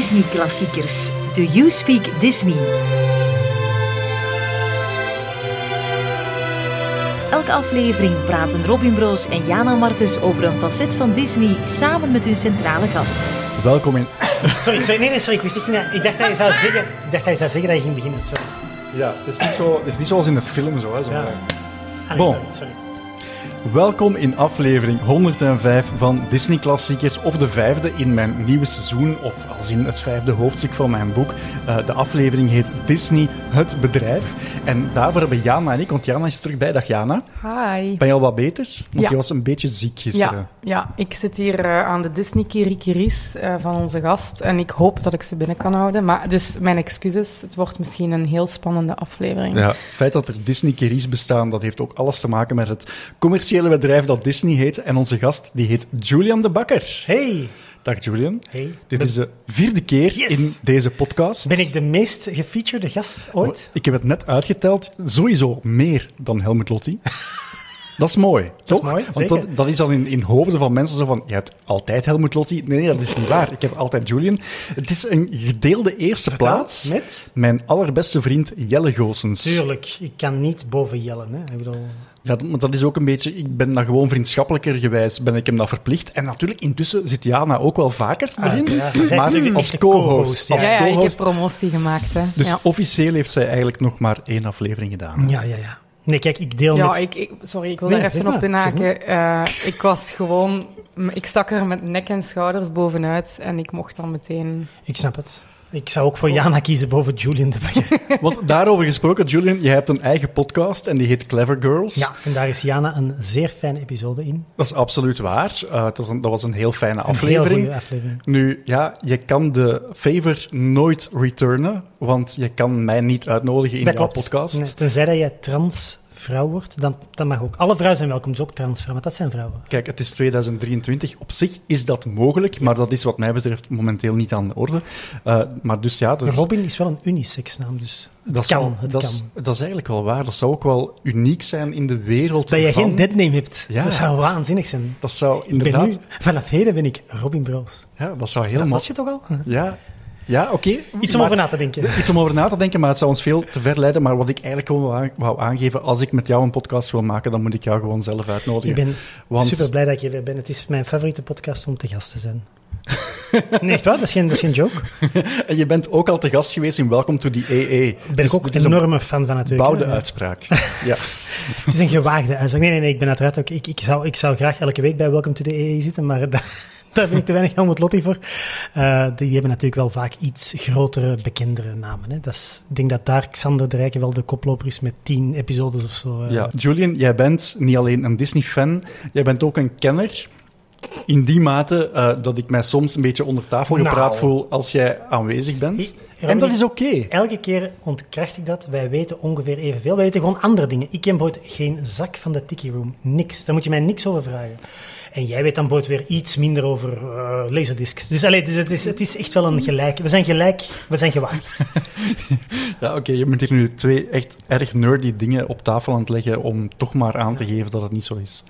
Disney-klassiekers. Do You Speak Disney? Elke aflevering praten Robin Broos en Jana Martens over een facet van Disney samen met hun centrale gast. Welkom in... Sorry, sorry, nee, nee, sorry, ik wist niet. Ik dacht dat je zou zeggen, ik dacht dat je zou zeggen dat je ging beginnen. Sorry. Ja, het is niet, zo, het is niet zoals in de film zo. Hè, zo Ja. Ah, nee, Bon. sorry, sorry. Welkom in aflevering 105 van Disney Klassiekers, of de vijfde in mijn nieuwe seizoen, of als in het vijfde hoofdstuk van mijn boek. Eh, de aflevering heet Disney, het bedrijf. En daarvoor hebben Jana en ik, want Jana is terug bij. Dag Jana. Hi. Ben je al wat beter? Want Ja. je was een beetje ziek gisteren. Ja, ja, ik zit hier eh, aan de Disney Kirikiris eh van onze gast en ik hoop dat ik ze binnen kan houden. Maar dus mijn excuses, het wordt misschien een heel spannende aflevering. Ja, het feit dat er Disney Keries bestaan, dat heeft ook alles te maken met het commerciële bedrijf dat Disney heet. En onze gast, die heet Julian de Bakker. Hey, Dag Julian. hey. Dit Ben- is de vierde keer Yes! in deze podcast. Ben ik de meest gefeatured gast ooit? Ik heb het net uitgeteld. Sowieso meer dan Helmut Lotti. Dat is mooi, toch? mooi, Want zeker. dat, dat is dan in, in hoofden van mensen zo van, je hebt altijd Helmut Lotti. Nee, nee, dat is niet waar. Ik heb altijd Julian. Het is een gedeelde eerste plaats. Met? Mijn allerbeste vriend Jelle Goossens. Tuurlijk, ik kan niet boven jellen. Hè. Ik bedoel, Ja, dat- maar dat is ook een beetje... Ik ben dan gewoon vriendschappelijker gewijs, ben ik hem dat verplicht. En natuurlijk, intussen zit Jana ook wel vaker erin. Zij is Maar als co-host. ja. ja, ja, ik heb promotie gemaakt. Hè. Dus ja. officieel heeft zij eigenlijk nog maar één aflevering gedaan. ja, ja, ja. Nee, kijk, ik deel Ja, met... ik, ik- sorry, ik wil Nee, daar even op inhaken. Eh, ik was gewoon... Ik stak er met nek en schouders bovenuit en ik mocht dan meteen... Ik snap het. Ik zou ook voor Jana kiezen boven Julian de Bakker. Want daarover gesproken, Julian, jij hebt een eigen podcast en die heet Clever Girls. Ja, en daar is Jana een zeer fijne episode in. Dat is absoluut waar. Eh, het was een, dat was een heel fijne Een heel aflevering. goede aflevering. Nu, ja, je kan de favor nooit returnen, want je kan mij niet uitnodigen in dat jouw klopt. podcast. Nee, tenzij dat jij transvrouw wordt, dan, dan mag ook. Alle vrouwen zijn welkom, dus ook transvrouw, maar dat zijn vrouwen. Kijk, het is 2023. Op zich is dat mogelijk, maar dat is wat mij betreft momenteel niet aan de orde. Eh, maar dus ja, dus, Robin is wel een unisexnaam, dus het dat, kan. zou- het dat, kan. is, dat is eigenlijk wel waar. Dat zou ook wel uniek zijn in de wereld Dat je geen deadname hebt, Ja. dat zou waanzinnig zijn. Dat zou Ik ben inderdaad... nu, vanaf heden ben ik Robin Broos. Ja, dat zou Dat helemaal... was je toch al? Ja, ja oké. Iets om Maar- over na te denken. Iets om over na te denken, maar het zou ons veel te ver leiden. Maar wat ik eigenlijk gewoon wou aan- wou aangeven, als ik met jou een podcast wil maken, dan moet ik jou gewoon zelf uitnodigen. Ik ben Want- super blij dat hier weer ben. Het is mijn favoriete podcast om te gast te zijn. Nee, echt waar? Dat is geen, dat is geen joke. En je bent ook al te gast geweest in Welcome to the EE. Ben Dus ik ook dit een enorme fan van natuurlijk. bouwde hè. uitspraak. ja. Het is een gewaagde uitspraak. Nee, nee, nee, ik ben uiteraard ook... Ik, ik, zou, ik zou graag elke week bij Welcome to the EE zitten, maar da- daar ben ik te weinig Helmut Lotti voor. Eh, die hebben natuurlijk wel vaak iets grotere, bekendere namen. Hè. Dat is, ik denk dat daar Xander de Rijken wel de koploper is met tien episodes of zo. eh. ja. Julian, jij bent niet alleen een Disney-fan, jij bent ook een kenner. In die mate eh, dat ik mij soms een beetje onder tafel gepraat Nou. voel als jij aanwezig bent. En dat is oké. Elke keer ontkracht ik dat. Wij weten ongeveer evenveel. Wij weten gewoon andere dingen. Ik ken bijvoorbeeld geen zak van de Tiki Room. Niks. Daar moet je mij niks over vragen. En jij weet dan bijvoorbeeld weer iets minder over eh laserdiscs. Dus, allee, dus het, is, het is echt wel een gelijk. We zijn gelijk. We zijn gewaagd. Ja, oké, je bent hier nu twee echt erg nerdy dingen op tafel aan het leggen om toch maar aan te geven dat het niet zo is.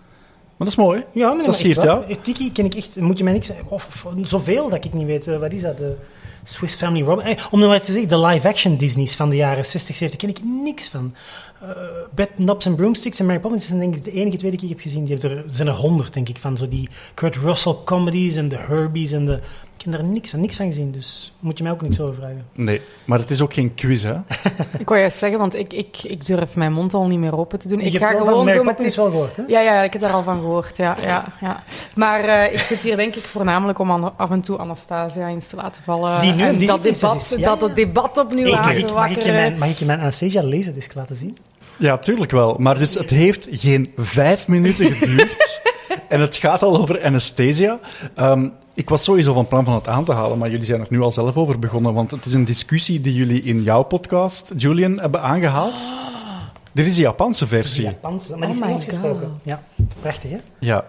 Maar dat is mooi. Ja, maar dat siert jou. wel. Tiki ken ik echt. Moet je mij niks... Of, of zoveel dat ik niet weet. Eh, wat is dat? De Swiss Family Robin. Eh, om nou maar te zeggen, de live-action Disney's van de jaren 60, 70 ken ik niks van. Eh Bed, Knobs and Broomsticks en Mary Poppins zijn denk ik de enige twee die ik heb gezien. Die hebben er, zijn er honderd, denk ik, van zo die Kurt Russell comedies en de Herbies en de... Ik heb daar niks van, niks van gezien, dus moet je mij ook niks over vragen. Nee, maar het is ook geen quiz, hè? Ik wou juist zeggen, want ik, ik, ik durf mijn mond al niet meer open te doen. je Ik hebt ga wel van gewoon Mary zo met Poppins die- wel gehoord, hè? Ja, ja, ik heb daar al van gehoord. Ja, ja, ja. Maar eh, ik zit hier denk ik voornamelijk om af en toe Anastasia eens te laten vallen. Die nu en dat Disney-prinses debat, is. Ja, dat ja. het debat opnieuw aan mag, te ik, mag, ik je wakkeren. mijn, mag ik je mijn Anastasia laserdisc laten zien? Ja, tuurlijk wel. Maar dus het heeft geen vijf minuten geduurd. en het gaat al over anesthesia. Ehm, ik was sowieso van plan van het aan te halen, maar jullie zijn er nu al zelf over begonnen. Want het is een discussie die jullie in jouw podcast, Julian, hebben aangehaald. Dit is de Japanse versie. Japanse, maar die is Oh Engels gesproken. Ja, prachtig, hè? Ja.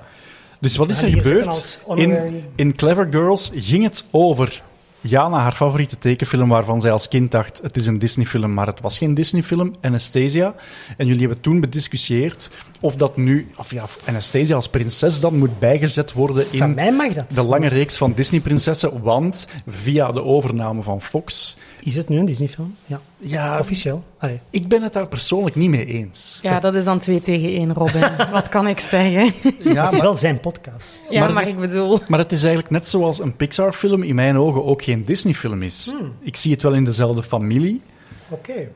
Dus wat is er gebeurd? In, in Clever Girls ging het over Jana, haar favoriete tekenfilm waarvan zij als kind dacht het is een Disney-film, maar het was geen Disney-film, Anastasia. En jullie hebben toen bediscussieerd of dat nu, of ja, Anastasia als prinses dan moet bijgezet worden Van in mij mag dat. de lange reeks van Disney-prinsessen, want via de overname van Fox... Is het nu een Disney-film? Ja. Ja, Officieel. Allee. ik ben het daar persoonlijk niet mee eens. Ja, dat is dan 2 tegen 1, Robin. Wat kan ik zeggen? Ja, het is maar, wel zijn podcast. Ja, Maar maar, het is- ik bedoel... maar het is eigenlijk net zoals een Pixar-film in mijn ogen ook geen Disney-film is. Ik zie het wel in dezelfde familie. Oké.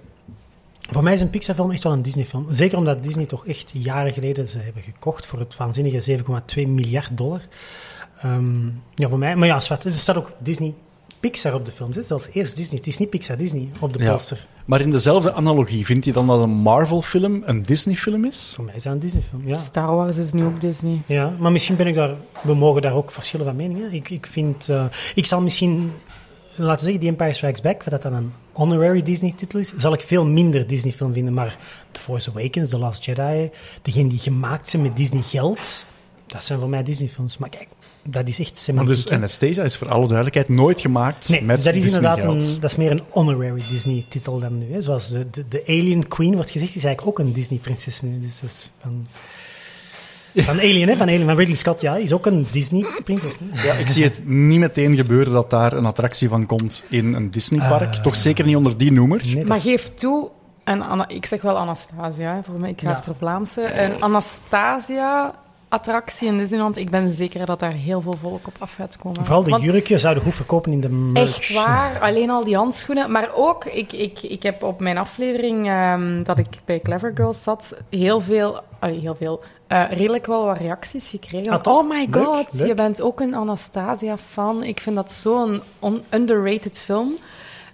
Voor mij is een Pixar-film echt wel een Disney-film. Zeker omdat Disney toch echt jaren geleden ze hebben gekocht voor het waanzinnige 7,2 miljard dollar. Ehm, ja, voor mij. Maar ja, zwart, er staat ook Disney Pixar op de film. Het is zelfs eerst Disney. Het is niet Pixar Disney op de Ja. poster. Maar in dezelfde analogie, vindt je dan dat een Marvel-film een Disney-film is? Voor mij is dat een Disney-film, ja. Star Wars is nu ook Disney. Ja, maar misschien ben ik daar... We mogen daar ook verschillen van meningen. Ik, ik vind... eh, ik zal misschien... Laten we zeggen, The Empire Strikes Back, wat dat dan een honorary Disney-titel is, zal ik veel minder Disney-film vinden. Maar The Force Awakens, The Last Jedi, degene die gemaakt zijn met Disney-geld, dat zijn voor mij Disney-films. Maar kijk, dat is echt Maar semantiek. dus. Anastasia is voor alle duidelijkheid nooit gemaakt Nee, met dus dat is inderdaad Disney-geld. een, dat is meer een honorary Disney-titel dan nu. Hè. Zoals de, de, de Alien Queen wordt gezegd, is eigenlijk ook een Disney-prinses nu. Dus dat is van... Van Alien, hè? Van Alien, van Ridley Scott, ja, is ook een Disney-prinses. Ja, ik zie het niet meteen gebeuren dat daar een attractie van komt in een Disneypark. Eh, Toch zeker niet onder die noemer. Nee, Maar is- geef toe, en Anna, ik zeg wel Anastasia, hè, voor mij, ik ga Ja. het voor Vlaamse. Een Anastasia-attractie in Disneyland, ik ben zeker dat daar heel veel volk op af gaat komen. Vooral de Want jurkje zouden goed verkopen in de merch. Echt waar, alleen al die handschoenen. Maar ook, ik, ik, ik heb op mijn aflevering ehm, dat ik bij Clever Girls zat, heel veel, allee, heel veel, eh, redelijk wel wat reacties gekregen. Ah, oh my god, leuk. je bent ook een Anastasia-fan. Ik vind dat zo'n on- underrated film.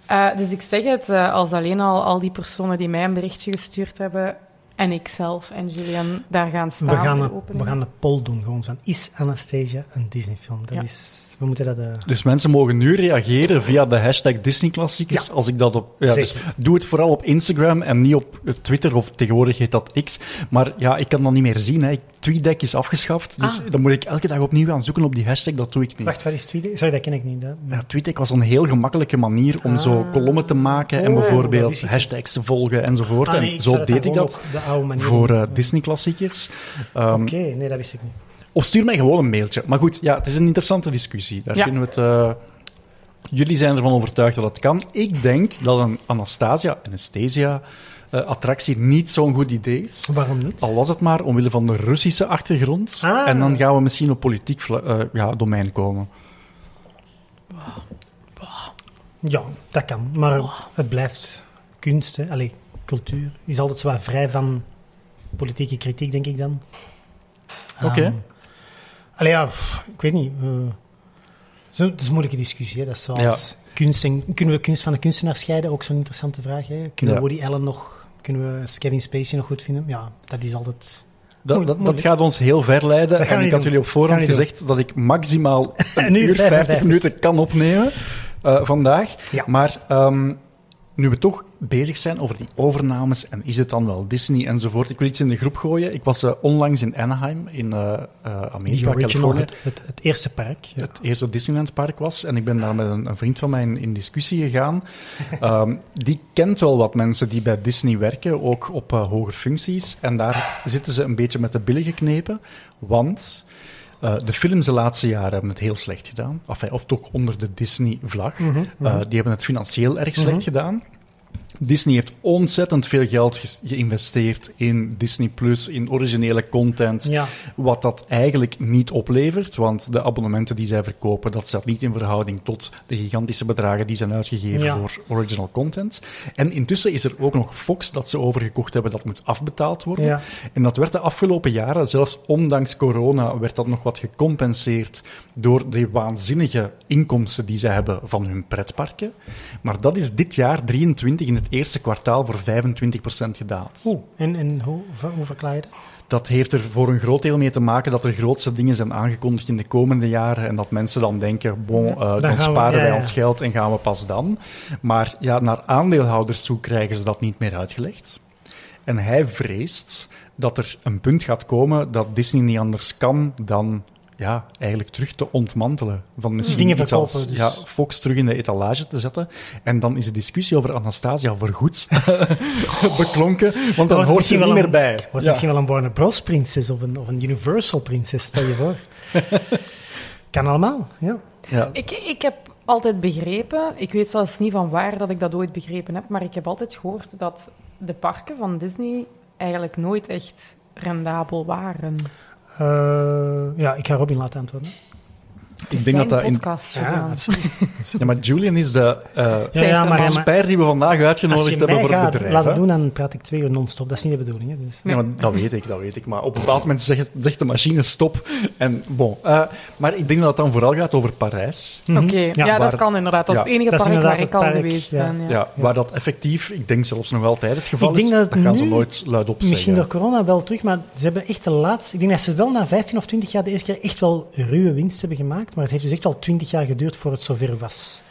Eh, dus ik zeg het, eh, als alleen al al die personen die mij een berichtje gestuurd hebben, en ik zelf en Julian daar gaan staan We gaan, een, we gaan een poll doen, gewoon van, is Anastasia een Disney-film? Dat Ja. is... We moeten dat... eh, Dus mensen mogen nu reageren via de hashtag Disney-klassiekers. Als ik dat op. Ja, dus doe het vooral op Instagram en niet op eh, Twitter of tegenwoordig heet dat X. Maar ja, ik kan dat niet meer zien. Hè. TweetDeck is afgeschaft. Dus Ah. dan moet ik elke dag opnieuw gaan zoeken op die hashtag. Dat doe ik niet. Wacht, wat is tweede? Sorry, dat ken ik niet. Dat... Ja, TweetDeck was een heel gemakkelijke manier om zo Ah. kolommen te maken en Oh, bijvoorbeeld hashtags te volgen enzovoort. Ah, nee, en zo deed ik dat de oude manier voor eh. Disney-klassiekers. Ehm, Oké, nee, dat wist ik niet. Of stuur mij gewoon een mailtje. Maar goed, ja, het is een interessante discussie. Daar Ja. kunnen we het... eh, jullie zijn ervan overtuigd dat het kan. Ik denk dat een Anastasia, Anastasia eh, attractie niet zo'n goed idee is. Waarom niet? Al was het maar omwille van de Russische achtergrond. Ah. En dan gaan we misschien op politiek eh, ja, domein komen. Ja, dat kan. Maar het blijft kunst, hè. Allee, cultuur. Is altijd zo wat vrij van politieke kritiek, denk ik dan. Oké. Ehm, allee, ja, pff, ik weet niet. zo, het is een moeilijke discussie. Hè. Dat is zoals kunst en, kunnen we kunst van de kunstenaar scheiden? Ook zo'n interessante vraag. Hè. Kunnen Ja. we Woody Allen nog, kunnen we Kevin Spacey nog goed vinden? Ja, dat is altijd... Dat, Moeilijk, dat, dat gaat ons heel ver leiden. En ik had doen. jullie op voorhand gezegd dat ik maximaal een uur uur 50 55. minuten kan opnemen eh, vandaag. Ja. Maar ehm, nu we toch bezig zijn over die overnames en is het dan wel Disney enzovoort. Ik wil iets in de groep gooien. Ik was eh, onlangs in Anaheim in eh, eh, Amerika, original, Californië. het, het, het eerste park. Ja. Het eerste Disneyland park was. En ik ben daar met een, een vriend van mij in, in discussie gegaan. Ehm, die kent wel wat mensen die bij Disney werken, ook op eh, hoge functies. En daar zitten ze een beetje met de billen geknepen. Want eh, de films de laatste jaren hebben het heel slecht gedaan. Enfin, of toch onder de Disney-vlag. Mhm, Eh, die hebben het financieel erg slecht Mhm. gedaan. Disney heeft ontzettend veel geld geïnvesteerd in Disney Plus, in originele content. Ja. Wat dat eigenlijk niet oplevert, want de abonnementen die zij verkopen, dat staat niet in verhouding tot de gigantische bedragen die zijn uitgegeven Ja. voor original content. En intussen is er ook nog Fox dat ze overgekocht hebben, dat moet afbetaald worden. Ja. En dat werd de afgelopen jaren, zelfs ondanks corona, werd dat nog wat gecompenseerd door de waanzinnige inkomsten die ze hebben van hun pretparken. Maar dat is dit jaar 23 in het eerste kwartaal voor 25% gedaald. Oeh, en, en hoe, hoe verklaar je dat? Dat heeft er voor een groot deel mee te maken dat er grootste dingen zijn aangekondigd in de komende jaren en dat mensen dan denken, bon, eh, dan, we- sparen ja, wij ja. ons geld en gaan we pas dan. Maar ja, naar aandeelhouders toe krijgen ze dat niet meer uitgelegd. En hij vreest dat er een punt gaat komen dat Disney niet anders kan dan ja, eigenlijk terug te ontmantelen. Van misschien Dingen iets verkopen, als dus. ja, Fox terug in de etalage te zetten. En dan is de discussie over Anastasia voorgoed beklonken, want dan Wordt hoort ze er niet een- meer bij. Wordt Ja. misschien wel een Warner Bros. prinses of een, of een Universal prinses, stel je voor. kan allemaal, ja. Ja. Ik, ik heb altijd begrepen, ik weet zelfs niet van waar dat ik dat ooit begrepen heb, maar ik heb altijd gehoord dat de parken van Disney eigenlijk nooit echt rendabel waren. Eh, ja, ik ga Robin laten antwoorden. Ik denk dat dat in... podcast. Ja, Julian. absoluut. Ja, maar Julian is de eh Ja, ja, maar, maar- maar expert die we vandaag uitgenodigd hebben voor het bedrijf. laten hè. doen, dan praat ik twee uur non-stop. Dat is niet de bedoeling. Hè? Dus. Ja, maar dat weet ik, dat weet ik. Maar op een bepaald moment zegt, zegt de machine stop. En bon. Eh, maar ik denk dat het dan vooral gaat over Parijs. Mhm. Oké, ja, waar- dat kan inderdaad. Dat is ja, het enige dat park waar ik al het park, geweest ja. ben. Ja. Ja, waar dat effectief, ik denk zelfs nog altijd het geval Ik denk is, dat dat, het gaan ze nooit luidop zeggen. Misschien door corona wel terug, maar ze hebben echt de laatste... Ik denk dat ze wel na 15 of 20 jaar de eerste keer echt wel ruwe winst hebben gemaakt. Maar het heeft dus echt al 20 jaar geduurd voor het zover was.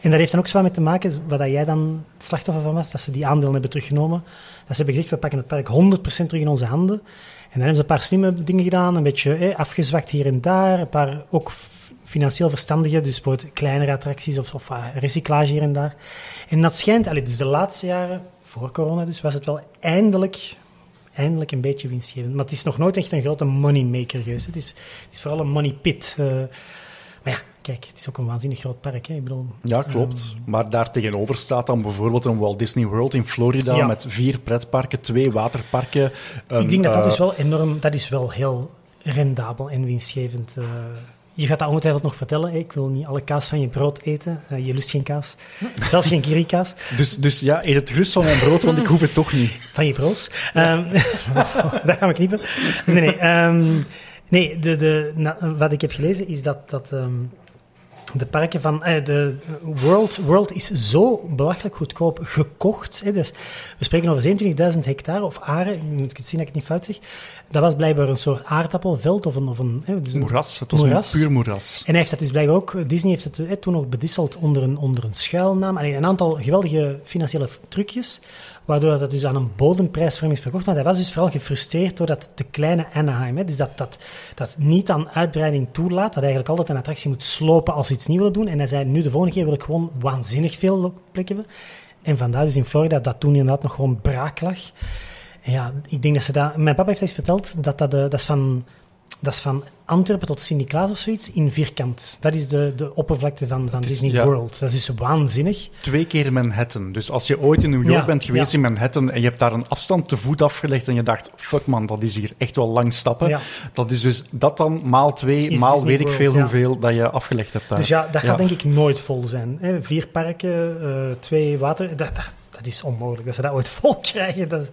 En dat heeft dan ook zwaar mee te maken, dat jij dan het slachtoffer van was, dat ze die aandelen hebben teruggenomen. Dat ze hebben gezegd, we pakken het park 100% terug in onze handen. En dan hebben ze een paar slimme dingen gedaan, een beetje eh, afgezwakt hier en daar. Een paar ook financieel verstandige, dus bijvoorbeeld kleinere attracties of, ah, recyclage hier en daar. En dat schijnt, allee, dus de laatste jaren, voor corona dus, was het wel eindelijk, eindelijk een beetje winstgevend. Maar het is nog nooit echt een grote moneymaker geweest. Het is, het is vooral een money pit. eh. Ja, kijk, het is ook een waanzinnig groot park. Hè? Ik bedoel, Ja, klopt. maar daar tegenover staat dan bijvoorbeeld een Walt Disney World in Florida Ja. met vier pretparken, twee waterparken. een, ik denk dat dat eh, dus wel enorm, dat is wel heel rendabel en winstgevend. eh. je gaat dat ongetwijfeld nog vertellen. hè. Ik wil niet alle kaas van je brood eten. Eh, je lust geen kaas. Zelfs geen kirikaas. Dus, dus ja, eet het gerust van mijn brood, want ik hoef het toch niet. Van je broos. Ehm daar gaan we knippen. Nee, nee. ehm, nee de, de, na- wat ik heb gelezen is dat, dat ehm, de parken van... eh, de World, World is zo belachelijk goedkoop gekocht. Hè, dus we spreken over 27.000 hectare of aren. Moet ik het zien dat ik het niet fout zeg. Dat was blijkbaar een soort aardappelveld of een... Of een, hè, dus Moeras, het was moeras. een puur moeras. En hij heeft dat dus blijkbaar ook, Disney heeft het toen ook bedisseld onder een, onder een schuilnaam. Allee, een aantal geweldige financiële trucjes, waardoor dat dus aan een bodemprijsvorm is verkocht. Want hij was dus vooral gefrustreerd door dat te kleine Anaheim. Hè. Dus dat, dat, dat niet aan uitbreiding toelaat, dat eigenlijk altijd een attractie moet slopen als ze iets nieuws willen doen. En hij zei, nu de volgende keer wil ik gewoon waanzinnig veel plekken hebben. En vandaar dus in Florida dat toen inderdaad nog gewoon braak lag. En ja, ik denk dat ze dat... Mijn papa heeft eens verteld dat dat, eh, dat is van... Dat is van Antwerpen tot Sint-Niklaas of zoiets in vierkant. Dat is de, de oppervlakte van, van is- Disney ja. World. Dat is dus waanzinnig. Twee keer Manhattan. Dus als je ooit in New York Ja, bent geweest ja. in Manhattan en je hebt daar een afstand te voet afgelegd en je dacht, fuck man, dat is hier echt wel lang stappen. Dat is dus dat dan maal twee, Is maal Disney weet ik World, veel hoeveel dat je afgelegd hebt daar. Dus ja, dat gaat denk ik nooit vol zijn. Hè. Vier parken, eh, twee water... Dat, dat, dat is onmogelijk. Dat ze dat ooit vol krijgen, dat,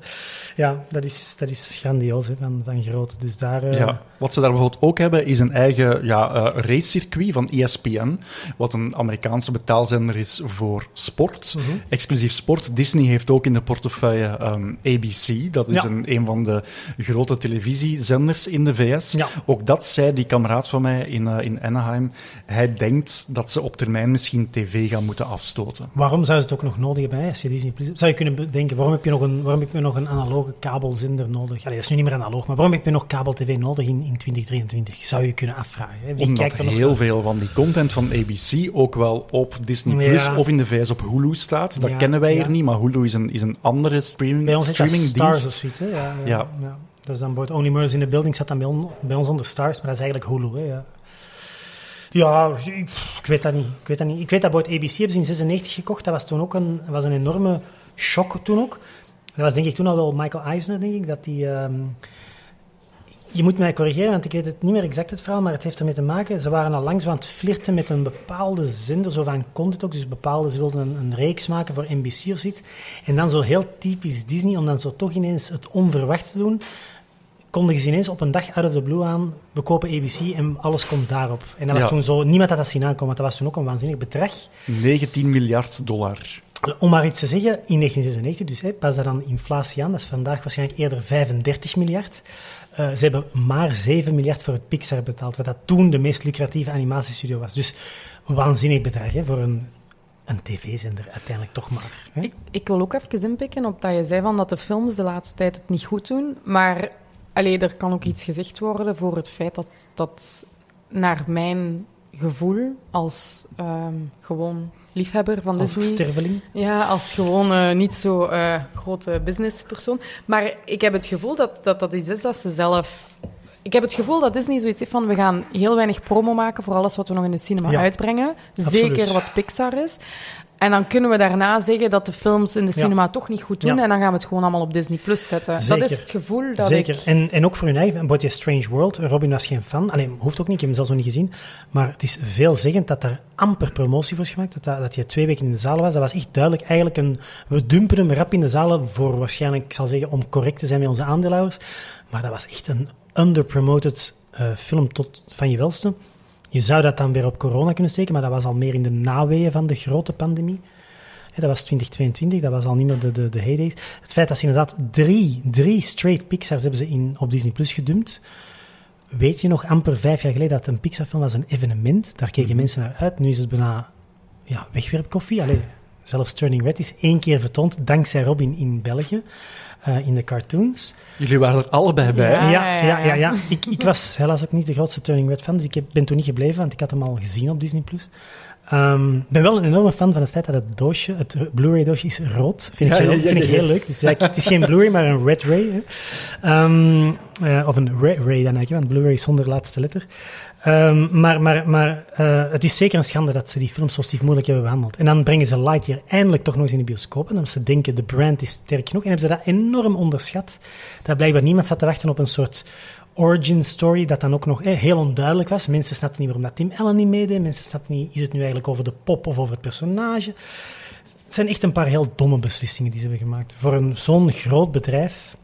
ja, dat is, dat is grandioos hè, van, van groot. Dus daar... eh, Ja. Wat ze daar bijvoorbeeld ook hebben, is een eigen ja, eh, racecircuit van ESPN, wat een Amerikaanse betaalzender is voor sport, Mhm. exclusief sport. Disney heeft ook in de portefeuille ehm, ABC, dat is Ja. een, een van de grote televisiezenders in de VS. Ja. Ook dat zei die kameraad van mij in, eh, in Anaheim. Hij denkt dat ze op termijn misschien tv gaan moeten afstoten. Waarom zou ze het ook nog nodig hebben? hè, Als je Disney zou je kunnen bedenken, waarom heb je nog een, waarom heb je nog een analoge kabelzender nodig? Allee, dat is nu niet meer analoog, maar waarom heb je nog kabel-tv nodig in, in 2023? Zou je kunnen afvragen. Hè? Wie Omdat kijkt er nog heel naar? veel van die content van ABC ook wel op Disney Plus Ja. of in de VS op Hulu staat. Dat Ja, kennen wij ja. hier niet, maar Hulu is een, is een andere streaming, Bij ons streamingdienst. Stars of zoiets. Hè? Ja, ja. Dat is dan bijvoorbeeld Only Murders in the Building, zat dan bij, on- bij ons onder Stars, maar dat is eigenlijk Hulu. Hè? Ja. Ja, ik, ik weet dat niet. Ik weet dat niet. Ik weet dat bijvoorbeeld ABC hebben ze in 96 gekocht. Dat was toen ook een, was een enorme shock toen ook. Dat was denk ik toen al wel Michael Eisner, denk ik, dat die... ehm, je moet mij corrigeren, want ik weet het niet meer exact het verhaal, maar het heeft ermee te maken. Ze waren al lang zo aan het flirten met een bepaalde zender, zo van content ook. Dus bepaalde, ze wilden een, een reeks maken voor NBC of zoiets. En dan zo heel typisch Disney, om dan zo toch ineens het onverwacht te doen, kondigen ze ineens op een dag out of the blue aan, we kopen ABC en alles komt daarop. En dat was Ja. toen zo, niemand had dat zien aankomen, want dat was toen ook een waanzinnig bedrag. 19 miljard dollar. Om maar iets te zeggen, in 1996, dus hè, pas daar dan inflatie aan, dat is vandaag waarschijnlijk eerder 35 miljard. Eh, ze hebben maar 7 miljard voor het Pixar betaald, wat dat toen de meest lucratieve animatiestudio was. Dus een waanzinnig bedrag hè, voor een, een tv-zender uiteindelijk toch maar. Hè? Ik, ik wil ook even inpikken op dat je zei van dat de films de laatste tijd het niet goed doen. Maar allee, er kan ook iets gezegd worden voor het feit dat, dat naar mijn gevoel als ehm, gewoon liefhebber van Als Disney. sterveling. Ja, als gewoon eh, niet zo eh, grote businesspersoon. Maar ik heb het gevoel dat, dat dat iets is dat ze zelf... Ik heb het gevoel dat Disney zoiets heeft van... We gaan heel weinig promo maken voor alles wat we nog in de cinema Ja, uitbrengen. absoluut. Zeker wat Pixar is. En dan kunnen we daarna zeggen dat de films in de Ja. cinema toch niet goed doen. Ja. En dan gaan we het gewoon allemaal op Disney Plus zetten. Zeker. Dat is het gevoel dat Zeker. ik... En, en ook voor hun eigen, Your Strange World. Robin was geen fan. Alleen, hoeft ook niet, ik heb hem zelfs nog niet gezien. Maar het is veelzeggend dat er amper promotie voor is gemaakt. Dat, dat, dat hij twee weken in de zaal was. Dat was echt duidelijk eigenlijk een... We dumpen hem rap in de zalen voor waarschijnlijk, ik zal zeggen, om correct te zijn met onze aandeelhouders. Maar dat was echt een underpromoted eh, film tot van je welste. Je zou dat dan weer op corona kunnen steken, maar dat was al meer in de naweeën van de grote pandemie. Dat was 2022, dat was al niet meer de, de, de heydays. Het feit dat ze inderdaad drie, drie straight Pixars hebben ze in, op Disney Plus gedumpt. Weet je nog, amper vijf jaar geleden, dat een Pixar-film was een evenement. Daar keken mensen naar uit. Nu is het bijna ja, wegwerpkoffie. Allee, zelfs Turning Red is één keer vertoond, dankzij Robin in België, eh, in de cartoons. Jullie waren er allebei bij. Ja. Ja, ja, ja. ja. ja. Ik, ik was helaas ook niet de grootste Turning Red fan, dus ik heb, ben toen niet gebleven, want ik had hem al gezien op Disney+. Plus. Ehm, Ik ben wel een enorme fan van het feit dat het doosje, het Blu-ray doosje is rood. Vind ik, Ja, heel, ja, ja, vind ik ja, heel leuk. Dus het is geen Blu-ray, maar een Red Ray. Ehm, eh, of een Ray, Ray dan eigenlijk, want Blu-ray zonder laatste letter. Ehm, maar maar, maar eh, het is zeker een schande dat ze die films zo stief moeilijk hebben behandeld. En dan brengen ze Lightyear eindelijk toch nog eens in de bioscoop. En dan ze denken, de brand is sterk genoeg. En hebben ze dat enorm onderschat. Dat blijkbaar niemand zat te wachten op een soort origin story, dat dan ook nog eh, heel onduidelijk was. Mensen snapten niet waarom dat Tim Allen niet meedeed. Mensen snapten niet, is het nu eigenlijk over de pop of over het personage? Het zijn echt een paar heel domme beslissingen die ze hebben gemaakt. Voor zo'n groot bedrijf.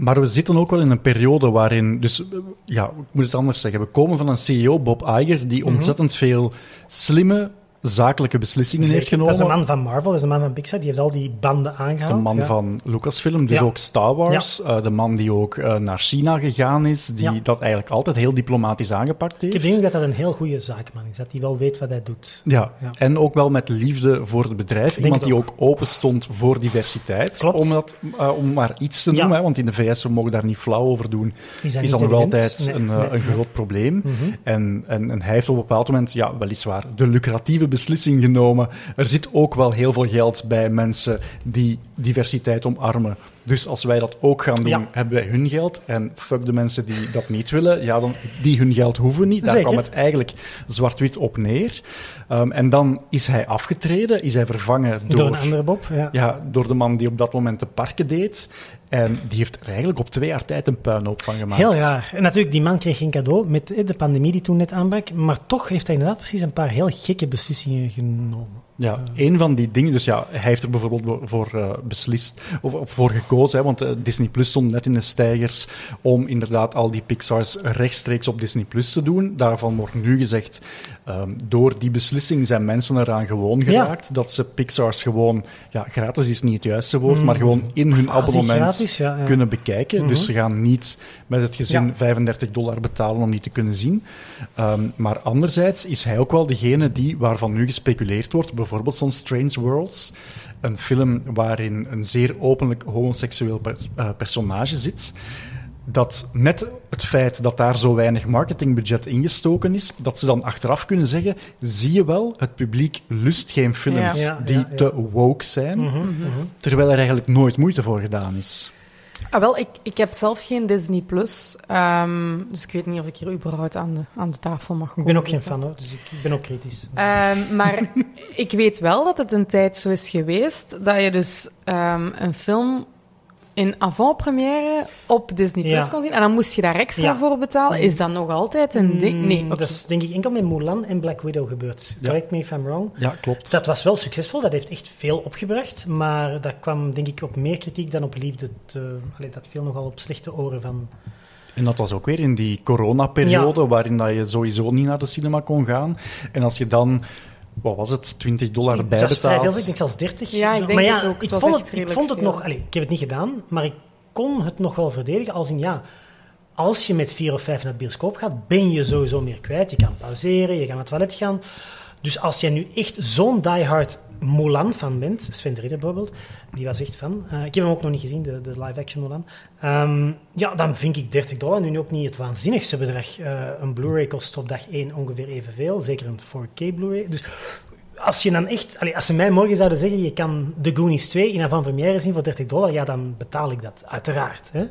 Maar we zitten ook wel in een periode waarin, dus eh, ja, ik moet het anders zeggen. We komen van een CEO, Bob Iger, die Mhm. ontzettend veel slimme zakelijke beslissingen heeft genomen. Dat is de man van Marvel, dat is de man van Pixar. Die heeft al die banden aangehaald. De man ja. van Lucasfilm, dus Ja. ook Star Wars. Eh, de man die ook eh, naar China gegaan is, die dat eigenlijk altijd heel diplomatisch aangepakt Ik heeft. heb de indruk dat dat een heel goede zaakman is. Dat hij wel weet wat hij doet. Ja. En ook wel met liefde voor het bedrijf. Denk Iemand die ook open stond voor diversiteit. Klopt. Om, dat, eh, om maar iets te noemen, hè, want in de VS, we mogen daar niet flauw over doen, Is dat is niet dat nog evident? altijd Nee, een, nee, een nee. groot probleem. Mhm. En, en, en hij heeft op een bepaald moment, ja, weliswaar, de lucratieve beslissing genomen. Er zit ook wel heel veel geld bij mensen die diversiteit omarmen. Dus als wij dat ook gaan doen, Ja. hebben wij hun geld. En fuck de mensen die dat niet willen, ja, dan, die hun geld hoeven niet. Daar Zeker. kwam het eigenlijk zwart-wit op neer. Ehm, en dan is hij afgetreden, is hij vervangen door, Door een andere Bob. Ja. ja, door de man die op dat moment de parken deed. En die heeft er eigenlijk op twee jaar tijd een puinhoop van gemaakt. Heel raar. En natuurlijk, die man kreeg geen cadeau met de pandemie die toen net aanbrak. Maar toch heeft hij inderdaad precies een paar heel gekke beslissingen genomen. Ja, een van die dingen. Dus ja, hij heeft er bijvoorbeeld voor eh, beslist, of, of voor gekozen, hè, want eh, Disney Plus stond net in de stijgers om inderdaad al die Pixar's rechtstreeks op Disney Plus te doen. Daarvan wordt nu gezegd, ehm, door die beslissing zijn mensen eraan gewoon geraakt, dat ze Pixar's gewoon, ja, gratis is niet het juiste woord, maar gewoon in hun Quasi abonnement Mm. gratis, ja, ja. kunnen bekijken. Dus ze gaan niet met het gezin Ja. 35 dollar betalen om die te kunnen zien. Ehm, maar anderzijds is hij ook wel degene die, waarvan nu gespeculeerd wordt, bijvoorbeeld zo'n Strange Worlds, een film waarin een zeer openlijk homoseksueel eh, personage zit. Dat net het feit dat daar zo weinig marketingbudget ingestoken is, dat ze dan achteraf kunnen zeggen: zie je wel, het publiek lust geen films Ja. Die ja, ja. te woke zijn, Mhm. terwijl er eigenlijk nooit moeite voor gedaan is. Ah, wel, ik, ik heb zelf geen Disney Plus. ehm, dus ik weet niet of ik hier überhaupt aan de, aan de tafel mag Ik komen. ben ook geen fan hoor, dus ik, ik ben ook kritisch. Ehm, maar ik weet wel dat het een tijd zo is geweest dat je dus ehm, een film in avant-première op Disney Plus Ja. kon zien. En dan moest je daar extra Ja. voor betalen. Is dat nog altijd een ding? Nee, Mm, oké. Dat is denk ik enkel met Mulan en Black Widow gebeurd. Ja. Correct me if I'm wrong. Ja, klopt. Dat was wel succesvol, dat heeft echt veel opgebracht. Maar dat kwam denk ik op meer kritiek dan op liefde. te- allee, dat viel nogal op slechte oren van... En dat was ook weer in die coronaperiode, waarin dat je sowieso niet naar de cinema kon gaan. En als je dan, wat was het, 20 dollar dat is vrij veel, bijbetaalt. ik denk zelfs 30. Ja, ik denk maar ja, het ook. Het Ik was vond het, ik vond het veel. nog... Allee, ik heb het niet gedaan, maar ik kon het nog wel verdedigen als in ja... Als je met vier of vijf naar de bioscoop gaat, ben je sowieso meer kwijt. Je kan pauzeren, je kan naar het toilet gaan. Dus als jij nu echt zo'n diehard Mulan fan bent, Sven de Ridder bijvoorbeeld, die was echt fan. Eh, ik heb hem ook nog niet gezien, de, de live-action Mulan. Ehm, ja, dan vind ik 30 dollar nu ook niet het waanzinnigste bedrag. Eh, een Blu-ray kost op dag 1 ongeveer evenveel, zeker een 4K Blu-ray. Dus als je dan echt, als ze mij morgen zouden zeggen, je kan The Goonies 2 in avant-première zien voor 30 dollar, ja, dan betaal ik dat, uiteraard. Hè.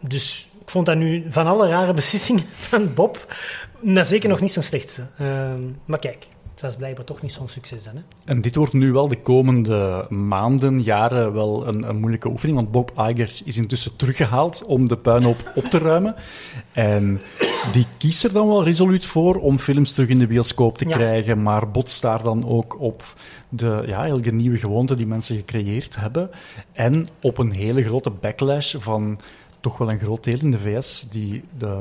Dus ik vond dat nu van alle rare beslissingen van Bob, nou, zeker nog niet zijn slechtste. Ehm, maar kijk, het was blijkbaar toch niet zo'n succes dan. Hè? En dit wordt nu wel de komende maanden, jaren wel een, een, moeilijke oefening, want Bob Iger is intussen teruggehaald om de puinhoop op te ruimen. En die kiest er dan wel resoluut voor om films terug in de bioscoop te krijgen, maar botst daar dan ook op de ja, elke nieuwe gewoonte die mensen gecreëerd hebben en op een hele grote backlash van toch wel een groot deel in de VS die de,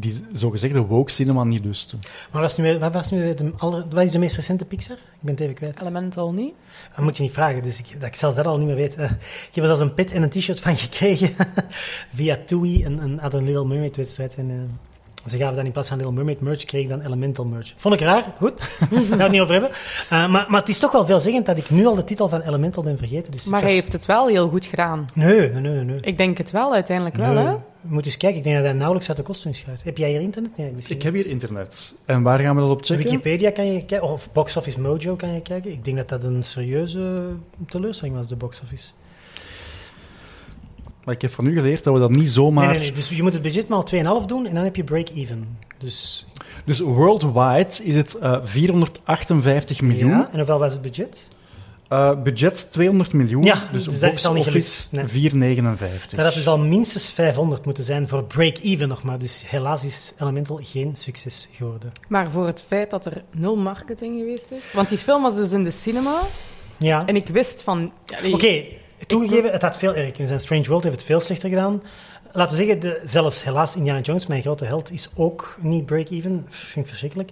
die zogezegde woke cinema niet lust. Maar was nu, wat, was nu de aller, wat is de meest recente Pixar? Ik ben het even kwijt. Elemental niet? Dat moet je niet vragen, dus ik, dat ik zelfs dat al niet meer weet. Uh, ik heb er zelfs een pit en een t-shirt van gekregen via TUI, een, een, een Little Mermaid wedstrijd. En, uh, ze gaven dan in plaats van Little Mermaid merch, kreeg ik dan Elemental merch. Vond ik raar, goed. Daar gaan we het niet over hebben. Uh, maar, maar het is toch wel veelzeggend dat ik nu al de titel van Elemental ben vergeten. Dus maar hij heeft het wel heel goed gedaan. Nee, nee, nee. nee. Ik denk het wel, uiteindelijk wel, hè? Moet eens kijken. Ik denk dat hij nauwelijks uit de kosten schuift. Heb jij hier internet? Nee, misschien. Ik heb hier internet. En waar gaan we dat op checken? Wikipedia kan je kijken, of Box Office Mojo kan je kijken. Ik denk dat dat een serieuze teleurstelling was, de Box Office. Maar ik heb van u geleerd dat we dat niet zomaar... Nee, nee, nee. Dus je moet het budget maal 2,5 doen en dan heb je break-even. Dus... dus worldwide is het uh, eh, 458 miljoen. Ja, en hoeveel was het budget? Uh, budget 200 miljoen, ja, dus, dus dat is al niet gelukt. Nee. 459. Dat had dus al minstens 500 moeten zijn voor break-even nog maar. Dus helaas is Elemental geen succes geworden. Maar voor het feit dat er nul marketing geweest is... Want die film was dus in de cinema. Ja. En ik wist van... Oké, okay, toegegeven, het had veel erger kunnen zijn. Strange World heeft het veel slechter gedaan. Laten we zeggen, de, zelfs helaas Indiana Jones, mijn grote held, is ook niet break-even. Vind ik verschrikkelijk.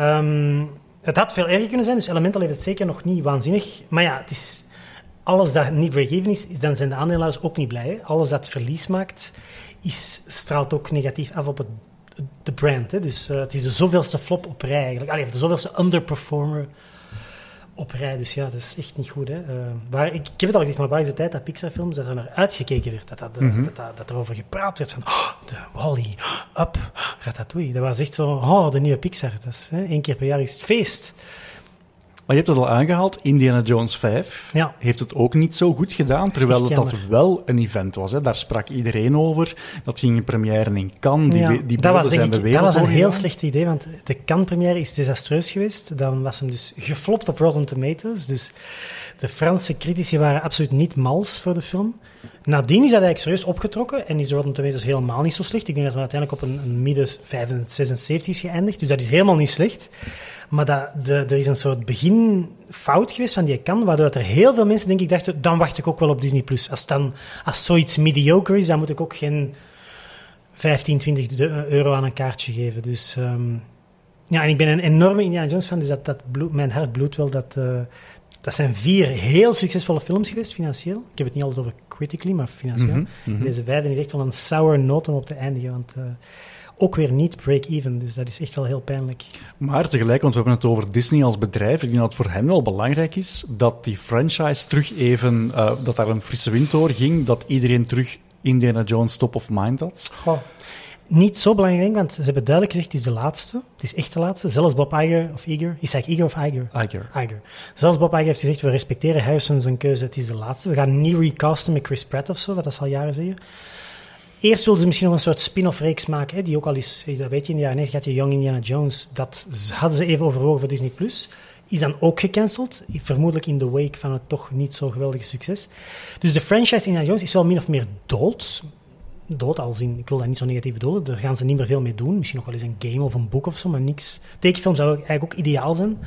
Um, het had veel erger kunnen zijn, dus Elemental heeft het zeker nog niet waanzinnig. Maar ja, het is, alles dat niet break-even is, dan zijn de aandeelhouders ook niet blij. Alles dat verlies maakt, is, straalt ook negatief af op het, de brand. Hè. Dus uh, het is de zoveelste flop op rij eigenlijk. Allee, de zoveelste underperformer op rij. Dus ja, dat is echt niet goed. Hè. Uh, waar, ik, ik, heb het al gezegd, maar waar is de tijd dat Pixar-films, dat er naar uitgekeken werd, dat, dat, mm -hmm. dat, dat, dat, erover gepraat werd van oh, de Wally, Up, Ratatouille. Dat was echt zo, oh, de nieuwe Pixar. Dat is, hè, één keer per jaar is het feest. Maar je hebt het al aangehaald, Indiana Jones 5 ja. heeft het ook niet zo goed gedaan, terwijl het dat wel een event was. Hè. Daar sprak iedereen over. Dat ging in première in Cannes, die, ja, die dat was, zijn de wereld. Dat was een heel slecht idee, want de Cannes-première is desastreus geweest. Dan was hem dus geflopt op Rotten Tomatoes. Dus de Franse critici waren absoluut niet mals voor de film. Nadien is dat eigenlijk serieus opgetrokken en is de Rotten Tomatoes helemaal niet zo slecht. Ik denk dat we uiteindelijk op een, midden 75 is geëindigd, dus dat is helemaal niet slecht. Maar dat, de, er is een soort beginfout geweest van die kan, waardoor er heel veel mensen, denk ik, dachten, dan wacht ik ook wel op Disney+. Plus. Als, dan, als zoiets mediocre is, dan moet ik ook geen 15, 20 euro aan een kaartje geven. Dus um, ja, en ik ben een enorme Indiana Jones fan, dus dat, dat bloed, mijn hart bloedt wel. Dat, uh, dat zijn vier heel succesvolle films geweest, financieel. Ik heb het niet altijd over critically, maar financieel. Mm -hmm, Deze vijfde is echt wel een sour note om op te eindigen, want... Uh, ook weer niet break-even. Dus dat is echt wel heel pijnlijk. Maar tegelijk, want we hebben het over Disney als bedrijf. Ik denk dat het voor hen wel belangrijk is dat die franchise terug even, uh, dat daar een frisse wind door ging, dat iedereen terug Indiana Jones top of mind had. Goh. Niet zo belangrijk, want ze hebben duidelijk gezegd, het is de laatste. Het is echt de laatste. Zelfs Bob Iger, of Iger, is hij Iger of Iger? Iger. Iger. Zelfs Bob Iger heeft gezegd, we respecteren Harrison zijn keuze, het is de laatste. We gaan niet recasten met Chris Pratt of zo, wat dat zal jaren zeggen. Eerst wilden ze misschien nog een soort spin-off reeks maken, hè, die ook al is, weet je, in de jaren 90 had je Young Indiana Jones. Dat hadden ze even overwogen voor Disney+. Plus. Is dan ook gecanceld, vermoedelijk in de wake van het toch niet zo geweldige succes. Dus de franchise Indiana Jones is wel min of meer dood. Dood, al zien, ik wil dat niet zo negatief bedoelen. Daar gaan ze niet meer veel mee doen. Misschien nog wel eens een game of een boek of zo, maar niks. Tekenfilm zou eigenlijk ook ideaal zijn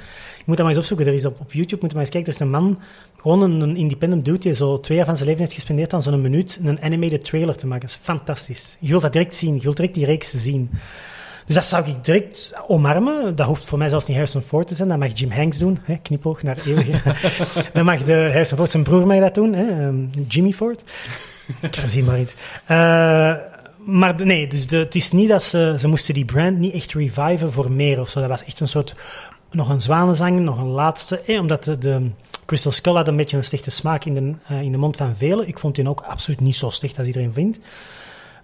moet dat maar eens opzoeken. Er is op, op YouTube, moet je maar eens kijken, er is een man, gewoon een, independent dude, die zo twee jaar van zijn leven heeft gespendeerd aan zo'n minuut een animated trailer te maken. Dat is fantastisch. Je wilt dat direct zien, je wilt direct die reeks zien. Dus dat zou ik direct omarmen. Dat hoeft voor mij zelfs niet Harrison Ford te zijn. Dat mag Jim Hanks doen. Hè? Knipoog naar eeuwige. dan mag de Harrison Ford, zijn broer, mag dat doen. Hè? Um, Jimmy Ford. ik verzin maar iets. Uh, maar nee, dus de, het is niet dat ze... Ze moesten die brand niet echt reviven voor meer of zo. Dat was echt een soort nog een zwanenzang, nog een laatste. Eh, omdat de, de Crystal Skull had een beetje een slechte smaak in de, eh, in de mond van velen. Ik vond die ook absoluut niet zo slecht als iedereen vindt.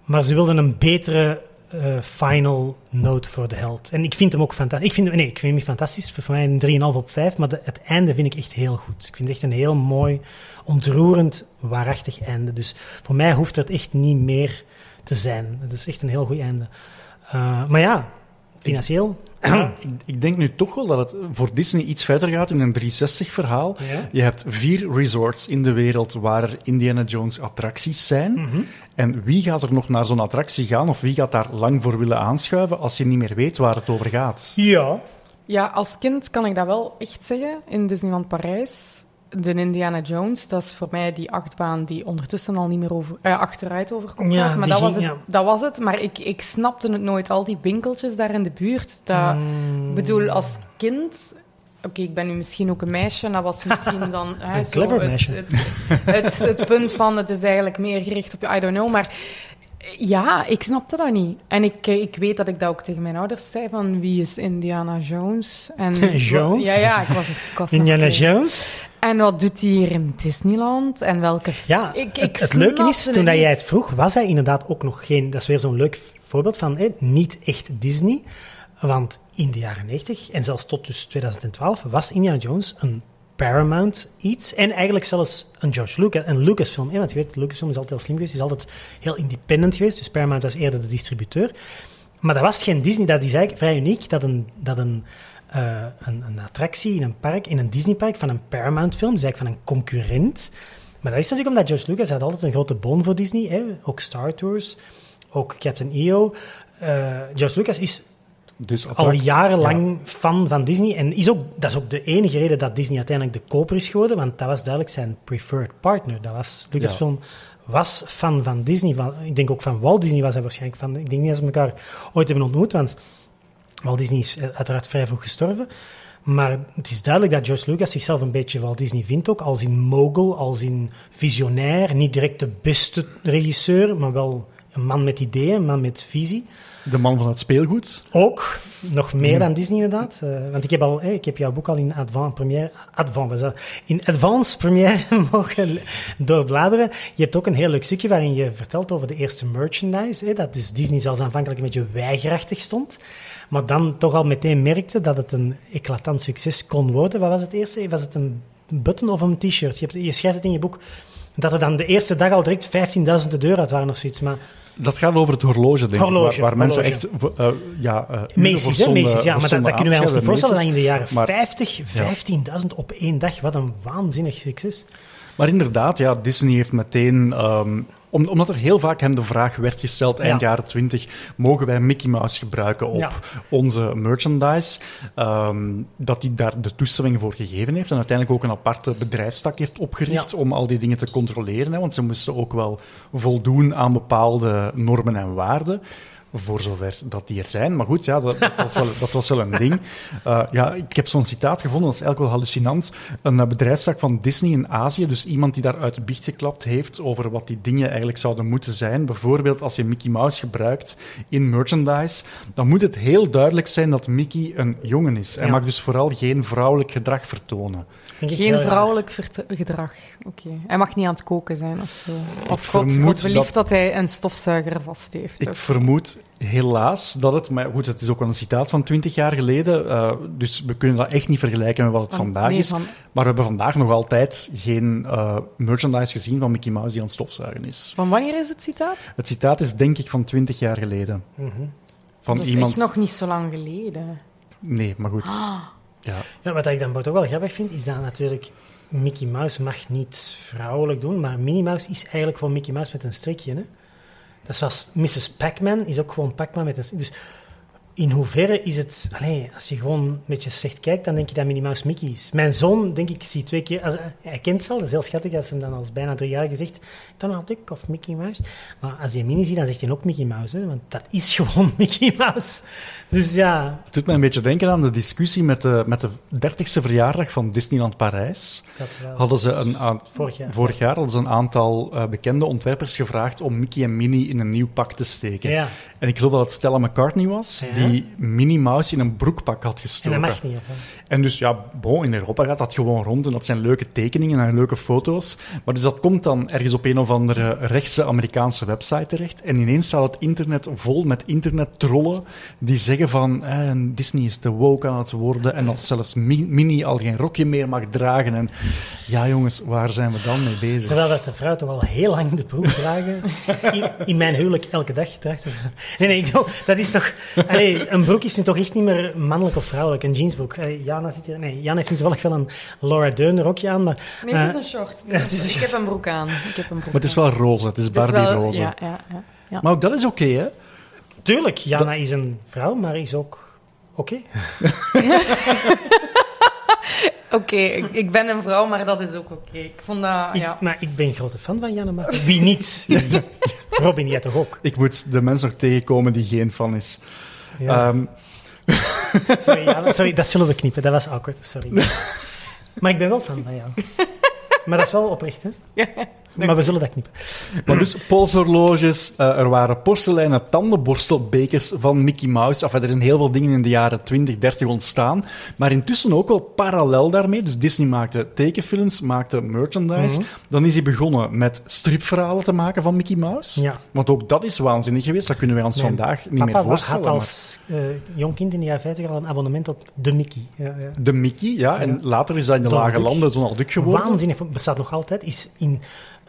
Maar ze wilden een betere eh, final note voor de held. En ik vind hem ook fantastisch. Ik vind, nee, ik vind hem fantastisch. Voor mij een 3,5 op 5. Maar het einde vind ik echt heel goed. Ik vind het echt een heel mooi, ontroerend, waarachtig einde. Dus voor mij hoeft het echt niet meer te zijn. Het is echt een heel goed einde. Eh, maar ja, financieel. Ja, ik, ik denk nu toch wel dat het voor Disney iets verder gaat in een 360-verhaal. Ja. Je hebt vier resorts in de wereld waar er Indiana Jones attracties zijn. Mhm. En wie gaat er nog naar zo'n attractie gaan of wie gaat daar lang voor willen aanschuiven als je niet meer weet waar het over gaat? Ja. Ja, als kind kan ik dat wel echt zeggen. In Disneyland Parijs, de Indiana Jones, dat is voor mij die achtbaan die ondertussen al niet meer over, eh, achteruit overkomt. Ja, maar dat was, ging- het, ja. dat was het. Maar ik, ik snapte het nooit. Al die winkeltjes daar in de buurt. Dat, Mm. Ik bedoel, als kind... Oké, ik ben nu misschien ook een meisje. En dat was misschien dan... hè, zo clever het, meisje. Het, het, het punt van, het is eigenlijk meer gericht op... I don't know, maar... Ja, ik snapte dat niet. En ik, ik weet dat ik dat ook tegen mijn ouders zei, van wie is Indiana Jones? En, Jones? Ja, ja, ik was, ik was Indiana. Jones. En wat doet hij hier in Disneyland? En welke... Ja, Ik- ik het, leuke is, toen dat jij het vroeg, was hij inderdaad ook nog geen... Dat is weer zo'n leuk voorbeeld van eh, niet echt Disney. Want in de jaren 90 en zelfs tot dus 2012 was Indiana Jones een Paramount iets. En eigenlijk zelfs een George Lucas, een Lucasfilm. Eh, want je weet, Lucasfilm is altijd heel slim geweest. is altijd heel independent geweest. Dus Paramount was eerder de distributeur. Maar dat was geen Disney. Dat is eigenlijk vrij uniek dat een, dat een, eh, een, een attractie in een park, in een Disneypark van een Paramount-film, dus eigenlijk van een concurrent. Maar dat is natuurlijk omdat George Lucas had altijd een grote boon voor Disney. Hè? Ook Star Tours, ook Captain EO. Eh, George Lucas is Dus al jarenlang fan van Disney. En is ook, dat is ook de enige reden dat Disney uiteindelijk de koper is geworden. Want dat was duidelijk zijn preferred partner. Dat was, Lucasfilm was fan van Disney. Van, ik denk ook van Walt Disney was hij waarschijnlijk van. Ik denk niet dat ze elkaar ooit hebben ontmoet. Want Walt Disney is uiteraard vrij vroeg gestorven. Maar het is duidelijk dat George Lucas zichzelf een beetje Walt Disney vindt ook. Als in mogul, als in visionair. Niet direct de beste regisseur, maar wel een man met ideeën, een man met visie. De man van het speelgoed. Ook, nog meer dan Disney inderdaad. Eh, want ik heb, al, eh, ik heb jouw boek al in advance première, advance, in advance première mogen doorbladeren. Je hebt ook een heel leuk stukje waarin je vertelt over de eerste merchandise. dat dus Disney zelfs aanvankelijk een beetje weigerachtig stond. Maar dan toch al meteen merkte dat het een eclatant succes kon worden. Wat was het eerste? Was het een button of een t-shirt? Je, hebt- je schrijft het in je boek. Dat er dan de eerste dag al direct 15.000 de deur uit waren of zoiets. Maar Dat gaat over het horloge, denk Horloge, ik. Waar, waar mensen echt... eh, ja, Macy's, zonde- Macy's, ja, maar dat, kunnen wij ons niet voorstellen. Dat in de jaren Maar- 50, 15.000 op één dag. Wat een waanzinnig succes. Maar inderdaad, ja, Disney heeft meteen... ehm, om- omdat er heel vaak hem de vraag werd gesteld, eind Ja. jaren 20, mogen wij Mickey Mouse gebruiken op onze merchandise? Ehm, dat hij daar de toestemming voor gegeven heeft en uiteindelijk ook een aparte bedrijfstak heeft opgericht om al die dingen te controleren. Hè, want ze moesten ook wel voldoen aan bepaalde normen en waarden. Voor zover dat die er zijn. Maar goed, ja, dat, dat, was, wel, dat was wel een ding. Uh, ja, ik heb zo'n citaat gevonden, dat is eigenlijk wel hallucinant. Een uh, bedrijfstak van Disney in Azië, dus iemand die daar uit de biecht geklapt heeft over wat die dingen eigenlijk zouden moeten zijn. Bijvoorbeeld als je Mickey Mouse gebruikt in merchandise, dan moet het heel duidelijk zijn dat Mickey een jongen is. Hij Ja. mag dus vooral geen vrouwelijk gedrag vertonen. Geen vrouwelijk gedrag. Oké. Hij mag niet aan het koken zijn of zo. Of God, God belieft dat- dat... hij een stofzuiger vast heeft. Ik vermoed helaas dat het, maar goed, het is ook wel een citaat van 20 jaar geleden, uh, dus we kunnen dat echt niet vergelijken met wat het Van- vandaag nee, is. van- Maar we hebben vandaag nog altijd geen uh, merchandise gezien van Mickey Mouse die aan het stofzuigen is. Van wanneer is het citaat? Het citaat is denk ik van 20 jaar geleden. Mhm. Van dat is iemand. echt nog niet zo lang geleden. Nee, maar goed. Ah. Ja. Ja, wat ik dan ook wel grappig vind, is dat natuurlijk Mickey Mouse mag niet vrouwelijk doen, maar Minnie Mouse is eigenlijk gewoon Mickey Mouse met een strikje. Hè? Dat zoals Mrs. Pac-Man is ook gewoon Pac-Man met een strikje. Dus in hoeverre is het... Als je gewoon een beetje slecht kijkt, dan denk je dat Minnie Mouse Mickey is. Mijn zoon, denk ik, zie twee keer... Als, hij kent ze al, dat is heel schattig als hij hem dan als bijna drie jaar gezegd Donald Duck of Mickey Mouse. Maar als hij Minnie ziet, dan zegt hij ook Mickey Mouse. Hè? Want dat is gewoon Mickey Mouse. Dus ja... Het doet mij een beetje denken aan de discussie met de, met de 30ste verjaardag van Disneyland Parijs. Dat was Hadden ze een aan, vorig jaar. vorig jaar hadden ze een aantal uh, bekende ontwerpers gevraagd om Mickey en Minnie in een nieuw pak te steken. Ja. En ik geloof dat het Stella McCartney was, Ja. die die Minnie Mouse in een broekpak had En gestoken. dat mag niet. Of, En dus ja, bon, in Europa gaat dat gewoon rond en dat zijn leuke tekeningen en leuke foto's. Maar dus dat komt dan ergens op een of andere rechtse Amerikaanse website terecht. En ineens staat het internet vol met internettrollen die zeggen van eh, Disney is te woke aan het worden en dat zelfs Mi- Minnie al geen rokje meer mag dragen. En ja jongens, waar zijn we dan mee bezig? Terwijl dat de vrouw toch al heel lang de broek dragen. In, in mijn huwelijk elke dag ze. Nee, nee, dat is toch... Allee, een broek is nu toch echt niet meer mannelijk of vrouwelijk, een jeansbroek. Allee, Jana zit hier... Nee, Jan heeft nu toevallig wel een Laura Dern rokje aan, maar... Nee, het is eh, een short. het is een ik heb een broek aan. Ik heb een broek Maar het is wel roze, het is Het is Barbie wel- roze. Ja, ja, ja. ja. Maar ook dat is oké, hè? Tuurlijk, Jana is een vrouw, maar is ook... Oké. Oké, ik, ik ben een vrouw, maar dat is ook oké. Ik vond dat, Ik- ja. Maar ik ben een grote fan van Jana, maar wie niet? Robin, jij toch ook? Ik moet de mens nog tegenkomen die geen fan is. Ja. Ehm, Sorry, Jana, sorry, dat zullen we knippen. Dat was awkward, sorry. Maar ik ben wel fan van jou. Maar dat is wel oprecht, hè? Maar we zullen dat knippen. Maar dus polshorloges, eh, er waren porseleinen tandenborstelbekers van Mickey Mouse. Enfin, er zijn heel veel dingen in de jaren 20, 30 ontstaan. Maar intussen ook wel parallel daarmee. Dus Disney maakte tekenfilms, maakte merchandise. Mhm. Dan is hij begonnen met stripverhalen te maken van Mickey Mouse. Ja. Want ook dat is waanzinnig geweest. Dat kunnen wij ons vandaag niet Papa meer voorstellen. had als eh, jong kind in de jaren 50 al een abonnement op de Mickey. Ja, ja. De Mickey, ja. En later is dat in de Donald lage Duck. landen Donald Duck geworden. Waanzinnig, bestaat nog altijd, is in...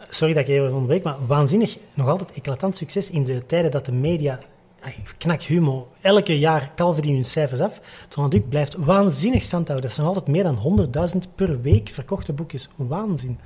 Sorry dat ik je even onderbreek, maar waanzinnig, nog altijd eclatant succes in de tijden dat de media... Knak humo. Elke jaar kalven die hun cijfers af. Donald Duck blijft waanzinnig stand houden. Dat zijn altijd meer dan 100.000 per week verkochte boekjes. Waanzin.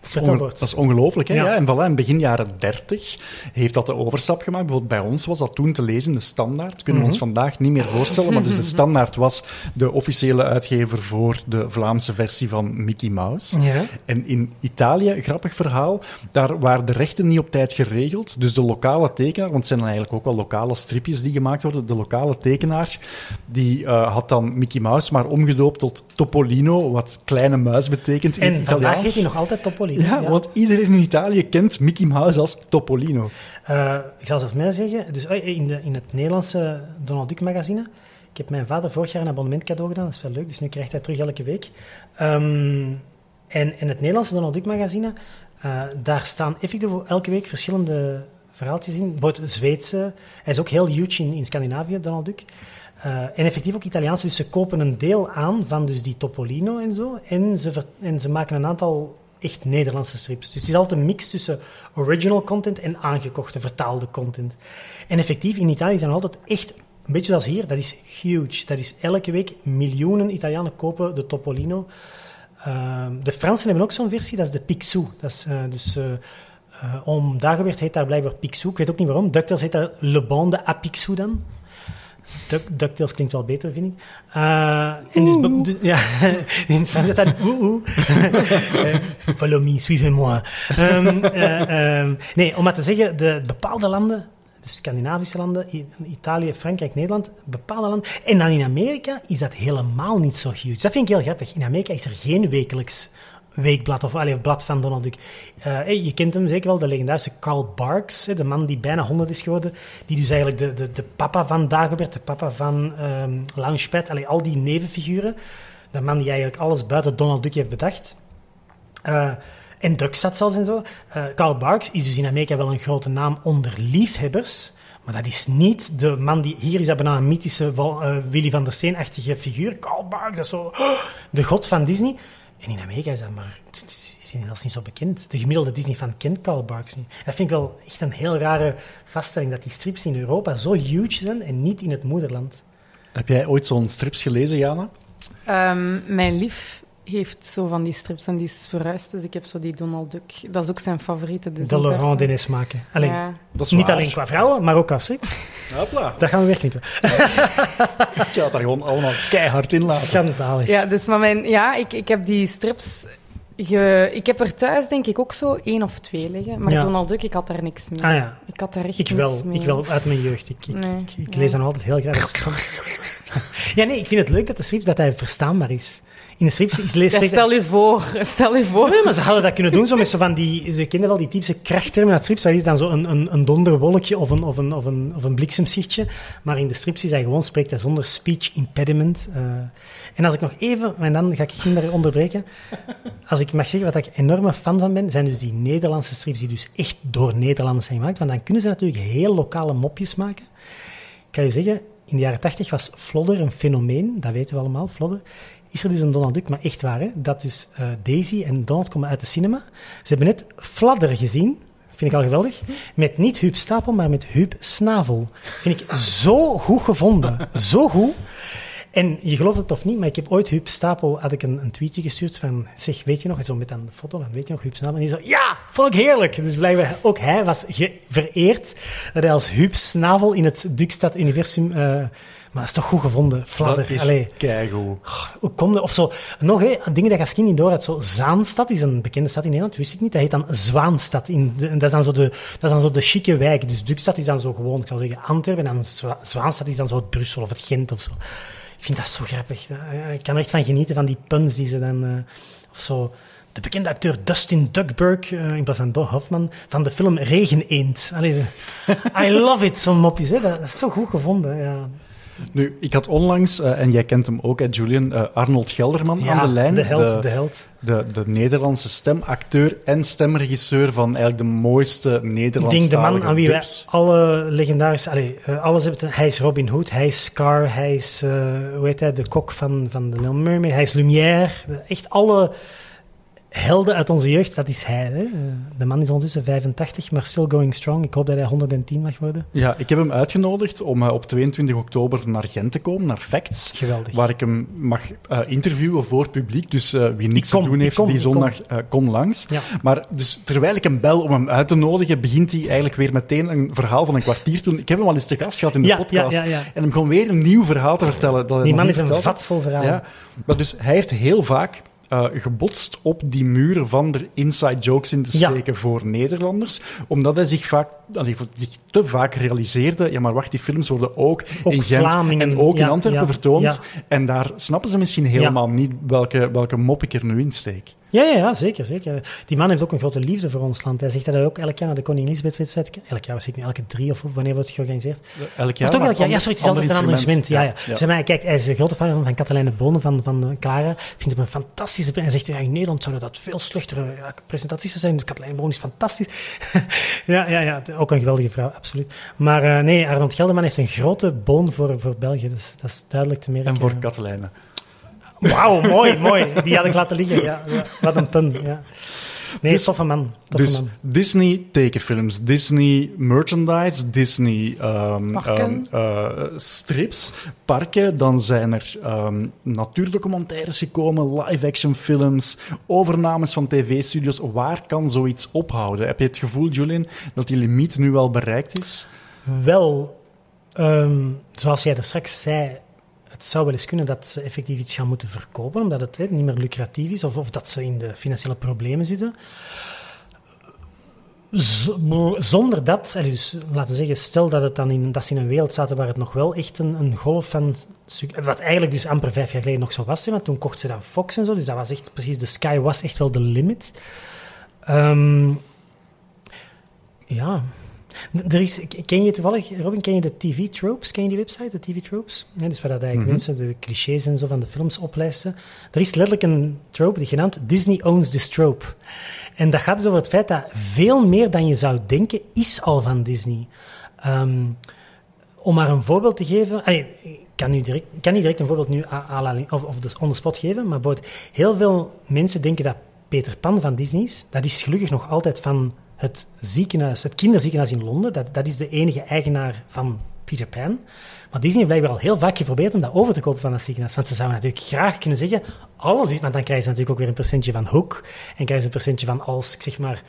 Dat is, dat ongelooflijk, hè? Ja. Ja. En voilà, in begin jaren 30 heeft dat de overstap gemaakt. Bijvoorbeeld bij ons was dat toen te lezen de Standaard. Kunnen we ons vandaag niet meer voorstellen. Maar dus de Standaard was de officiële uitgever voor de Vlaamse versie van Mickey Mouse. Ja. En in Italië, grappig verhaal, daar waren de rechten niet op tijd geregeld. Dus de lokale tekenaar, want het zijn dan eigenlijk ook wel lokale stripjes die gemaakt worden, de lokale tekenaar, die eh, had dan Mickey Mouse maar omgedoopt tot Topolino, wat kleine muis betekent in het En vandaag Italiaans. heet hij nog altijd Topolino. Ja, want iedereen in Italië kent Mickey Mouse als Topolino. Eh, ik zal zelfs meer zeggen. Dus eh, in, de, in het Nederlandse Donald Duck magazine. Ik heb mijn vader vorig jaar een abonnement cadeau gedaan. Dat is wel leuk, dus nu krijgt hij terug elke week. Ehm, en in het Nederlandse Donald Duck magazine, eh, daar staan effectief elke week verschillende verhaaltjes in. Bijvoorbeeld Zweedse. Hij is ook heel huge in, in Scandinavië, Donald Duck. Eh, en effectief ook Italiaanse. Dus ze kopen een deel aan van dus die Topolino en zo. En ze, en ze maken een aantal echt Nederlandse strips. Dus het is altijd een mix tussen original content en aangekochte, vertaalde content. En effectief, in Italië zijn altijd echt, een beetje zoals hier, dat is huge. Dat is elke week miljoenen Italianen kopen de Topolino. Ehm, de Fransen hebben ook zo'n versie, dat is de Picsou. Dat is uh, dus... Uh, om Dagobert heet daar blijkbaar Picsou. Ik weet ook niet waarom. DuckTales heet daar Le Bon de à Picsou dan. Duck, DuckTales klinkt wel beter, vind ik. Uh, en dus, dus, ja, in het Frans is dat oeh oeh. Follow me, suivez-moi. Um, uh, um, nee, om maar te zeggen, de bepaalde landen, de Scandinavische landen, Italië, Frankrijk, Nederland, bepaalde landen. En dan in Amerika is dat helemaal niet zo huge. Dat vind ik heel grappig. In Amerika is er geen wekelijks weekblad of allee, blad van Donald Duck. Hey, je kent hem zeker wel, de legendarische Carl Barks, de man die bijna 100 is geworden, die dus eigenlijk de, de, de papa van Dagobert, de papa van um, Launchpad, allee, al die nevenfiguren, de man die eigenlijk alles buiten Donald Duck heeft bedacht. Uh, en zat zelfs en zo. Uh, Carl Barks is dus in Amerika wel een grote naam onder liefhebbers, maar dat is niet de man die... Hier is dat bijna een mythische Willy van der Steen-achtige figuur. Carl Barks, dat is zo de god van Disney. En in Amerika is dat maar... is zelfs niet zo bekend. De gemiddelde Disney-fan kent Carl Barks niet. Dat vind ik wel echt een heel rare vaststelling, dat die strips in Europa zo huge zijn en niet in het moederland. Heb jij ooit zo'n strips gelezen, Jana? Um, mijn lief heeft zo van die strips en die is verhuisd, dus ik heb zo die Donald Duck. Dat is ook zijn favoriete. Dus de Laurent Denis maken. Alleen, ja. niet waar. alleen qua vrouwen, maar ook als strips. Hopla. Dat gaan we weer knippen. ik ga het daar gewoon allemaal keihard in laten. Schandalig. Ja, dus maar mijn, ja, ik, ik heb die strips... Ge, ik heb er thuis denk ik ook zo één of twee liggen. Maar ja. Donald Duck, ik had daar niks mee. Ah, ja. Ik had daar echt ik wel, niks mee. Ik wel, uit mijn jeugd. Ik, ik, nee, ik, ik lees ja. dan altijd heel graag. ja, nee, ik vind het leuk dat de strips dat hij verstaanbaar is. In de strips... is- lees- Ja, stel je voor, stel je voor. Nee, maar ze hadden dat kunnen doen zo met zo van die... Ze kenden wel die typische krachttermen uit strips, waar je dan zo een, een, een donderwolkje of een, of, een, of, een, of een bliksemschichtje. Maar in de strips is hij gewoon, spreekt hij zonder speech impediment. eh. en als ik nog even, en dan ga ik meer onderbreken, als ik mag zeggen wat ik enorme fan van ben, zijn dus die Nederlandse strips die dus echt door Nederlanders zijn gemaakt. Want dan kunnen ze natuurlijk heel lokale mopjes maken. Ik kan je zeggen, in de jaren tachtig was Flodder een fenomeen, dat weten we allemaal, Flodder. Is er dus een Donald Duck, maar echt waar, hè? dat dus eh, Daisy en Donald komen uit de cinema. Ze hebben net Fladder gezien, vind ik al geweldig, met niet Huub Stapel, maar met Huub Snavel. Vind ik zo goed gevonden, zo goed. En je gelooft het of niet, maar ik heb ooit Huub Stapel, had ik een, een tweetje gestuurd van, zeg, weet je nog, zo met de foto van, weet je nog, Huub? En die zo, ja, vond ik heerlijk. Dus blijkbaar, ook hij was vereerd dat hij als Huub Snavel in het Dukstad-universum, eh, maar dat is toch goed gevonden, Fladder. Dat is Allee, keigoed. hoe kom je, of zo, nog hè, dingen dat je als kind niet door had, zo Zaanstad is een bekende stad in Nederland, wist ik niet, dat heet dan Zwaanstad. In de, en dat, is dan zo de, dat is dan zo de chique wijk, dus Dukstad is dan zo gewoon, ik zou zeggen Antwerpen, en dan Zwa- Zwaanstad is dan zo het Brussel of het Gent of zo. Ik vind dat zo grappig. Dat- Ik kan er echt van genieten, van die puns die ze dan... eh, of zo... De bekende acteur Dustin Duckburg, eh, in plaats van Don Hoffman, van de film Regeneend. Allee, I love it, zo'n mopjes. Hè. Dat is zo goed gevonden. Ja. Nu, ik had onlangs, eh, en jij kent hem ook, hè, Julian, eh, Arnold Gelderman Ja, aan de lijn. de held, de, de held. de, de Nederlandse stemacteur en stemregisseur van eigenlijk de mooiste Ik Nederlandse denk de man aan wie wij alle legendarische... Allee, eh, alles hebben. Hij is Robin Hood, hij is Scar, hij is... hoe heet hij? De kok van, van de Little Mermaid. Hij is Lumière. Echt alle helden uit onze jeugd, dat is hij. Hè? De man is ondertussen 85, maar still going strong. Ik hoop dat hij 110 mag worden. Ja, ik heb hem uitgenodigd om eh, op 22 oktober naar Gent te komen, naar Facts. Geweldig. Waar ik hem mag eh, interviewen voor publiek. Dus eh, wie niks kom, te doen heeft kom, die kom. zondag, eh, kom langs. Ja. Maar dus terwijl ik hem bel om hem uit te nodigen, begint hij eigenlijk weer meteen een verhaal van een kwartier toen. Ik heb hem al eens te gast gehad in de Ja, podcast. ja. En hem gewoon weer een nieuw verhaal te vertellen. Dat Die man is een verteld had. vat vol verhalen. Ja, maar dus hij heeft heel vaak eh, gebotst op die muren van er inside jokes in te Ja. steken voor Nederlanders, omdat hij zich vaak, allee, zich te vaak realiseerde, ja maar wacht, die films worden ook, Ook in Gent Vlamingen, en ook in Antwerpen ja, vertoond, en daar snappen ze misschien helemaal niet welke, welke mop ik er nu in steek. Ja, ja, zeker, zeker. Die man heeft ook een grote liefde voor ons land. Hij zegt dat hij ook elk jaar naar de Koningin Elisabeth-wedstrijd... Elk jaar, was ik niet, elke drie of wanneer wordt het georganiseerd? Elk jaar, of toch elk jaar? Ja, sorry, het is altijd een ander instrument. Ja, ja. ja. Zeg maar, kijk, hij is een grote fan van Katelijne Bonen, van, van Clara. Vindt hem een fantastische... En hij zegt, ja, in Nederland zouden dat veel slechtere ja, presentaties zijn. Dus Katelijne Bonen is fantastisch. ja, ja, ja, ook een geweldige vrouw, absoluut. Maar eh, nee, Arnold Gelderman heeft een grote boon voor, voor België. Dus, dat is duidelijk te merken. En voor Katelijne. Wauw, mooi, mooi. Die had ik laten liggen. Ja, ja. Wat een pun, ja. Nee, Dus- toffe man. Toffe Dus man. Disney tekenfilms, Disney merchandise, Disney ehm, ehm, eh, strips, parken. Dan zijn er ehm, natuurdocumentaires gekomen, live-action films, overnames van tv-studios. Waar kan zoiets ophouden? Heb je het gevoel, Julian, dat die limiet nu wel bereikt is? Wel, ehm, zoals jij er straks zei, het zou wel eens kunnen dat ze effectief iets gaan moeten verkopen, omdat het niet meer lucratief is, of, of dat ze in de financiële problemen zitten. Zonder dat, dus, laten zeggen, stel dat, het dan in, dat ze in een wereld zaten waar het nog wel echt een, een golf van... Wat eigenlijk dus amper vijf jaar geleden nog zo was, want toen kocht ze dan Fox en zo, dus dat was echt precies, de sky was echt wel de limit. Ehm, ja, er is, ken je toevallig, Robin, ken je de TV Tropes? Ken je die website, de TV Tropes? Dus waar dat eigenlijk mensen de clichés en zo van de films oplijsten. Er is letterlijk een trope die genaamd Disney owns this trope. En dat gaat dus over het feit dat veel meer dan je zou denken is al van Disney. Ehm, om maar een voorbeeld te geven. allee, Ik kan, nu direct, ik kan niet direct een voorbeeld nu à- of, of dus on the spot geven, maar bijvoorbeeld, heel veel mensen denken dat Peter Pan van Disney is. Dat is gelukkig nog altijd van het ziekenhuis, het kinderziekenhuis in Londen. Dat, dat is de enige eigenaar van Peter Pan. Maar Disney heeft blijkbaar al heel vaak geprobeerd om dat over te kopen van dat ziekenhuis. Want ze zouden natuurlijk graag kunnen zeggen, alles is... Want dan krijgen ze natuurlijk ook weer een percentje van Hook. En krijgen ze een percentje van als, ik zeg maar...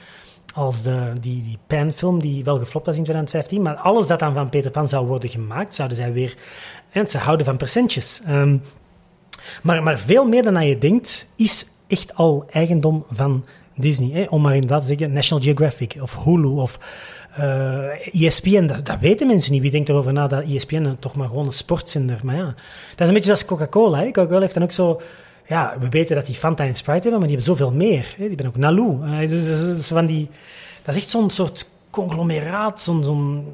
Als de, die, die Pan-film, die wel geflopt was in 2015. Maar alles dat dan van Peter Pan zou worden gemaakt, zouden zij weer... En ze houden van percentjes. Ehm, maar, maar veel meer dan je denkt, is echt al eigendom van Disney. Hè? Om maar inderdaad te zeggen, National Geographic of Hulu of eh ESPN. Dat, weten mensen niet. Wie denkt erover na dat E ESPN toch maar gewoon een sportzender. Maar ja, dat is een beetje als Coca-Cola. Coca-Cola heeft dan ook zo... ja, we weten dat die Fanta en Sprite hebben, maar die hebben zoveel meer. Hè. Die hebben ook Naloo. Eh, dus, dus- dus die, dat is echt zo'n soort conglomeraat, zo'n... zo'n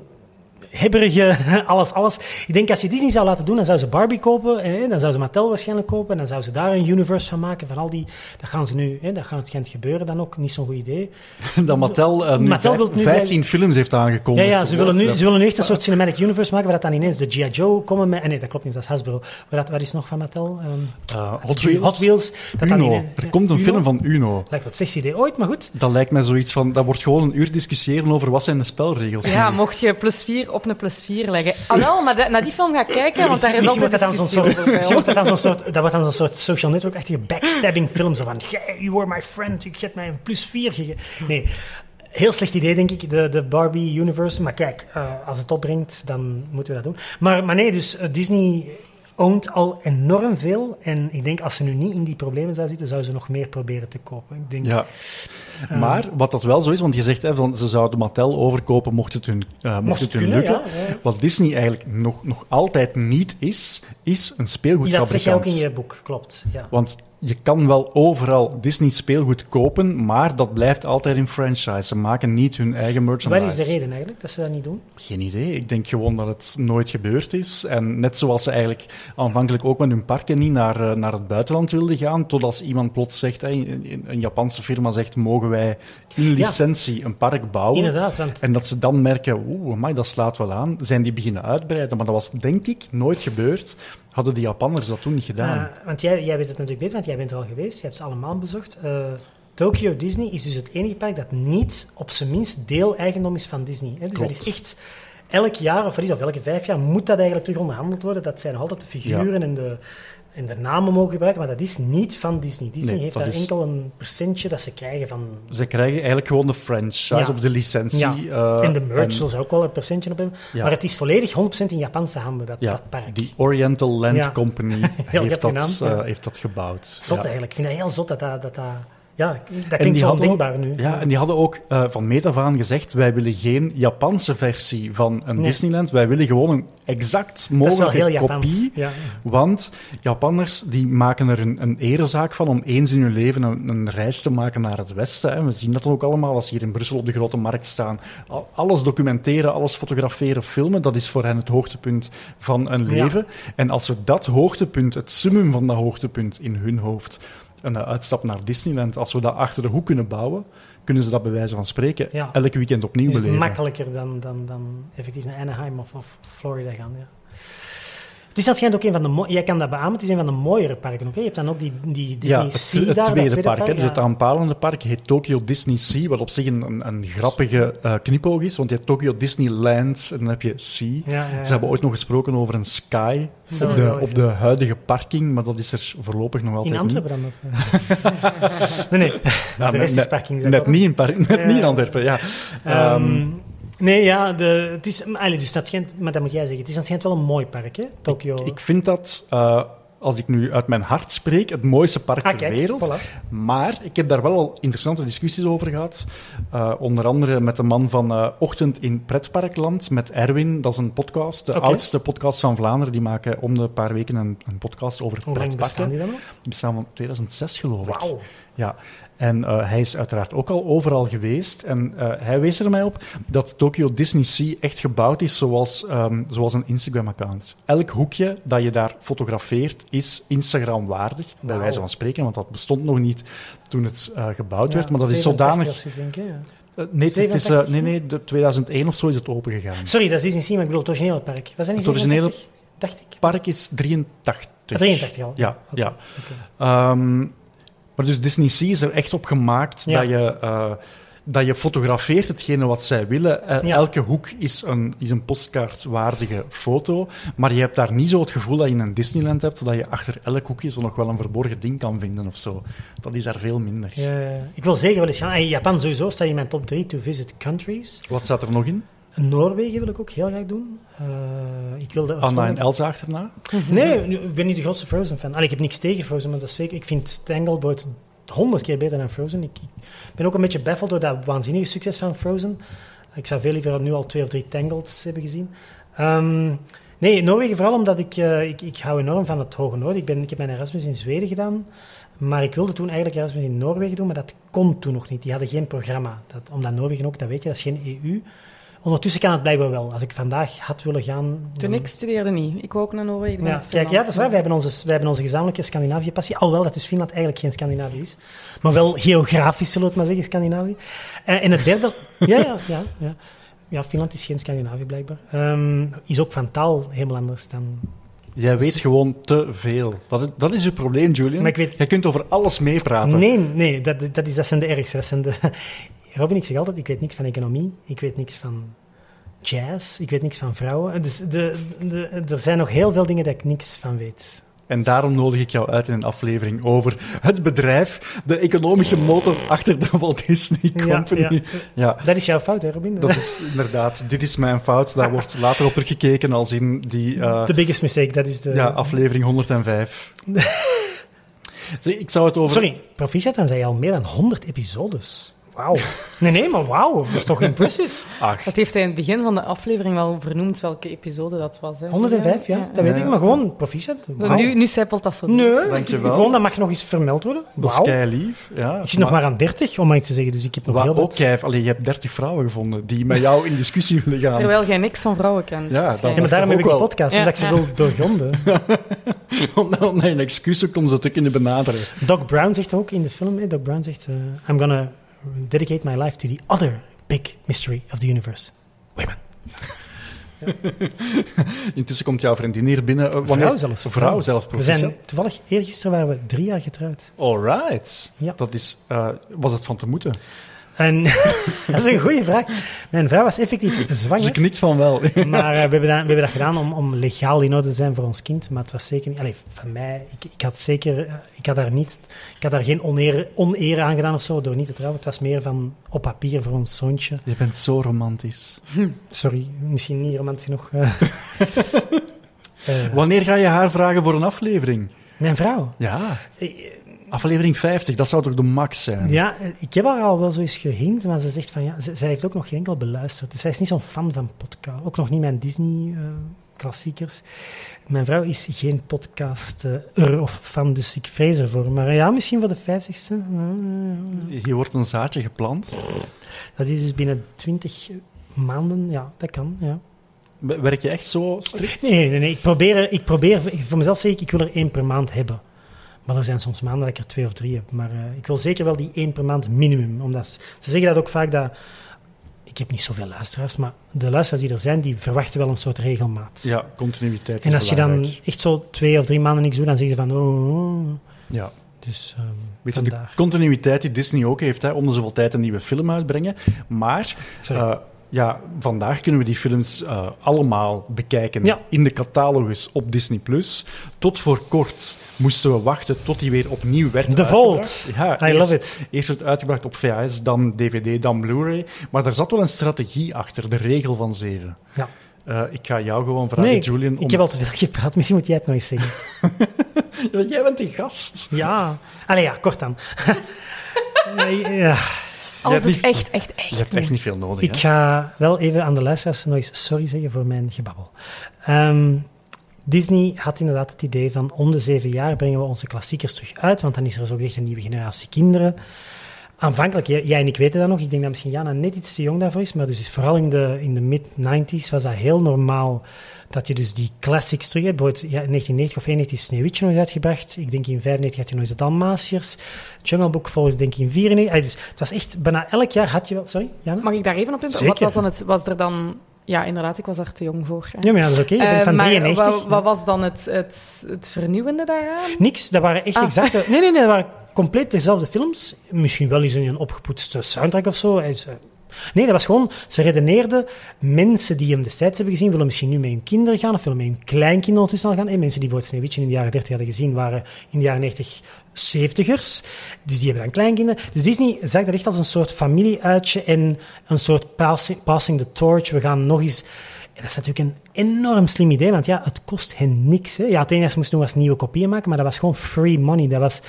hebberige, alles, alles. Ik denk als je Disney zou laten doen, dan zou ze Barbie kopen, hè, dan zou ze Mattel waarschijnlijk kopen, en dan zou ze daar een universe van maken van al die... Dat gaan ze nu, hè, dat gaat het schijnt gebeuren dan ook, niet zo'n goed idee. dat Mattel, eh, nu Mattel vijf- wil nu 15 films heeft aangekondigd. ja, ze willen, nu, ze willen nu echt een soort cinematic universe maken, waar dat dan ineens de G.I. Joe komen met... eh, Nee, dat klopt niet, dat is Hasbro. Maar dat, wat is nog van Mattel? Ehm, Eh, Hot Wheels. Hot Wheels. Dat dan Uno. Er komt een Uno? film van Uno. Lijkt wat sexy idee ooit, maar goed. Dat lijkt mij zoiets van, dat wordt gewoon een uur discussiëren over wat zijn de spelregels. Ja, mocht je plus 4 op een plus 4 leggen. Ah wel, maar de- naar die film ga ik kijken, want daar is Misschien altijd dat dan zo'n discussie soort, over bij misschien wordt dat dan zo'n soort, dat wordt dan zo'n soort social network-achtige backstabbing film. Zo van, "Jij, you were my friend, ik heb mij een plus 4 gegeven. Nee, heel slecht idee, denk ik, de, de Barbie universe. Maar kijk, eh, als het opbrengt, dan moeten we dat doen. Maar, maar nee, dus eh, Disney oont al enorm veel. En ik denk, als ze nu niet in die problemen zou zitten, zou ze nog meer proberen te kopen. Ik denk, Ja. Maar wat dat wel zo is, want je zegt hè, van, ze zouden Mattel overkopen mocht het hun, eh, mocht het hun kunnen, lukken. ja, ja. Wat Disney eigenlijk nog, nog altijd niet is, is een speelgoedfabrikant. dat zeg je ook in je boek, klopt. Ja. Want je kan wel overal Disney speelgoed kopen, maar dat blijft altijd in franchise. Ze maken niet hun eigen merchandise. Wat is de reden eigenlijk dat ze dat niet doen? Geen idee. Ik denk gewoon dat het nooit gebeurd is. En net zoals ze eigenlijk aanvankelijk ook met hun parken niet naar, eh, naar het buitenland wilden gaan, tot als iemand plots zegt, een Japanse firma zegt, mogen wij in licentie een park bouwen? Inderdaad, want En dat ze dan merken, oeh, amai, dat slaat wel aan, zijn die beginnen uitbreiden. Maar dat was denk ik nooit gebeurd. Hadden de Japanners dat toen niet gedaan. Uh, want jij, jij weet het natuurlijk beter, want jij bent er al geweest. Je hebt ze allemaal bezocht. Uh, Tokyo Disney is dus het enige park dat niet op zijn minst deel-eigendom is van Disney. Hè? Dus Klopt. dat is echt... Elk jaar, of, of elke vijf jaar, moet dat eigenlijk terug onderhandeld worden. Dat zijn nog altijd de figuren en, de, en de namen mogen gebruiken, maar dat is niet van Disney. Disney Nee, heeft daar is- enkel een percentje dat ze krijgen van... Ze krijgen eigenlijk gewoon de franchise Ja. of de licentie. Ja. eh, en de merch en- zullen ze ook wel een percentje op hebben. Ja. Maar het is volledig 100% in Japanse handen, dat, ja, dat park. die Oriental Land. Company heeft, dat, eh, heeft dat gebouwd. Zot eigenlijk. Ik vind dat heel zot dat dat... dat, dat ja, dat klinkt zo ook- ondenkbaar nu. Ja, en die hadden ook eh, van meet af aan gezegd, wij willen geen Japanse versie van een Nee. Disneyland. Wij willen gewoon een exact mogelijke kopie. Ja. Want Japanners die maken er een, een erezaak van om eens in hun leven een, een reis te maken naar het westen. Hè. We zien dat dan ook allemaal als ze hier in Brussel op de grote markt staan. Al- Alles documenteren, alles fotograferen, filmen, dat is voor hen het hoogtepunt van een Ja. leven. En als we dat hoogtepunt, het summum van dat hoogtepunt in hun hoofd, een uitstap naar Disneyland, als we dat achter de hoek kunnen bouwen, kunnen ze dat bij wijze van spreken Ja. elk weekend opnieuw Het is beleven. makkelijker dan, dan, dan effectief naar Anaheim of, of Florida gaan. Ja. Het is schijnt ook een van de Jij kan dat beamen, het is een van de mooiere parken. oké? Je hebt dan ook die, die Disney Ja, het, Sea het daar, dat tweede park. Dus het aanpalende park heet Tokyo Disney Sea, wat op zich een, een, een grappige eh, knipoog is. Want je hebt Tokyo Disneyland en dan heb je Sea. Ze hebben ooit nog gesproken over een Sky op de, op de huidige parking, maar dat is er voorlopig nog altijd In niet. Antwerpen dan? Of, nee, nee. Ja, de rest net, is parking. Net niet in, park, net niet in Antwerpen, ja. Ehm, Ehm, nee, ja, de, het is, maar, allee, dus dat schijnt, maar dat moet jij zeggen. Het is dat schijnt wel een mooi park, hè? Tokyo. ik vind dat, eh, als ik nu uit mijn hart spreek, het mooiste park ah, ter kijk, wereld. voilà. Maar ik heb daar wel al interessante discussies over gehad. Uh, onder andere met de man van uh, Ochtend in Pretparkland, met Erwin. Dat is een podcast, de oudste podcast van Vlaanderen. Die maken om de paar weken een, een podcast over Hoe lang bestaan pretparken. die dan nog? Die bestaan van 2006, geloof ik. Wauw. Ja, en uh, hij is uiteraard ook al overal geweest. En uh, hij wees er mij op dat Tokyo Disney Sea echt gebouwd is zoals, um, zoals een Instagram-account. Elk hoekje dat je daar fotografeert is Instagram-waardig, bij wijze van spreken, want dat bestond nog niet toen het uh, gebouwd werd. Maar dat is 87 zodanig... of zoiets, denk ik, ja. Uh, nee, het is, 87, nee, nee, de 2001 of zo is het opengegaan. Sorry, dat is Disney Sea, maar ik bedoel het originele park. Was dat niet Het originele 87? Dacht ik. Park is 83. Ah, 83 al? Ja, ja. Um, maar dus Disney Sea is er echt op gemaakt Ja. dat, je, uh, dat je fotografeert hetgene wat zij willen. Uh, Ja. Elke hoek is een, is een postkaartwaardige foto, maar je hebt daar niet zo het gevoel dat je in een Disneyland hebt, dat je achter elk hoekje zo nog wel een verborgen ding kan vinden of zo. Dat is daar veel minder. Ja, ja. ik wil zeker wel eens gaan. En Japan sowieso staat in mijn top 3 to visit countries. Wat staat er nog in? Noorwegen wil ik ook heel graag doen. Uh, ik wilde Anna en Elsa achterna? Nee, nu, ik ben niet de grootste Frozen-fan. Allee, ik heb niks tegen Frozen, maar dat is zeker... Ik vind Tangleboard honderd keer beter dan Frozen. Ik, ik ben ook een beetje baffeld door dat waanzinnige succes van Frozen. Ik zou veel liever nu al twee of drie Tangleds hebben gezien. Um, Nee, Noorwegen vooral omdat ik, eh, ik, ik hou enorm van het Hoge Noorden. Ik, ben, ik heb mijn Erasmus in Zweden gedaan. Maar ik wilde toen eigenlijk Erasmus in Noorwegen doen, maar dat kon toen nog niet. Die hadden geen programma. Dat, omdat Noorwegen ook, dat weet je, dat is geen EU. Ondertussen kan het blijkbaar wel. Als ik vandaag had willen gaan... Toen dan- ik studeerde niet. Ik wou ook naar Noorwegen. Ja, kijk, ja, dat is waar. Wij hebben onze, wij hebben onze gezamenlijke Scandinavië-passie. Alhoewel dat dus Finland eigenlijk geen Scandinavië is. Maar wel geografisch, zullen we het maar zeggen, Scandinavië. Eh, en het derde... ja, ja, ja, ja. Ja, Finland is geen Scandinavië, blijkbaar. Ehm, is ook van taal helemaal anders dan... Jij weet gewoon te veel. Dat is, dat is je probleem, Julian. Maar ik weet- Jij kunt over alles meepraten. Nee, nee, dat, dat, is, dat zijn de ergste. Dat zijn de... Robin, ik zeg altijd, ik weet niks van economie. Ik weet niks van jazz. Ik weet niks van vrouwen. Dus de, de, er zijn nog heel veel dingen dat ik niks van weet. En daarom nodig ik jou uit in een aflevering over het bedrijf, de economische motor achter de Walt Disney Company. ja. Ja, Dat is jouw fout, hè, Robin? dat is inderdaad. Dit is mijn fout. Daar wordt later op teruggekeken als in die eh, The biggest mistake, dat is de... ja, aflevering 105. Zeg, ik zou het over... Sorry, proficiat, dan zijn je al meer dan 100 episodes. Wauw. Nee, nee, maar wauw. Dat is toch impressive? Ach, Dat heeft hij in het begin van de aflevering wel vernoemd welke episode dat was. Hè. 105, ja. Dat weet ik, maar gewoon proficiat. Nu, nu zijpelt dat zo. Nee, Dankjewel. gewoon dat mag nog eens vermeld worden. dat is Wauw. lief. Ja, Ik zit nog maar aan 30, om maar iets te zeggen, dus ik heb nog Wat heel ook wat... Allee, je hebt 30 vrouwen gevonden die met jou in discussie willen gaan. Terwijl jij niks van vrouwen kent. Ja, waarschijnlijk. Ja, maar daarom heb ik een podcast, Ja, omdat ik ze ja. wil doorgronden. Omdat omdat je een excuus om ze te kunnen benaderen. Doc Brown zegt ook in de film, hè, Doc Brown zegt... eh, I'm gonna dedicate my life to the other big mystery of the universe. Women. Intussen komt jouw vriendin hier binnen. Eh, Vrouw zelfs. Vrouw zelfs, We zijn, toevallig, eergisteren waren we drie jaar getrouwd. Alright. Ja. Dat is, eh, was het van te moeten? En dat is een goede vraag. Mijn vrouw was effectief Ze zwanger. knikt van wel. Maar eh, we, hebben dat, we hebben dat gedaan om, om legaal in orde te zijn voor ons kind. Maar het was zeker niet... Allee, van mij... Ik, ik had zeker... eh, Ik had daar niet... Ik had daar geen oneer, oneer aan gedaan of zo, door niet te trouwen. Het was meer van op papier voor ons zoontje. Je bent zo romantisch. Sorry, misschien niet romantisch genoeg. eh. Wanneer ga je haar vragen voor een aflevering? mijn vrouw. Ja, aflevering 50, dat zou toch de max zijn? Ja, eh, ik heb haar al wel zo eens gehint, maar ze zegt van ja, ze- zij heeft ook nog geen enkel beluisterd. Dus zij is niet zo'n fan van podcast. Ook nog niet mijn Disney-klassiekers. mijn vrouw is geen podcast-er of fan, dus ik vrees ervoor. Maar ja, misschien voor de vijftigste. Eh, Hier wordt een zaadje geplant. Dat is dus binnen twintig maanden. Ja, dat kan, ja. Werk je echt zo strikt? Nee, nee, nee. Ik probeer, er- ik probeer voor mezelf zeg ik, ik wil er één per maand hebben. Maar er zijn soms maanden dat ik er twee of drie heb. Maar eh, ik wil zeker wel die één per maand minimum. Omdat ze, ze zeggen dat ook vaak dat... Ik heb niet zoveel luisteraars, maar de luisteraars die er zijn, die verwachten wel een soort regelmaat. Ja, continuïteit en als je dan echt zo twee of drie maanden niks doet, dan zeggen ze van... Oh, oh, oh. Ja. Dus ehm Weet je, de continuïteit die Disney ook heeft, hè, om de zoveel tijd een nieuwe film uitbrengen. Maar Sorry. Ja, vandaag kunnen we die films eh, allemaal bekijken Ja. in de catalogus op Disney+. Tot voor kort moesten we wachten tot die weer opnieuw werd The uitgebracht. Vault. Ja, I eerst- love it. Eerst werd uitgebracht op VHS, dan DVD, dan Blu-ray. Maar daar zat wel een strategie achter, de regel van zeven. Ja. Eh, ik ga jou gewoon vragen, Nee, Julian. ik om- heb al te veel gepraat. Misschien moet jij het nog eens zeggen. Jij bent die gast. ja. Allee, ja, kort dan. Ja. Als hebt het niet- echt, echt, echt Je hebt echt niet veel nodig. Ik hè? ga wel even aan de luisteraars nog eens sorry zeggen voor mijn gebabbel. Ehm, Disney had inderdaad het idee van om de zeven jaar brengen we onze klassiekers terug uit, want dan is er zo gezegd een nieuwe generatie kinderen. Aanvankelijk, jij en ik weten dat nog, ik denk dat misschien Jana net iets te jong daarvoor is, maar dus is vooral in de, in de mid-90s was dat heel normaal dat je dus die classics terug hebt. Bijvoorbeeld ja, in 1990 of 1991 is Sneeuwwitje nog eens uitgebracht. Ik denk in 95 had je nog eens de Dalmatiërs. Jungle Book volgde denk ik in 94. Allee, Dus het was echt, bijna elk jaar had je wel... Sorry, Jana? Mag ik daar even op in? Wat was dan het? Was er dan... Ja, inderdaad, ik was daar te jong voor. hè. Ja, maar dat is oké. Je bent Eh, van maar 93. Wat, wat was dan het, het, het vernieuwende daaraan? Niks, dat waren echt Ah. exacte... Nee, nee, nee, dat waren compleet dezelfde films. Misschien wel eens een opgepoetste soundtrack of zo. Eh, Nee, dat was gewoon... Ze redeneerden, mensen die hem destijds hebben gezien, willen misschien nu met hun kinderen gaan, of willen met hun kleinkinderen ondertussen al gaan. En mensen die bijvoorbeeld Sneeuwwitje in de jaren 30 hadden gezien, waren in de jaren 90 70ers. Dus die hebben dan kleinkinderen. Dus Disney zag dat echt als een soort familieuitje en een soort passing, the torch. We gaan nog eens... En dat is natuurlijk een enorm slim idee, want ja, het kost hen niks. Hè. Ja, het enige ze moesten doen was nieuwe kopieën maken, maar dat was gewoon free money. Dat was...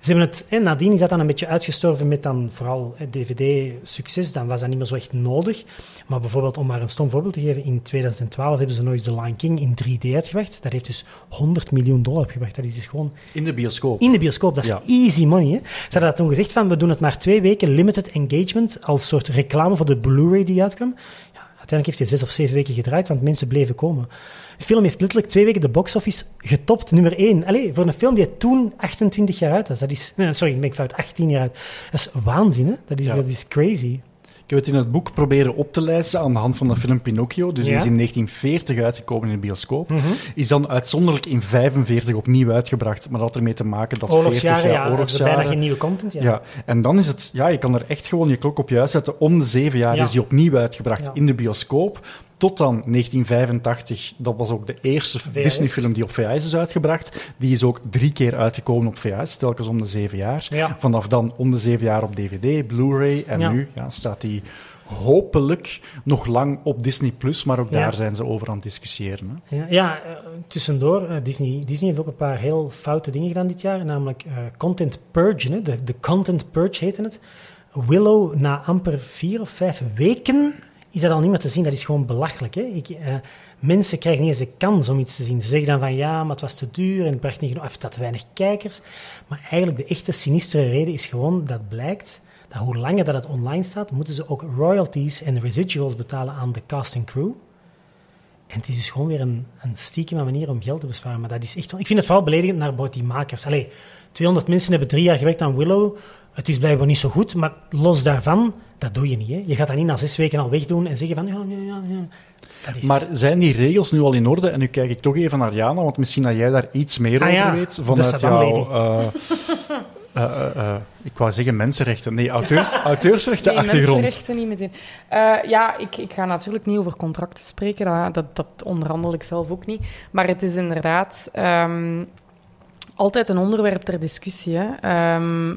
Ze hebben het, en nadien is dat dan een beetje uitgestorven met dan vooral DVD-succes. Dan was dat niet meer zo echt nodig. Maar bijvoorbeeld, om maar een stom voorbeeld te geven, in 2012 hebben ze nog eens The Lion King in 3D uitgebracht. Dat heeft dus 100 miljoen dollar opgebracht. Dat is dus gewoon In de bioscoop. in de bioscoop. Dat is Ja. easy money. Hè? Ze hadden dat toen gezegd van, we doen het maar twee weken limited engagement als soort reclame voor de Blu-ray die uitkwam. Uiteindelijk heeft hij zes of zeven weken gedraaid, want mensen bleven komen. De film heeft letterlijk twee weken de box-office getopt, nummer één. Allee, voor een film die toen 28 jaar uit was. Dat is, nee, sorry, ik ben fout, 18 jaar uit. Dat is waanzin, hè? Dat is, Ja. dat is crazy. Ik heb het in het boek proberen op te lijsten aan de hand van de film Pinocchio. Dus die Ja. is in 1940 uitgekomen in de bioscoop. Is dan uitzonderlijk in 45 opnieuw uitgebracht. Maar dat had ermee te maken dat 40 Oorlogsjaren, jaar ja, is oorlogsjaren... bijna geen nieuwe content. Ja. Ja. en dan is het, ja, je kan er echt gewoon je klok op juist zetten. Om de zeven jaar Ja. is die opnieuw uitgebracht in de bioscoop. Tot dan 1985, dat was ook de eerste. Disney-film die op VHS is uitgebracht. Die is ook drie keer uitgekomen op VHS, telkens om de zeven jaar. Ja. Vanaf dan om de zeven jaar op DVD, Blu-ray. En Ja. nu ja, staat die hopelijk nog lang op Disney+, Plus, maar ook Ja. daar zijn ze over aan het discussiëren. Hè. Ja, ja eh, tussendoor, eh, Disney, Disney heeft ook een paar heel foute dingen gedaan dit jaar. Namelijk eh, Content Purge, hè, de, de Content Purge heette het. Willow, na amper vier of vijf weken is dat al niet meer te zien. Dat is gewoon belachelijk. Hè? Ik, eh, mensen krijgen niet eens de kans om iets te zien. Ze zeggen dan van ja, maar het was te duur en het bracht niet genoeg, of dat weinig kijkers. Maar eigenlijk de echte sinistere reden is gewoon dat blijkt dat hoe langer dat het online staat, moeten ze ook royalties en residuals betalen aan de cast en crew. En het is dus gewoon weer een, een manier om geld te besparen. Maar dat is echt. Ik vind het vooral beledigend naar die makers. Allee, 200 mensen hebben drie jaar gewerkt aan Willow. Het is blijkbaar niet zo goed, maar los daarvan, dat doe je niet. Hè? Je gaat dat niet na zes weken al wegdoen en zeggen van... Ja, ja, ja, ja. Dat is... Maar zijn die regels nu al in orde? En nu kijk ik toch even naar Jana, want misschien dat jij daar iets meer Ah over ja, weet. de Vanuit jouw... eh, eh, eh, eh, ik wou zeggen mensenrechten. Nee, auteurs, auteursrechten Nee, achtergrond. mensenrechten niet meteen. Eh, ja, ik, ik ga natuurlijk niet over contracten spreken. Dat, dat, dat onderhandel ik zelf ook niet. Maar het is inderdaad ehm, altijd een onderwerp ter discussie. Hè. Ehm,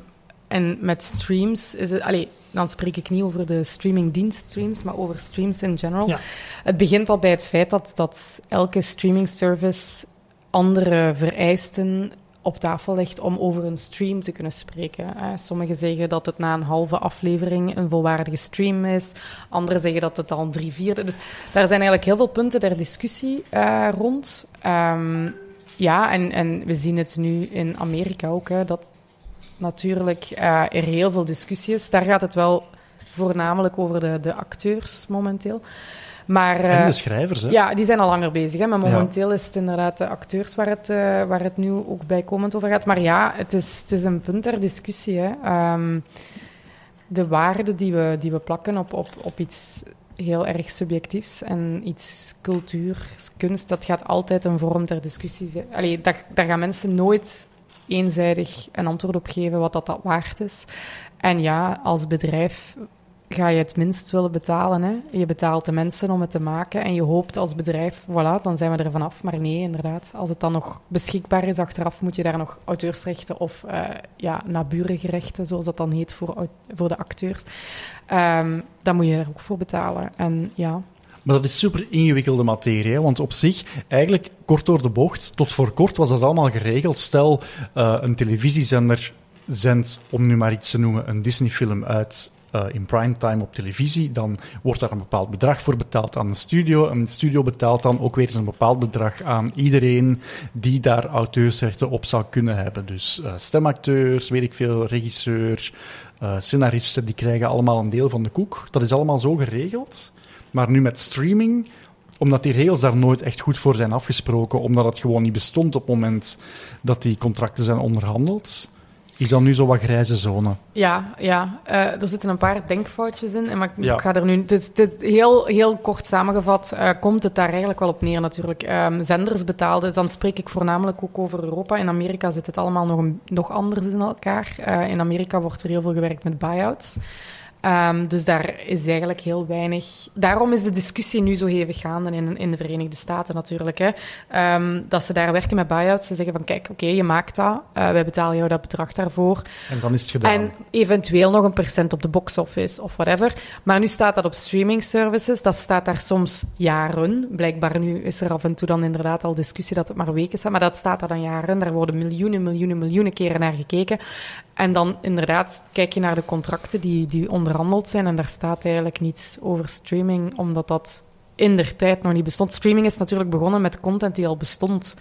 en met streams is het... Allee, dan spreek ik niet over de streamingdienststreams, maar over streams in general. Ja. Het begint al bij het feit dat, dat elke streaming service andere vereisten op tafel legt om over een stream te kunnen spreken. hè. Sommigen zeggen dat het na een halve aflevering een volwaardige stream is. Anderen zeggen dat het al een drie vierde. Dus daar zijn eigenlijk heel veel punten der discussie eh, rond. Ehm, ja, en, en we zien het nu in Amerika ook, hè, dat natuurlijk eh, er heel veel discussie is. Daar gaat het wel voornamelijk over de, de acteurs momenteel. Maar, En eh, de schrijvers, hè? ja, die zijn al langer bezig. Hè? Maar Ja. momenteel is het inderdaad de acteurs waar het, eh, waar het nu ook bijkomend over gaat. Maar ja, het is, het is een punt ter discussie. Hè? Ehm, de waarde die we, die we plakken op, op, op iets heel erg subjectiefs en iets cultuur, kunst, dat gaat altijd een vorm ter discussie zijn. Allee, daar, daar gaan mensen nooit eenzijdig een antwoord op geven wat dat, dat waard is. En ja, als bedrijf ga je het minst willen betalen. Hè? Je betaalt de mensen om het te maken en je hoopt als bedrijf, voilà, dan zijn we er vanaf. Maar nee, inderdaad, als het dan nog beschikbaar is achteraf, moet je daar nog auteursrechten of eh ja, naburige zoals dat dan heet voor, voor de acteurs, Ehm, dan moet je daar ook voor betalen. En ja, Maar dat is super ingewikkelde materie, want op zich, eigenlijk kort door de bocht, tot voor kort was dat allemaal geregeld. Stel, eh, een televisiezender zendt, om nu maar iets te noemen, een Disney-film uit eh, in primetime op televisie, dan wordt daar een bepaald bedrag voor betaald aan de studio. En de studio betaalt dan ook weer eens een bepaald bedrag aan iedereen die daar auteursrechten op zou kunnen hebben. Dus eh, stemacteurs, weet ik veel, regisseur, eh, scenaristen, die krijgen allemaal een deel van de koek. Dat is allemaal zo geregeld. Maar nu met streaming, omdat die regels daar nooit echt goed voor zijn afgesproken, omdat het gewoon niet bestond op het moment dat die contracten zijn onderhandeld, is dat nu zo wat grijze zone. Ja, ja. Eh, er zitten een paar denkfoutjes in. Maar ik, Ja. ik ga er nu... Dit, dit, heel, heel kort samengevat eh, komt het daar eigenlijk wel op neer natuurlijk. Ehm, zenders betaalden, dan spreek ik voornamelijk ook over Europa. In Amerika zit het allemaal nog, een- nog anders in elkaar. Eh, in Amerika wordt er heel veel gewerkt met buyouts. Ehm, dus daar is eigenlijk heel weinig. Daarom is de discussie nu zo hevig gaande in, in de Verenigde Staten natuurlijk. Hè. Ehm, dat ze daar werken met buyouts. Ze zeggen van kijk, oké, je maakt dat. Uh, wij betalen jou dat bedrag daarvoor. En dan is het gedaan. En eventueel nog een percent op de box office of whatever. Maar nu staat dat op streaming services. Dat staat daar soms jaren. Blijkbaar nu is er af en toe dan inderdaad al discussie dat het maar weken staat. Maar dat staat daar dan jaren. Daar worden miljoenen, miljoenen, miljoenen keren naar gekeken. En dan inderdaad kijk je naar de contracten die, die onderhandeld zijn en daar staat eigenlijk niets over streaming, omdat dat in der tijd nog niet bestond. Streaming is natuurlijk begonnen met content die al bestond.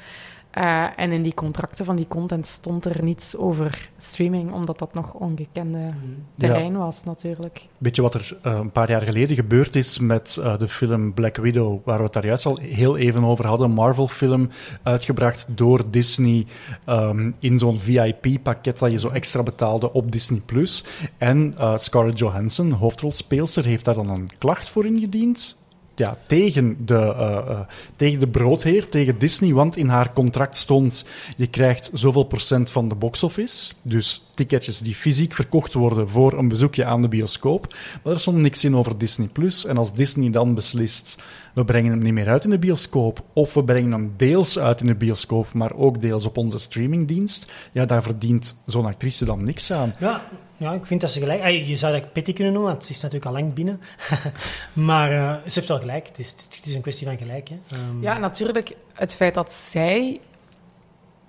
Uh, en in die contracten van die content stond er niets over streaming, omdat dat nog ongekende terrein ja. was, natuurlijk. Weet je wat er uh, een paar jaar geleden gebeurd is met uh, de film Black Widow, waar we het daar juist al heel even over hadden? Een Marvel-film uitgebracht door Disney um, in zo'n VIP-pakket dat je zo extra betaalde op Disney+. Plus. En Scarlett Johansson, hoofdrolspeelster, heeft daar dan een klacht voor ingediend ja, tegen, de, uh, uh, tegen de broodheer, tegen Disney, want in haar contract stond je krijgt zoveel procent van de box-office, dus ticketjes die fysiek verkocht worden voor een bezoekje aan de bioscoop, maar er stond niks in over Disney+. Plus. En als Disney dan beslist, we brengen hem niet meer uit in de bioscoop, of we brengen hem deels uit in de bioscoop, maar ook deels op onze streamingdienst, ja, daar verdient zo'n actrice dan niks aan. Ja, ja, ik vind dat ze gelijk... Je zou dat Pitty kunnen noemen, want ze is natuurlijk al lang binnen. maar uh, ze heeft wel gelijk. Het is, het is een kwestie van gelijk. Hè. Um... Ja, natuurlijk. Het feit dat zij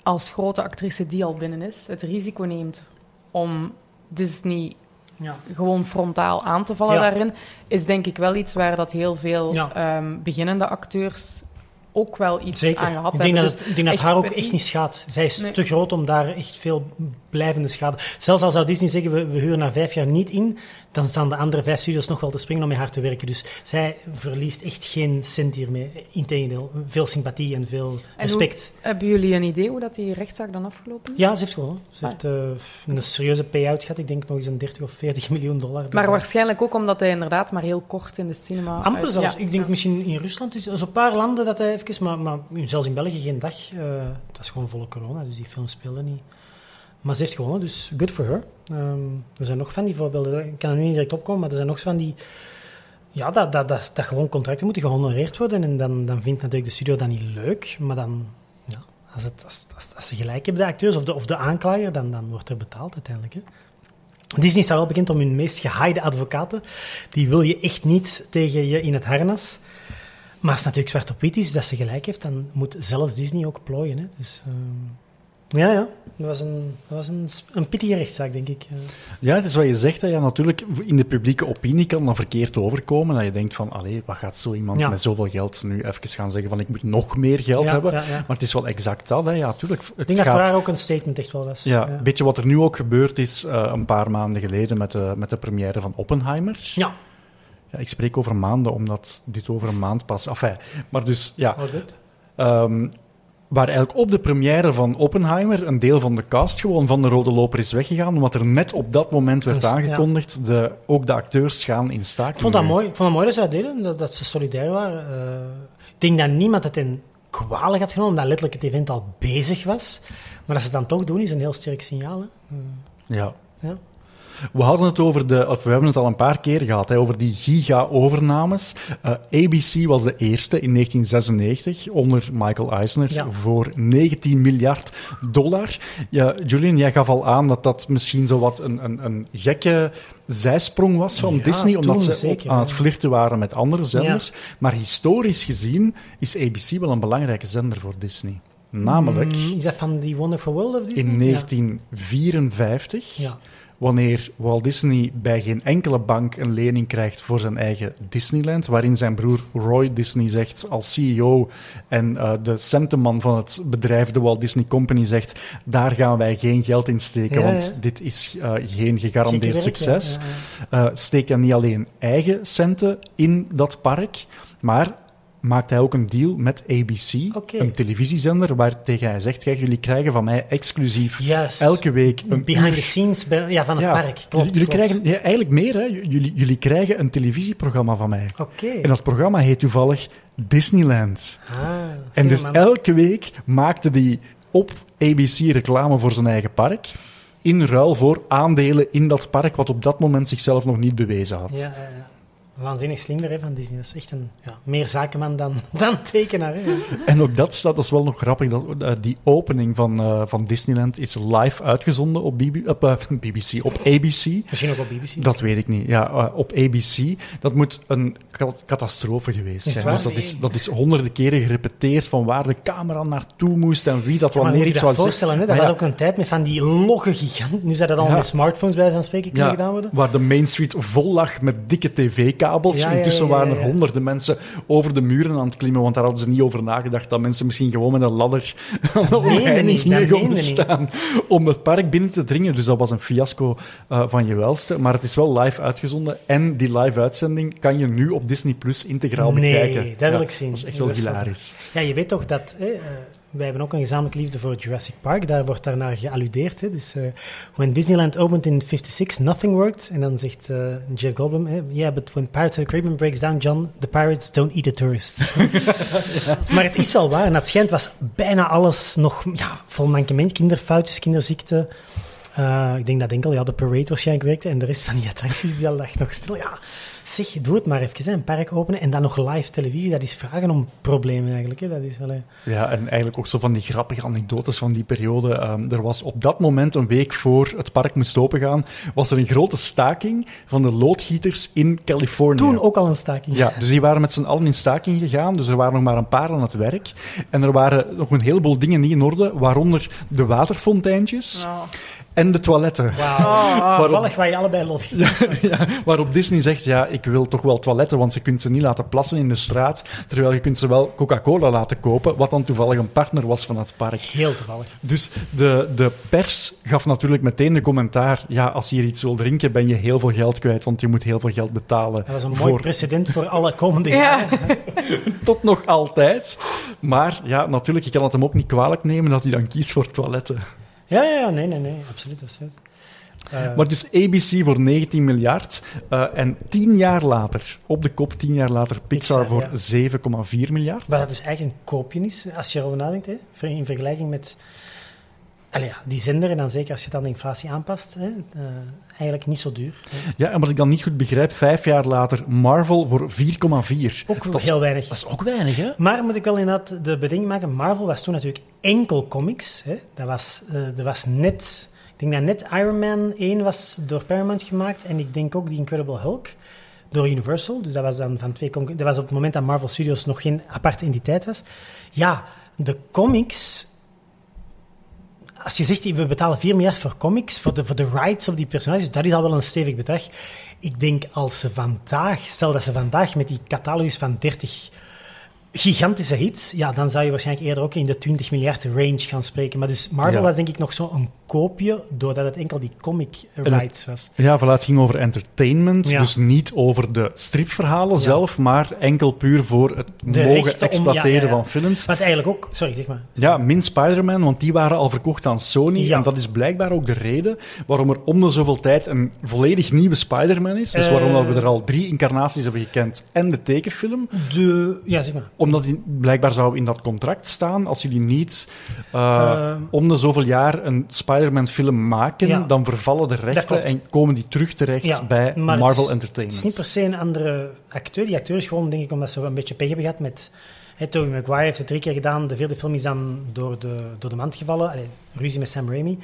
als grote actrice die al binnen is, het risico neemt om Disney ja. gewoon frontaal aan te vallen ja. daarin, is denk ik wel iets waar dat heel veel ja. um, beginnende acteurs ook wel iets Zeker. aan gehad ik denk hebben. Dat, het, ik denk dat haar ook echt niet schaadt. Zij is nee. te groot om daar echt veel blijvende schade... Zelfs al zou Disney zeggen, we, we huren na vijf jaar niet in, dan staan de andere vijf studios nog wel te springen om met haar te werken. Dus zij verliest echt geen cent hiermee. Integendeel, veel sympathie en veel en respect. Hoe, hebben jullie een idee hoe dat die rechtszaak dan afgelopen is? Ja, ze heeft gewoon. Ze ah. heeft uh, een serieuze payout gehad. Ik denk nog eens een 30 of 40 miljoen dollar. Maar waarschijnlijk ook omdat hij inderdaad maar heel kort in de cinema... Amper zelfs. Ja. Ik denk ja. misschien in Rusland. Dus een paar landen dat hij even... Maar, maar zelfs in België geen dag. Uh, dat is gewoon volle corona, dus die film speelde niet. Maar ze heeft gewonnen, dus good for her. Um, er zijn nog van die voorbeelden. Ik kan er nu niet direct opkomen, maar er zijn nog van die... Ja, dat, dat, dat, dat gewoon contracten moeten gehonoreerd worden. En dan, dan vindt natuurlijk de studio dat niet leuk. Maar dan, ja, als, het, als, als, als ze gelijk hebben, de acteurs of de, of de aanklager, dan, dan wordt er betaald uiteindelijk. Hè. Disney staat wel bekend om hun meest gehaaide advocaten. Die wil je echt niet tegen je in het harnas. Maar als het natuurlijk zwart op wit is dat ze gelijk heeft, dan moet zelfs Disney ook plooien. Hè. Dus... Um, ja, ja. Dat was een, dat was een, een pittige rechtszaak, denk ik. Ja, het is wat je zegt. Hè. Ja, natuurlijk, in de publieke opinie kan dat verkeerd overkomen. Dat je denkt van, allee, wat gaat zo iemand ja. met zoveel geld nu even gaan zeggen van, ik moet nog meer geld ja, hebben. Ja, maar het is wel exact dat. Hè. Ja, tuurlijk, het ik denk gaat... dat haar ook een statement echt wel was. Ja, Weet je wat er nu ook gebeurd is uh, een paar maanden geleden met de, met de première van Oppenheimer? Ja. Ja, ik spreek over maanden, omdat dit over een maand pas... Enfin, maar dus, ja... Um, waar eigenlijk op de première van Oppenheimer een deel van de cast gewoon van de Rode Loper is weggegaan, omdat er net op dat moment werd Dus, ja. aangekondigd, de, ook de acteurs gaan in staking. Ik vond dat mooi. Ik vond het mooi dat ze dat deden, dat, dat ze solidair waren. Uh, ik denk dat niemand het in kwalijk had genomen, omdat letterlijk het event al bezig was. Maar dat ze het dan toch doen, is een heel sterk signaal. Hè? Uh, Ja. ja. We hadden het over de, of we hebben het al een paar keer gehad, hè, over die giga-overnames. Uh, ABC was de eerste in 1996 onder Michael Eisner Ja. voor 19 miljard dollar. Ja, Julian, jij gaf al aan dat dat misschien zo wat een, een, een gekke zijsprong was van Ja, Disney, omdat ze zeker, aan het flirten waren met andere zenders. Maar historisch gezien is ABC wel een belangrijke zender voor Disney. Namelijk Mm, is dat van die Wonderful World of Disney? in 1954 Ja. Wanneer Walt Disney bij geen enkele bank een lening krijgt voor zijn eigen Disneyland, waarin zijn broer Roy Disney zegt als CEO en eh, de centenman van het bedrijf, de Walt Disney Company, zegt daar gaan wij geen geld in steken, Ja, want ja. dit is eh, geen gegarandeerd werk, succes. ja. Eh, hij niet alleen eigen centen in dat park, maar maakt hij ook een deal met ABC, een televisiezender, waar tegen hij zegt, kijk, jullie krijgen van mij exclusief Juist. elke week een Behind uur the scenes bij- ja, van het ja, park. Klopt, jullie, klopt. krijgen ja, eigenlijk meer, hè? Jullie, jullie krijgen een televisieprogramma van mij. Oké. En dat programma heet toevallig Disneyland. Ah, En dus man. elke week maakte die op ABC reclame voor zijn eigen park. in ruil voor aandelen in dat park, wat op dat moment zichzelf nog niet bewezen had. Ja, ja, ja. Waanzinnig slimmer hè, van Disney. Dat is echt een ja, meer zakenman dan, dan tekenaar. Hè. En ook dat staat, dat is wel nog grappig, dat, uh, die opening van, uh, van Disneyland is live uitgezonden op, BB, op uh, BBC, op ABC. Misschien ook op BBC. Dat weet ik niet. Ja, op ABC. Dat moet een catastrofe geweest zijn. Dus dat, is, dat is honderden keren gerepeteerd van waar de camera naartoe moest en wie dat ja, wanneer iets zou voorstellen, hè? Dat was ook een tijd met van die logge giganten. Nu zijn dat al met smartphones bij zijn spreken kunnen gedaan worden. Waar de Main Street vol lag met dikke tv-kabels. Ja, ja, Intussen waren er honderden mensen over de muren aan het klimmen, want daar hadden ze niet over nagedacht dat mensen misschien gewoon met een ladder aan de omheining gingen komen staan om het park binnen te dringen. Dus dat was een fiasco uh, van je welste. Maar het is wel live uitgezonden en die live uitzending kan je nu op Disney Plus integraal Nee, bekijken. dat wil ik zien. Dat is echt wel is wel- hilarisch. Ja, je weet toch dat... Hè, uh, wij hebben ook een gezamenlijke liefde voor Jurassic Park. Daar wordt daarnaar gealludeerd. Hè. Dus, uh, when Disneyland opened in 56, nothing worked. En dan zegt uh, Jeff Goldblum... Yeah, but when Pirates of the Caribbean breaks down, John, the pirates don't eat the tourists. Maar het is wel waar. En het schijnt was bijna alles nog ja, vol mankement. Kinderfoutjes, kinderziekte. Uh, ik denk dat enkel ja, de parade waarschijnlijk werkte. En de rest van die attracties die lag nog stil. Ja, zeg, doe het maar even. Hè. Een park openen en dan nog live televisie. Dat is vragen om problemen eigenlijk. Hè. Dat is, allee. Ja, en eigenlijk ook zo van die grappige anekdotes van die periode. Um, er was op dat moment, een week voor het park moest opengaan, was er een grote staking van de loodgieters in Californië. Toen ook al een staking. Ja, dus die waren met z'n allen in staking gegaan. Dus er waren nog maar een paar aan het werk. En er waren nog een heleboel dingen niet in orde, waaronder de waterfonteintjes. Oh. En de toiletten. Wauw. Oh, Waarop... Toevallig waar je allebei los ja, ja, waarop Disney zegt, ja, ik wil toch wel toiletten, want je kunt ze niet laten plassen in de straat, terwijl je kunt ze wel Coca-Cola laten kopen, wat dan toevallig een partner was van het park. Heel toevallig. Dus de, de pers gaf natuurlijk meteen de commentaar, ja, als je hier iets wil drinken, ben je heel veel geld kwijt, want je moet heel veel geld betalen. Dat was een voor... mooi precedent voor alle komende Ja. jaren. Tot nog altijd. Maar ja, natuurlijk, je kan het hem ook niet kwalijk nemen dat hij dan kiest voor toiletten. Ja, ja, nee, nee, nee, absoluut. absoluut. Uh, Maar dus ABC voor 19 miljard. Uh, en tien jaar later, op de kop tien jaar later, Pixar, Pixar, voor 7,4 miljard. Wat dat dus eigenlijk een koopje is, als je erover nadenkt, hè, in vergelijking met allee, ja, die zender. En dan zeker als je dan de inflatie aanpast, hè, uh, eigenlijk niet zo duur. Hè. Ja, en wat ik dan niet goed begrijp, vijf jaar later Marvel voor 4,4. Ook dat heel is, weinig. Dat is ook weinig, hè? Maar moet ik wel inderdaad de beding maken, Marvel was toen natuurlijk enkel comics. Hè. Dat was, uh, dat was net... Ik denk dat net Iron Man 1 was door Paramount gemaakt. En ik denk ook die Incredible Hulk door Universal. Dus dat was dan van twee... Dat was op het moment dat Marvel Studios nog geen aparte entiteit was. Ja, de comics... Als je zegt, we betalen 4 miljard voor comics, voor de, voor de rights op die personages, dat is al wel een stevig bedrag. Ik denk als ze vandaag, stel dat ze vandaag met die catalogus van 30 gigantische hits, ja, dan zou je waarschijnlijk eerder ook in de 20 miljard range gaan spreken. Maar dus Marvel Ja. was denk ik nog zo'n koopje, doordat het enkel die comic rights was. Ja, voilà, het ging over entertainment, Ja. dus niet over de stripverhalen zelf, maar enkel puur voor het De mogen om- exploiteren van films. Wat eigenlijk ook, sorry, zeg maar. Ja, min Spider-Man, want die waren al verkocht aan Sony. En dat is blijkbaar ook de reden waarom er om de zoveel tijd een volledig nieuwe Spider-Man is. Dus waarom dat we er al drie incarnaties hebben gekend en de tekenfilm. De, ja, zeg maar. Omdat die, blijkbaar zou in dat contract staan, als jullie niet uh, Uh, om de zoveel jaar een Spider-Man film maken, Ja. dan vervallen de rechten en komen die terug terecht Ja, bij Marvel het is- Entertainment. Het is niet per se een andere acteur. Die acteur is gewoon, denk ik, omdat ze een beetje pech hebben gehad met... Hey, Tobey Maguire heeft het drie keer gedaan. De vierde film is dan door de, door de mand gevallen. Allee, ruzie met Sam Raimi.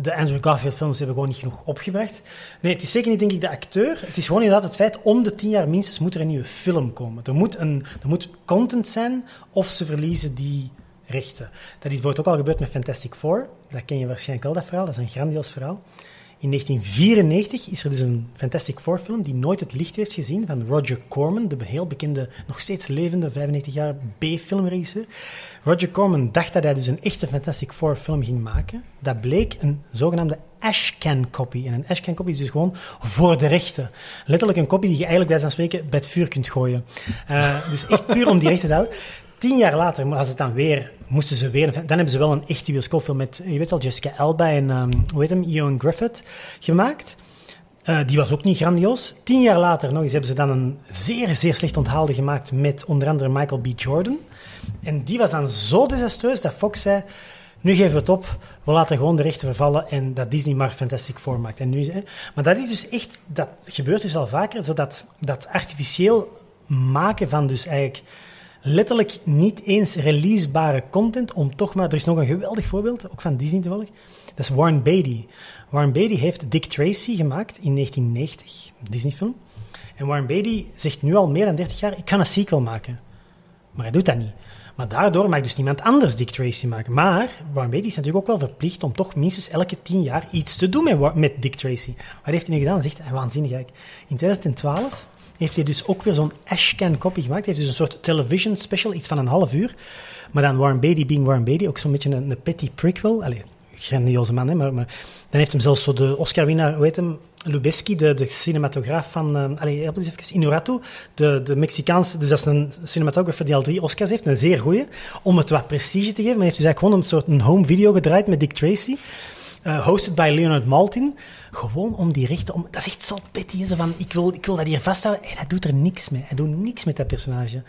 De Andrew Garfield films hebben gewoon niet genoeg opgebracht. Nee, het is zeker niet, denk ik, de acteur. Het is gewoon inderdaad het feit, om de tien jaar minstens moet er een nieuwe film komen. Er moet, een, er moet content zijn, of ze verliezen die rechten. Dat is bijvoorbeeld ook al gebeurd met Fantastic Four. Dat ken je waarschijnlijk wel, dat verhaal. Dat is een grandioos verhaal. In 1994 is er dus een Fantastic Four film die nooit het licht heeft gezien van Roger Corman, de heel bekende, nog steeds levende 95 jaar B-filmregisseur. Roger Corman dacht dat hij dus een echte Fantastic Four film ging maken. Dat bleek een zogenaamde ashcan copy. En een ashcan copy is dus gewoon voor de rechten. Letterlijk een copy die je eigenlijk bij zijn spreken bij het vuur kunt gooien. Dus echt puur om die rechten te houden. Tien jaar later, maar als het dan weer, moesten ze weer, dan hebben ze wel een echte bioscoopfilm met, je weet al, Jessica Alba en, um, hoe heet hem, Griffith gemaakt. Uh, die was ook niet grandioos. Tien jaar later nog eens hebben ze dan een zeer, zeer slecht onthaalde gemaakt met onder andere Michael B. Jordan. En die was dan zo desastreus dat Fox zei, Nu geven we het op, we laten gewoon de rechten vervallen en dat Disney maar Fantastic Four maakt. En nu, hè. Maar dat is dus echt, dat gebeurt dus al vaker, zodat dat artificieel maken van dus eigenlijk letterlijk niet eens releasebare content, om toch maar, er is nog een geweldig voorbeeld, ook van Disney toevallig, dat is Warren Beatty. Warren Beatty heeft Dick Tracy gemaakt in 1990, een Disney-film. En Warren Beatty zegt nu al meer dan 30 jaar, ik kan een sequel maken. Maar hij doet dat niet. Maar daardoor mag dus niemand anders Dick Tracy maken. Maar Warren Beatty is natuurlijk ook wel verplicht om toch minstens elke tien jaar iets te doen met, met Dick Tracy. Wat heeft hij nu gedaan? Is echt waanzinnig. In 2012 heeft hij dus ook weer zo'n Ashcan copy gemaakt. Hij heeft dus een soort television special, iets van een half uur. Maar dan Warren Beatty being Warren Beatty, ook zo'n beetje een, een petty prequel. Allee, grandioze man, hè, maar, dan heeft hem zelfs zo de Oscar-winnaar, hoe heet hem, Lubeski, de, de cinematograaf van, uh, allee, help eens even, Inuratu, de, de Mexicaanse, dus dat is een cinematographer die al drie Oscars heeft, een zeer goeie, om het wat prestige te geven, maar hij heeft dus eigenlijk gewoon een soort een home video gedraaid met Dick Tracy, uh, hosted by Leonard Maltin, gewoon om die rechten, om, dat is echt zo petty, zo van, ik wil, ik wil dat hier vasthouden, en dat doet er niks mee, hij doet niks met dat personage.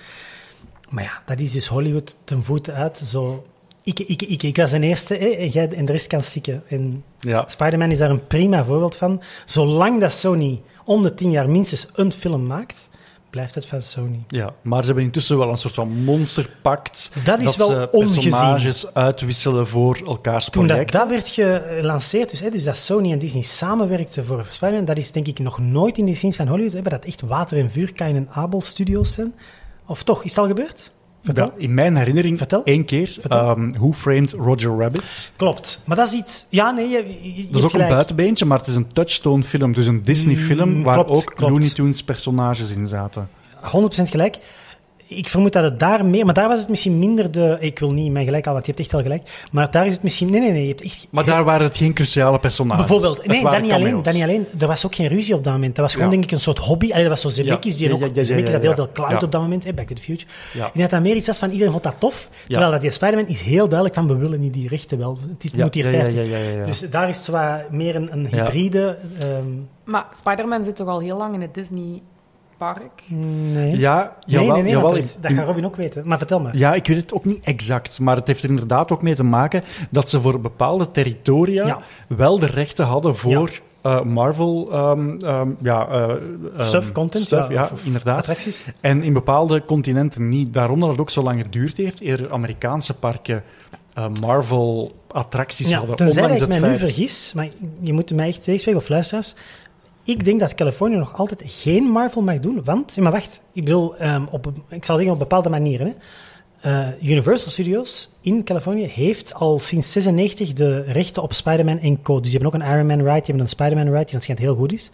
Maar ja, dat is dus Hollywood ten voeten uit, zo ik, ik, ik, ik was een eerste en, jij, en de rest kan stikken. En Ja. Spider-Man is daar een prima voorbeeld van. Zolang dat Sony om de tien jaar minstens een film maakt, blijft het van Sony. Ja, maar ze hebben intussen wel een soort van monsterpact. Dat is wel ze ongezien. personages uitwisselen voor elkaars Toen dat, projecten. dat werd gelanceerd, dus, hè, dus dat Sony en Disney samenwerkten voor Spider-Man, dat is denk ik nog nooit in de geschiedenis van Hollywood, hebben dat echt water en vuur, Kain en Abel studios zijn. Of toch, is het al gebeurd? Vertel. Ja, in mijn herinnering Vertel. één keer. Vertel. Um, Who Framed Roger Rabbit? Klopt. Maar dat is iets... Ja, nee, je, Dat is ook een buitenbeentje, maar het is een touchstone film. Dus een Disney film Mm, waar klopt, ook klopt. Looney Tunes personages in zaten. 100% gelijk. Ik vermoed dat het daar meer... Maar daar was het misschien minder de... Ik wil niet mijn gelijk halen, want je hebt echt wel gelijk. Maar daar is het misschien... Nee, nee, nee. Je hebt echt... Maar daar waren het geen cruciale personages. Bijvoorbeeld, nee, dat niet, alleen, cameo's. dat niet alleen. Er was ook geen ruzie op dat moment. Dat was gewoon, Ja. denk ik, een soort hobby. Allee, dat was zo Zemeckis, die Ja, ook... ja, ja, ja, Zemeckis ja, had heel veel cloud Ja. op dat moment, hè, Back to the Future. Ja. Ik denk dat dat meer iets was van iedereen vond dat tof. Terwijl dat die Spider-Man is heel duidelijk van, we willen niet die rechten wel. Het is, Ja, moet hier ja, ja, 50. ja, ja, ja. Dus daar is het wat meer een, een Ja. hybride... ehm, Maar Spider-Man zit toch al heel lang in het Disney-park? nee. Ja, nee, jawel, nee, nee, jawel, dat, is- dat in- gaat Robin ook weten. Maar vertel me. Ja, ik weet het ook niet exact, maar het heeft er inderdaad ook mee te maken dat ze voor bepaalde territoria Ja. wel de rechten hadden voor eh, Marvel ehm, ehm, ja, eh, ehm, Stuff, content, stuff, ja, of- of inderdaad. Attracties. En in bepaalde continenten niet. Daarom dat het ook zo lang geduurd heeft, eer Amerikaanse parken eh, Marvel-attracties Ja, hadden. tenzij ik het mij nu vergis, maar je moet mij echt tegenspreken, of luisteraars. Ik denk dat Californië nog altijd geen Marvel mag doen, want... Maar wacht, ik bedoel, ehm, op, ik zal zeggen op bepaalde manieren. Hè. Eh, Universal Studios in Californië heeft al sinds 96 de rechten op Spider-Man en Co. Dus die hebben ook een Iron Man ride, die hebben een Spider-Man ride, die dat schijnt heel goed is.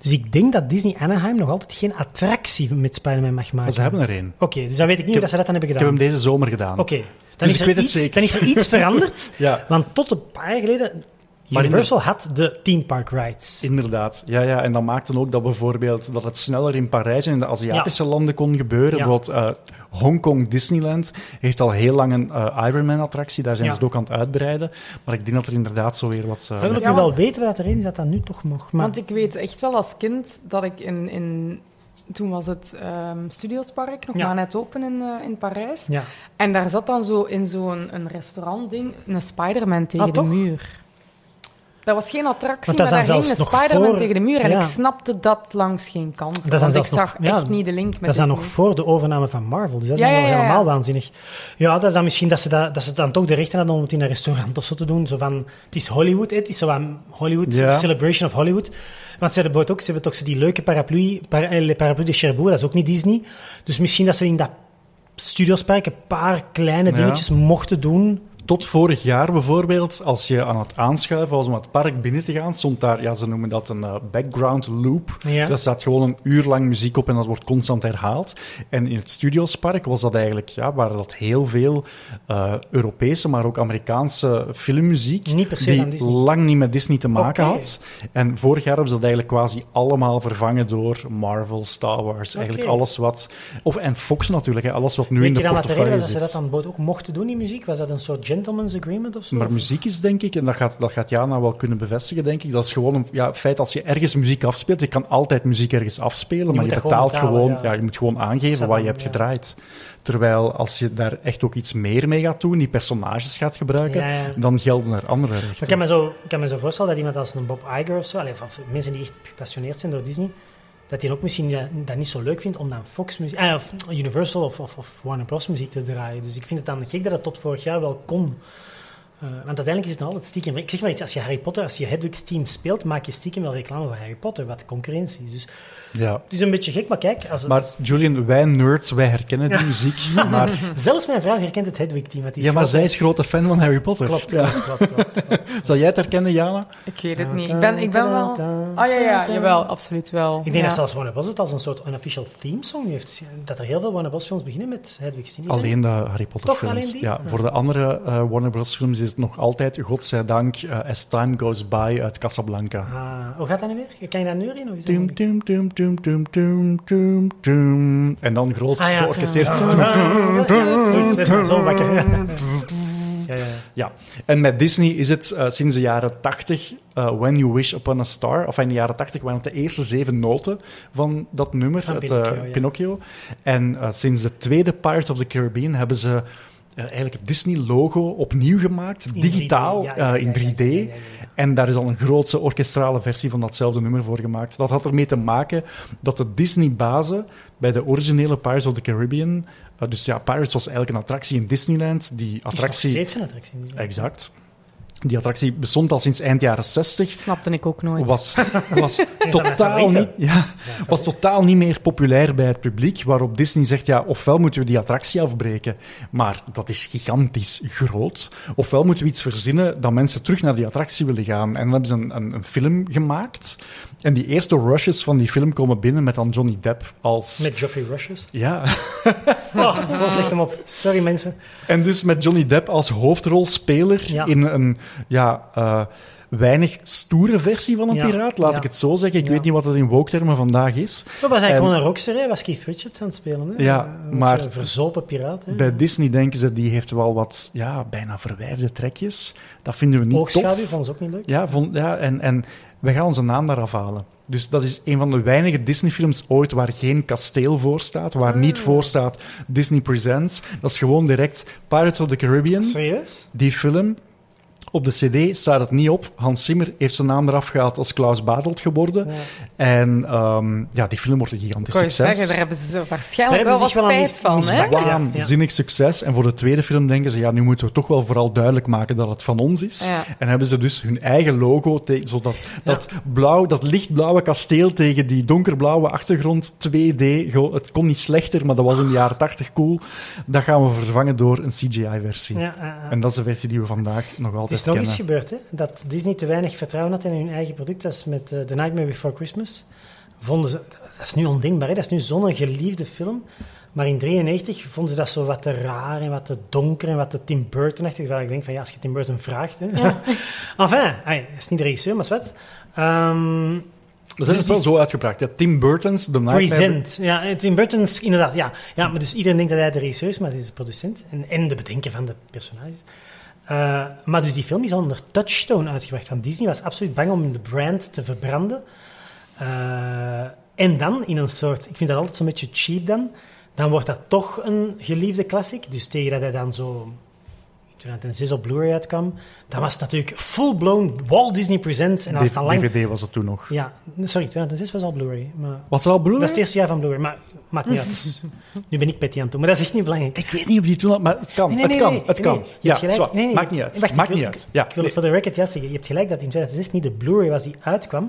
Dus ik denk dat Disney Anaheim nog altijd geen attractie met Spider-Man mag maken. Maar ze hebben er één. Oké, dus dan weet ik niet heb- dat ze dat dan hebben Ik heb gedaan. hem deze zomer gedaan. Oké, dan, Dus is er iets- dan is er iets veranderd. Ja. Want tot een paar jaar geleden, Maar in Universal had de theme park rides. Inderdaad, ja, ja. En dat maakte ook dat bijvoorbeeld dat het sneller in Parijs en in de Aziatische landen kon gebeuren. Ja. Bijvoorbeeld eh, Hongkong Disneyland heeft al heel lang een eh, Ironman-attractie. Daar zijn Ja. ze het ook aan het uitbreiden. Maar ik denk dat er inderdaad zo weer wat... eh, Ja, nu wel want- weten wat er is dat dat nu toch mag. Maar Want ik weet echt wel als kind dat ik in... in toen was het ehm Studiospark nog Ja. maar net open in, in Parijs. ja. En daar zat dan zo in zo'n een restaurantding een Spider-Man tegen Ah, de toch? muur. Dat was geen attractie, maar daar zelfs nog Spider-Man voor- tegen de muur. En Ja. ik snapte dat langs geen kant. Dat want ik nog- zag ja, echt niet de link met dat is dan nog voor de overname van Marvel. Dus dat is Ja, dan wel ja, ja, ja. helemaal waanzinnig. Ja, dat is dan misschien dat ze, dat, dat ze dan toch de rechten hadden om het in een restaurant of zo te doen. Zo van, het is Hollywood, het is zo van Hollywood, Ja. Celebration of Hollywood. Want ze hebben, ook, ze hebben toch zo die leuke paraplu, para, eh, Le Parapluie de Cherbourg, dat is ook niet Disney. Dus misschien dat ze in dat studiospark een paar kleine Ja. dingetjes mochten doen. Tot vorig jaar bijvoorbeeld, als je aan het aanschuiven was om het park binnen te gaan, stond daar, ja, ze noemen dat een eh, background loop. Ja. Daar staat gewoon een uur lang muziek op en dat wordt constant herhaald. En in het Studiospark was dat eigenlijk, ja, waren dat heel veel eh, Europese, maar ook Amerikaanse filmmuziek. Niet per se die lang niet met Disney te maken had. En vorig jaar hebben ze dat eigenlijk quasi allemaal vervangen door Marvel, Star Wars. Eigenlijk alles wat... Of, en Fox natuurlijk, hè, alles wat nu Weet in de je dan wat de reden portefeuille was dat ze zit. dat dan ook mochten doen in muziek? Was dat een soort gentleman's agreement of zo? Maar muziek is denk ik, en dat gaat, dat gaat Jana wel kunnen bevestigen, denk ik, dat is gewoon een ja, feit als je ergens muziek afspeelt. Je kan altijd muziek ergens afspelen, maar je gewoon betaalt betalen, gewoon, ja. ja. je moet gewoon aangeven Zet wat je hebt ja. gedraaid. Terwijl als je daar echt ook iets meer mee gaat doen, die personages gaat gebruiken, Ja, ja. dan gelden er andere Maar rechten. ik kan, me zo, ik kan me zo voorstellen dat iemand als een Bob Iger of zo, allee, of mensen die echt gepassioneerd zijn door Disney, dat die ook misschien dat niet zo leuk vindt om dan Fox muziek, ah, of Universal of, of, of Warner Bros. muziek te draaien. Dus ik vind het dan gek dat het tot vorig jaar wel kon. Eh, want uiteindelijk is het altijd stiekem. Ik zeg maar iets, als je Harry Potter, als je Hedwig's team speelt, maak je stiekem wel reclame voor Harry Potter, wat concurrentie is. Dus Ja. het is een beetje gek, maar kijk, als het- Maar Julian, wij nerds, wij herkennen die muziek. Maar, zelfs mijn vrouw herkent het Hedwig-team. ja, maar zij is grote fan van Harry Potter. Klopt, Ja. klopt, klopt, klopt, klopt. Zou jij het herkennen, Jana? Ik weet het niet. Ik ben, ik ben wel... Oh ja, ja, jawel, absoluut wel. Ik denk ja. dat zelfs Warner Bros. het als een soort unofficial theme song heeft. Dat er heel veel Warner Bros. films beginnen met Hedwig's Team. Is dat- Alleen de Harry Potter Toch films. alleen die? Ja, Ja. Voor de andere eh, Warner Bros. films is het nog altijd, godzijdank, eh As Time Goes By uit Casablanca. Ah, hoe gaat dat nu weer? Kan je dat neurien? Of is dat En dan groot Ah, ja. georchestreerd. Zo wakker. Ja, ja. Ja, en met Disney is het eh, sinds de jaren 80 eh, When You Wish Upon a Star. Of in de jaren 80 waren het de eerste zeven noten van dat nummer, Van het, Pinocchio, eh, ja. Pinocchio. En sinds de tweede Pirates of the Caribbean hebben ze eigenlijk het Disney-logo opnieuw gemaakt, In digitaal, 3D, ja, ja, in ja, ja, 3D. En daar is al een grootse orkestrale versie van datzelfde nummer voor gemaakt. Dat had ermee te maken dat de Disney-bazen bij de originele Pirates of the Caribbean... eh, dus ja, Pirates was eigenlijk een attractie in Disneyland. Die Is nog attractie... steeds een attractie. dus- Exact. Die attractie bestond al sinds eind jaren 60. Snapte ik ook nooit. Was, was, totaal niet, ja, was totaal niet meer populair bij het publiek. Waarop Disney zegt: ja, ofwel moeten we die attractie afbreken, maar dat is gigantisch groot. Ofwel moeten we iets verzinnen dat mensen terug naar die attractie willen gaan. En dan hebben ze een, een, een film gemaakt. En die eerste rushes van die film komen binnen met dan Johnny Depp als. Met Geoffrey Rushes. Ja, Oh, zo zegt hem op. Sorry mensen. En dus met Johnny Depp als hoofdrolspeler Ja. in een ja, eh, weinig stoere versie van een Ja, piraat, laat ja. ik het zo zeggen. Ik Ja. weet niet wat het in woke-termen vandaag is. Dat was eigenlijk En- gewoon een rockster, was Keith Richards aan het spelen. Hè. Ja, Een maar- Een verzopen piraat. Hè. Bij Disney denken ze, die heeft wel wat ja, bijna verwijfde trekjes. Dat vinden we niet Oogschaduw tof. vonden ze ook niet leuk. Ja, vond, ja en, en we gaan onze naam daar afhalen. Dus dat is een van de weinige Disney-films ooit waar geen kasteel voor staat, waar niet Ah. voor staat Disney Presents. Dat is gewoon direct Pirates of the Caribbean. Serieus? Die film, op de CD staat het niet op. Hans Zimmer heeft zijn naam eraf gehaald als Klaus Badelt geworden. Ja. En ehm, ja, die film wordt een gigantisch succes. zeggen, daar hebben ze waarschijnlijk wel wat spijt van, hè? Waanzinnig succes. En voor de tweede film denken ze, ja, nu moeten we toch wel vooral duidelijk maken dat het van ons is. Ja. En hebben ze dus hun eigen logo, te- zodat dat, blauw, dat lichtblauwe kasteel tegen die donkerblauwe achtergrond, 2D, go- het kon niet slechter, maar dat was in de jaren 80 cool. Dat gaan we vervangen door een CGI-versie. Ja, ja, ja. En dat is de versie die we vandaag nog altijd is nog eens gebeurd, hè? dat Disney te weinig vertrouwen had in hun eigen product. Dat is met eh, The Nightmare Before Christmas. Vonden ze, dat is nu ondenkbaar, hè? dat is nu zo'n geliefde film. Maar in 1993 vonden ze dat zo wat te raar en wat te donker en wat te Tim Burton-achtig. Waar ik denk van, ja, als je Tim Burton vraagt... Hè? enfin, hij is niet de regisseur, maar is wat. Ehm, We zijn Dus het wel zo uitgebracht. Ja, Tim Burton's The Nightmare... Present. Ja, en Tim Burton is inderdaad, ja. ja. Maar dus iedereen denkt dat hij de regisseur is, maar hij is de producent. En, en de bedenker van de personages. Eh, maar dus die film is onder Touchstone uitgebracht van Disney. Was absoluut bang om de brand te verbranden. Eh, en dan in een soort, ik vind dat altijd zo'n beetje cheap dan. Dan wordt dat toch een geliefde classic. Dus tegen dat hij dan zo in 2006 op Blu-ray uitkwam, dan was het natuurlijk full-blown Walt Disney Presents. En dat was dan lang... DVD was het toen nog. Ja, sorry, 2006 was al Blu-ray. Maar Was er al Blu-ray? dat is het eerste jaar van Blu-ray, maar maakt niet uit. Dus, nu ben ik petty aan het doen, maar dat is echt niet belangrijk. Ik weet niet of die toen al... Maar het kan, Nee, nee, het kan, nee, het kan. nee. Je ja, hebt gelijk. Nee, nee, maakt niet uit. wacht, ik maakt wil- niet uit. Ja, Ik wil het voor de record juist zeggen. Je hebt gelijk dat in 2006 niet de Blu-ray was die uitkwam.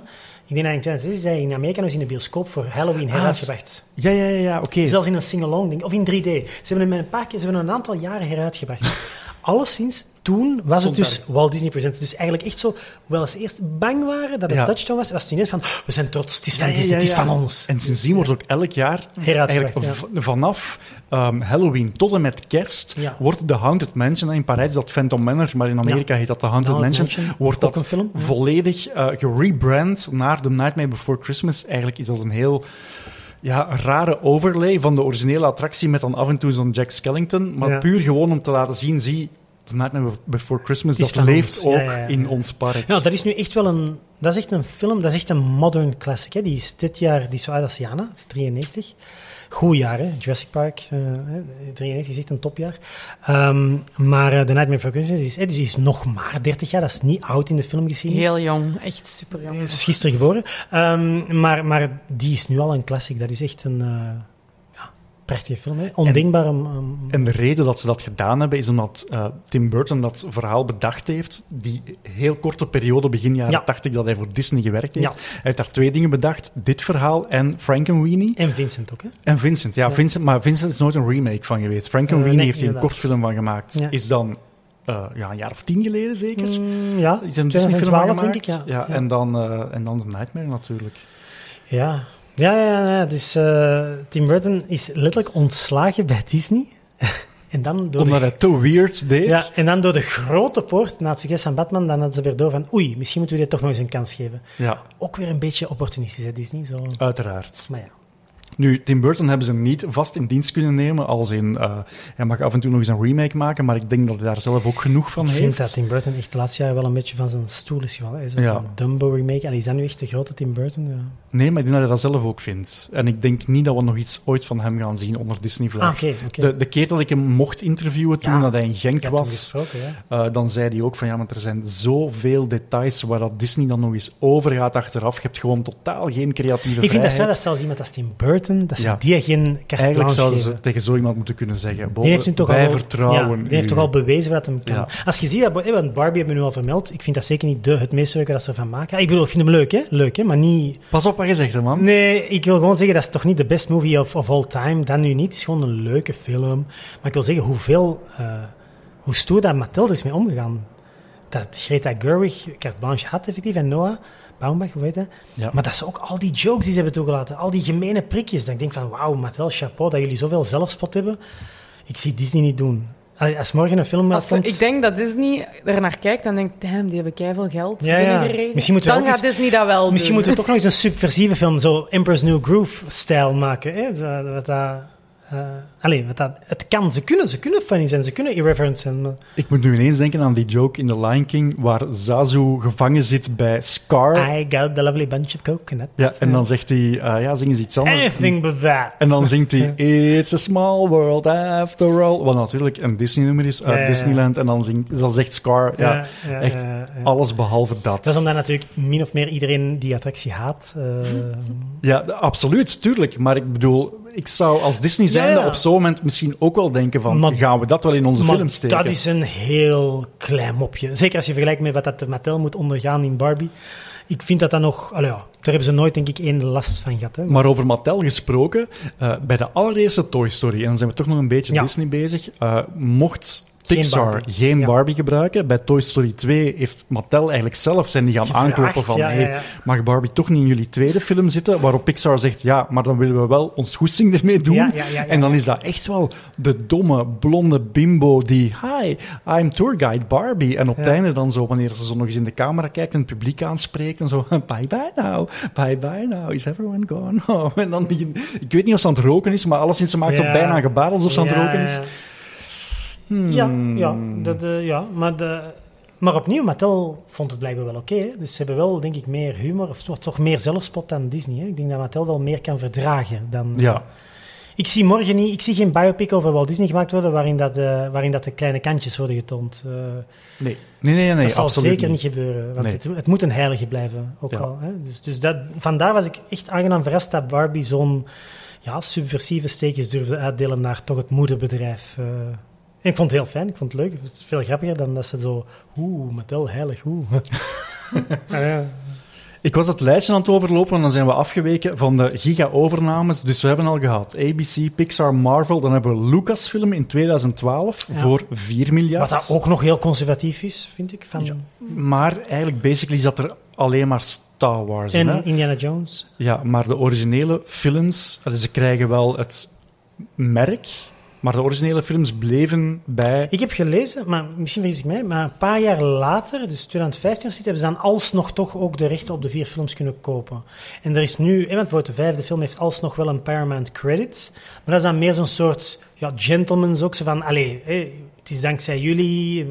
Ik denk dat in 2006 is hij in Amerika nog in de bioscoop voor Halloween Ah, heruitgebracht. ja, ja, ja, ja oké. Zelfs in een sing-along ding, of in 3D. Ze hebben hem een paar keer, ze hebben hem een aantal jaren heruitgebracht. Alleszins, toen was Stond het dus Walt Disney Presents. Dus eigenlijk echt zo, hoewel ze eerst bang waren dat het Ja. Touchstone was, was het ineens van, we zijn trots, het is van Ja, ja, Disney, het is van ons. En sindsdien wordt ook elk jaar, eigenlijk vanaf ehm, Halloween tot en met kerst, wordt de Haunted Mansion, in Parijs dat Phantom Manor, maar in Amerika heet dat de Haunted, Mansion, Mansion, wordt ook dat film, volledig eh, gerebrand naar The Nightmare Before Christmas. Eigenlijk is dat een heel ja, rare overlay van de originele attractie met dan af en toe zo'n Jack Skellington, maar Ja. puur gewoon om te laten zien, zie, The Nightmare Before Christmas, dat leeft ons. ook Ja, ja, ja. in ons park. Ja, dat is nu echt wel een... Dat is echt een film, dat is echt een modern classic. Hè. Die is dit jaar, die is zo oud als Jana, die is 93. Goed jaar, hè. Jurassic Park, eh, hè, 93 is echt een topjaar. Ehm, maar eh, The Nightmare Before Christmas is, hè, dus die is nog maar 30 jaar. Dat is niet oud in de filmgeschiedenis. Heel jong, echt super jong. is gisteren geboren. Ehm, maar, maar die is nu al een classic. Dat is echt een eh, prachtige film. Hè. Ondenkbaar En de reden dat ze dat gedaan hebben, is omdat eh, Tim Burton dat verhaal bedacht heeft. Die heel korte periode, begin jaren Ja. 80, dat hij voor Disney gewerkt heeft. Ja. Hij heeft daar twee dingen bedacht. Dit verhaal en Frankenweenie. En Vincent ook, hè? En Vincent, ja, Ja. Vincent, maar Vincent is nooit een remake van geweest. Frankenweenie nee, heeft hij een kortfilm van gemaakt. Is dan eh, ja, een jaar of tien geleden zeker. Mm, ja, Is een Disney-film van 2012 gemaakt. denk ik, ja. ja, En, dan, en dan The Nightmare natuurlijk. Ja, ja, ja, ja. dus eh, Tim Burton is letterlijk ontslagen bij Disney. en dan door Omdat de, te weird deed. ja, en dan door de grote poort, na het succes van Batman, dan hadden ze weer door van oei, misschien moeten we dit toch nog eens een kans geven. ja, Ook weer een beetje opportunistisch, hè, Disney. Zo. uiteraard. Maar ja. Nu, Tim Burton hebben ze niet vast in dienst kunnen nemen, als in, eh, hij mag af en toe nog eens een remake maken, maar ik denk dat hij daar zelf ook genoeg van Ik heeft. vind dat Tim Burton echt de laatste jaren wel een beetje van zijn stoel is gevallen. hè. Zo Ja. Een Dumbo remake. En is dat nu echt de grote Tim Burton? Ja. Nee, maar ik denk dat hij dat zelf ook vindt. En ik denk niet dat we nog iets ooit van hem gaan zien onder Disney-vlag. Ah, de, de keer dat ik hem mocht interviewen toen Ja, dat hij in Ik Genk was, eh, dan zei hij ook van ja, maar er zijn zoveel details waar dat Disney dan nog eens over gaat achteraf. Je hebt gewoon totaal geen creatieve Ik vind dat vrijheid. zelf, dat zelfs iemand als Tim Burton, dat ze Ja. die geen carte Eigenlijk zouden geven. ze tegen zo iemand moeten kunnen zeggen. Die heeft hem toch wij al, vertrouwen ja, die heeft toch al bewezen wat hem kan. Ja. Als je ziet, eh, want Barbie hebben we nu al vermeld, ik vind dat zeker niet de, het meest leuke dat ze ervan maken. Ah, Ik bedoel, ik vind hem leuk, hè? Leuk, hè? Maar niet... Pas op wat je zegt, hè, man. Nee, ik wil gewoon zeggen, dat is toch niet de best movie of, of all time. Dat nu niet. Het is gewoon een leuke film. Maar ik wil zeggen, hoeveel... eh, hoe stoer dat Mattel er is mee omgegaan. Dat Greta Gerwig carte blanche had, effectief, en Noah Baumbach, hoe heet dat? Ja. Maar dat ze ook al die jokes die ze hebben toegelaten, al die gemene prikjes. Dat ik denk van, wauw, Mattel, chapeau, dat jullie zoveel zelfspot hebben. Ik zie Disney niet doen. Allee, Als morgen een film Als, komt... ik denk dat Disney er naar kijkt en denkt, damn, die hebben keiveel geld Ja, ja. Misschien moeten we Dan ook gaat eens- Disney dat wel Misschien doen. moeten we toch nog eens een subversieve film, zo Emperor's New Groove-stijl maken. Hè? Wat dat, eh, allee, wat dat, het kan, ze kunnen, ze kunnen funny zijn, ze kunnen irreverent zijn. Ik moet nu ineens denken aan die joke in The Lion King waar Zazu gevangen zit bij Scar. I got the lovely bunch of coconuts. Ja, en dan zegt hij, eh, ja, zing eens iets anders. Anything but that. En dan zingt hij, It's a small world after all. Wat natuurlijk een Disney-nummer is uit. Disneyland. En dan, zingt, dan zegt Scar, ja, echt alles behalve dat. Dat is omdat natuurlijk min of meer iedereen die attractie haat. eh, Ja, absoluut, tuurlijk. Maar ik bedoel, ik zou als Disney zijnde ja. op zo'n moment misschien ook wel denken van, Maar- gaan we dat wel in onze film steken? dat is een heel klein mopje. Zeker als je vergelijkt met wat dat Mattel moet ondergaan in Barbie. Ik vind dat dat nog... allee, ja, daar hebben ze nooit, denk ik, één last van gehad. Hè. Maar over Mattel gesproken, eh, bij de allereerste Toy Story, en dan zijn we toch nog een beetje. Disney bezig, eh, mocht Pixar Barbie. geen Ja. Barbie gebruiken. Bij Toy Story 2 heeft Mattel eigenlijk zelf zijn die gaan Gevraagd, aankloppen van ja, hey, ja, ja. mag Barbie toch niet in jullie tweede film zitten? Waarop Pixar zegt, ja, maar dan willen we wel ons goesting ermee doen. En dan is dat echt wel de domme, blonde bimbo die, hi, I'm tourguide Barbie. En op het einde dan zo, wanneer ze zo nog eens in de camera kijkt en het publiek aanspreekt en zo, bye bye now, bye bye now, is everyone gone home? En dan ik weet niet of ze aan het roken is, maar alleszins ze maakt Ja. bijna een gebaar alsof ze aan het roken is. Ja. Hmm. Ja, ja, dat, eh, ja maar, de, maar opnieuw, Mattel vond het blijkbaar wel oké. dus ze hebben wel, denk ik, meer humor, of toch, toch meer zelfspot dan Disney. Hè. Ik denk dat Mattel wel meer kan verdragen dan... Ja, Ik zie morgen niet, ik zie geen biopic over Walt Disney gemaakt worden waarin dat, eh, waarin dat de kleine kantjes worden getoond. Eh, nee. Nee, nee, nee, dat zal absoluut zeker niet gebeuren, want Nee. het, het moet een heilige blijven, ook Ja. al. Hè. Dus, dus dat, vandaar was ik echt aangenaam verrast dat Barbie zo'n ja, subversieve steekjes durfde uitdelen naar toch het moederbedrijf. eh. En ik vond het heel fijn, ik vond het leuk. Het is veel grappiger dan dat ze zo... Oeh, Mattel, heilig, oeh. Ah, ja. Ik was het lijstje aan het overlopen en dan zijn we afgeweken van de giga-overnames. Dus we hebben al gehad ABC, Pixar, Marvel. Dan hebben we Lucasfilm in 2012 Ja. voor 4 miljard. Wat dat ook nog heel conservatief is, vind ik. Van, Ja. Maar eigenlijk basically zat er alleen maar Star Wars hè? En Indiana Jones. Ja, maar de originele films, ze krijgen wel het merk, Maar de originele films bleven bij... Ik heb gelezen, maar misschien vergis ik mij, maar een paar jaar later, dus 2015 of zoiets, hebben ze dan alsnog toch ook de rechten op de vier films kunnen kopen. En er is nu, want bijvoorbeeld de vijfde film heeft alsnog wel een Paramount Credits, maar dat is dan meer zo'n soort ja, gentleman's ook, zo van, allee, hé, het is dankzij jullie,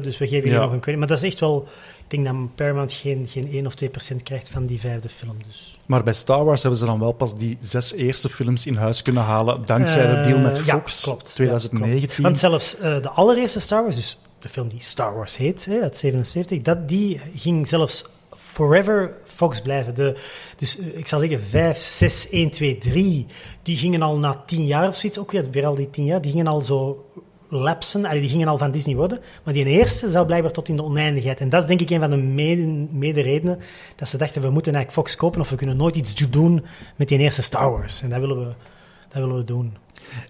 dus we geven jullie Ja. nog een credit. Maar dat is echt wel, ik denk dat Paramount geen, geen 1 of 2 procent krijgt van die vijfde film. Dus. Maar bij Star Wars hebben ze dan wel pas die zes eerste films in huis kunnen halen, dankzij de deal met Eh, ja, Fox. Ja, 2019. klopt. Want zelfs eh, de allereerste Star Wars, dus de film die Star Wars heet, hè, uit 77, dat, die ging zelfs forever Fox blijven. De, dus eh, ik zal zeggen 5, 6, 1, 2, 3, die gingen al na 10 jaar of zoiets, ook weer, weer al die 10 jaar, die gingen al zo lapsen, allee, die gingen al van Disney worden. Maar die eerste zou blijkbaar tot in de oneindigheid. En dat is denk ik een van de mede, mede redenen dat ze dachten, we moeten eigenlijk Fox kopen of we kunnen nooit iets doen met die eerste Star Wars. En dat willen we, dat willen we doen.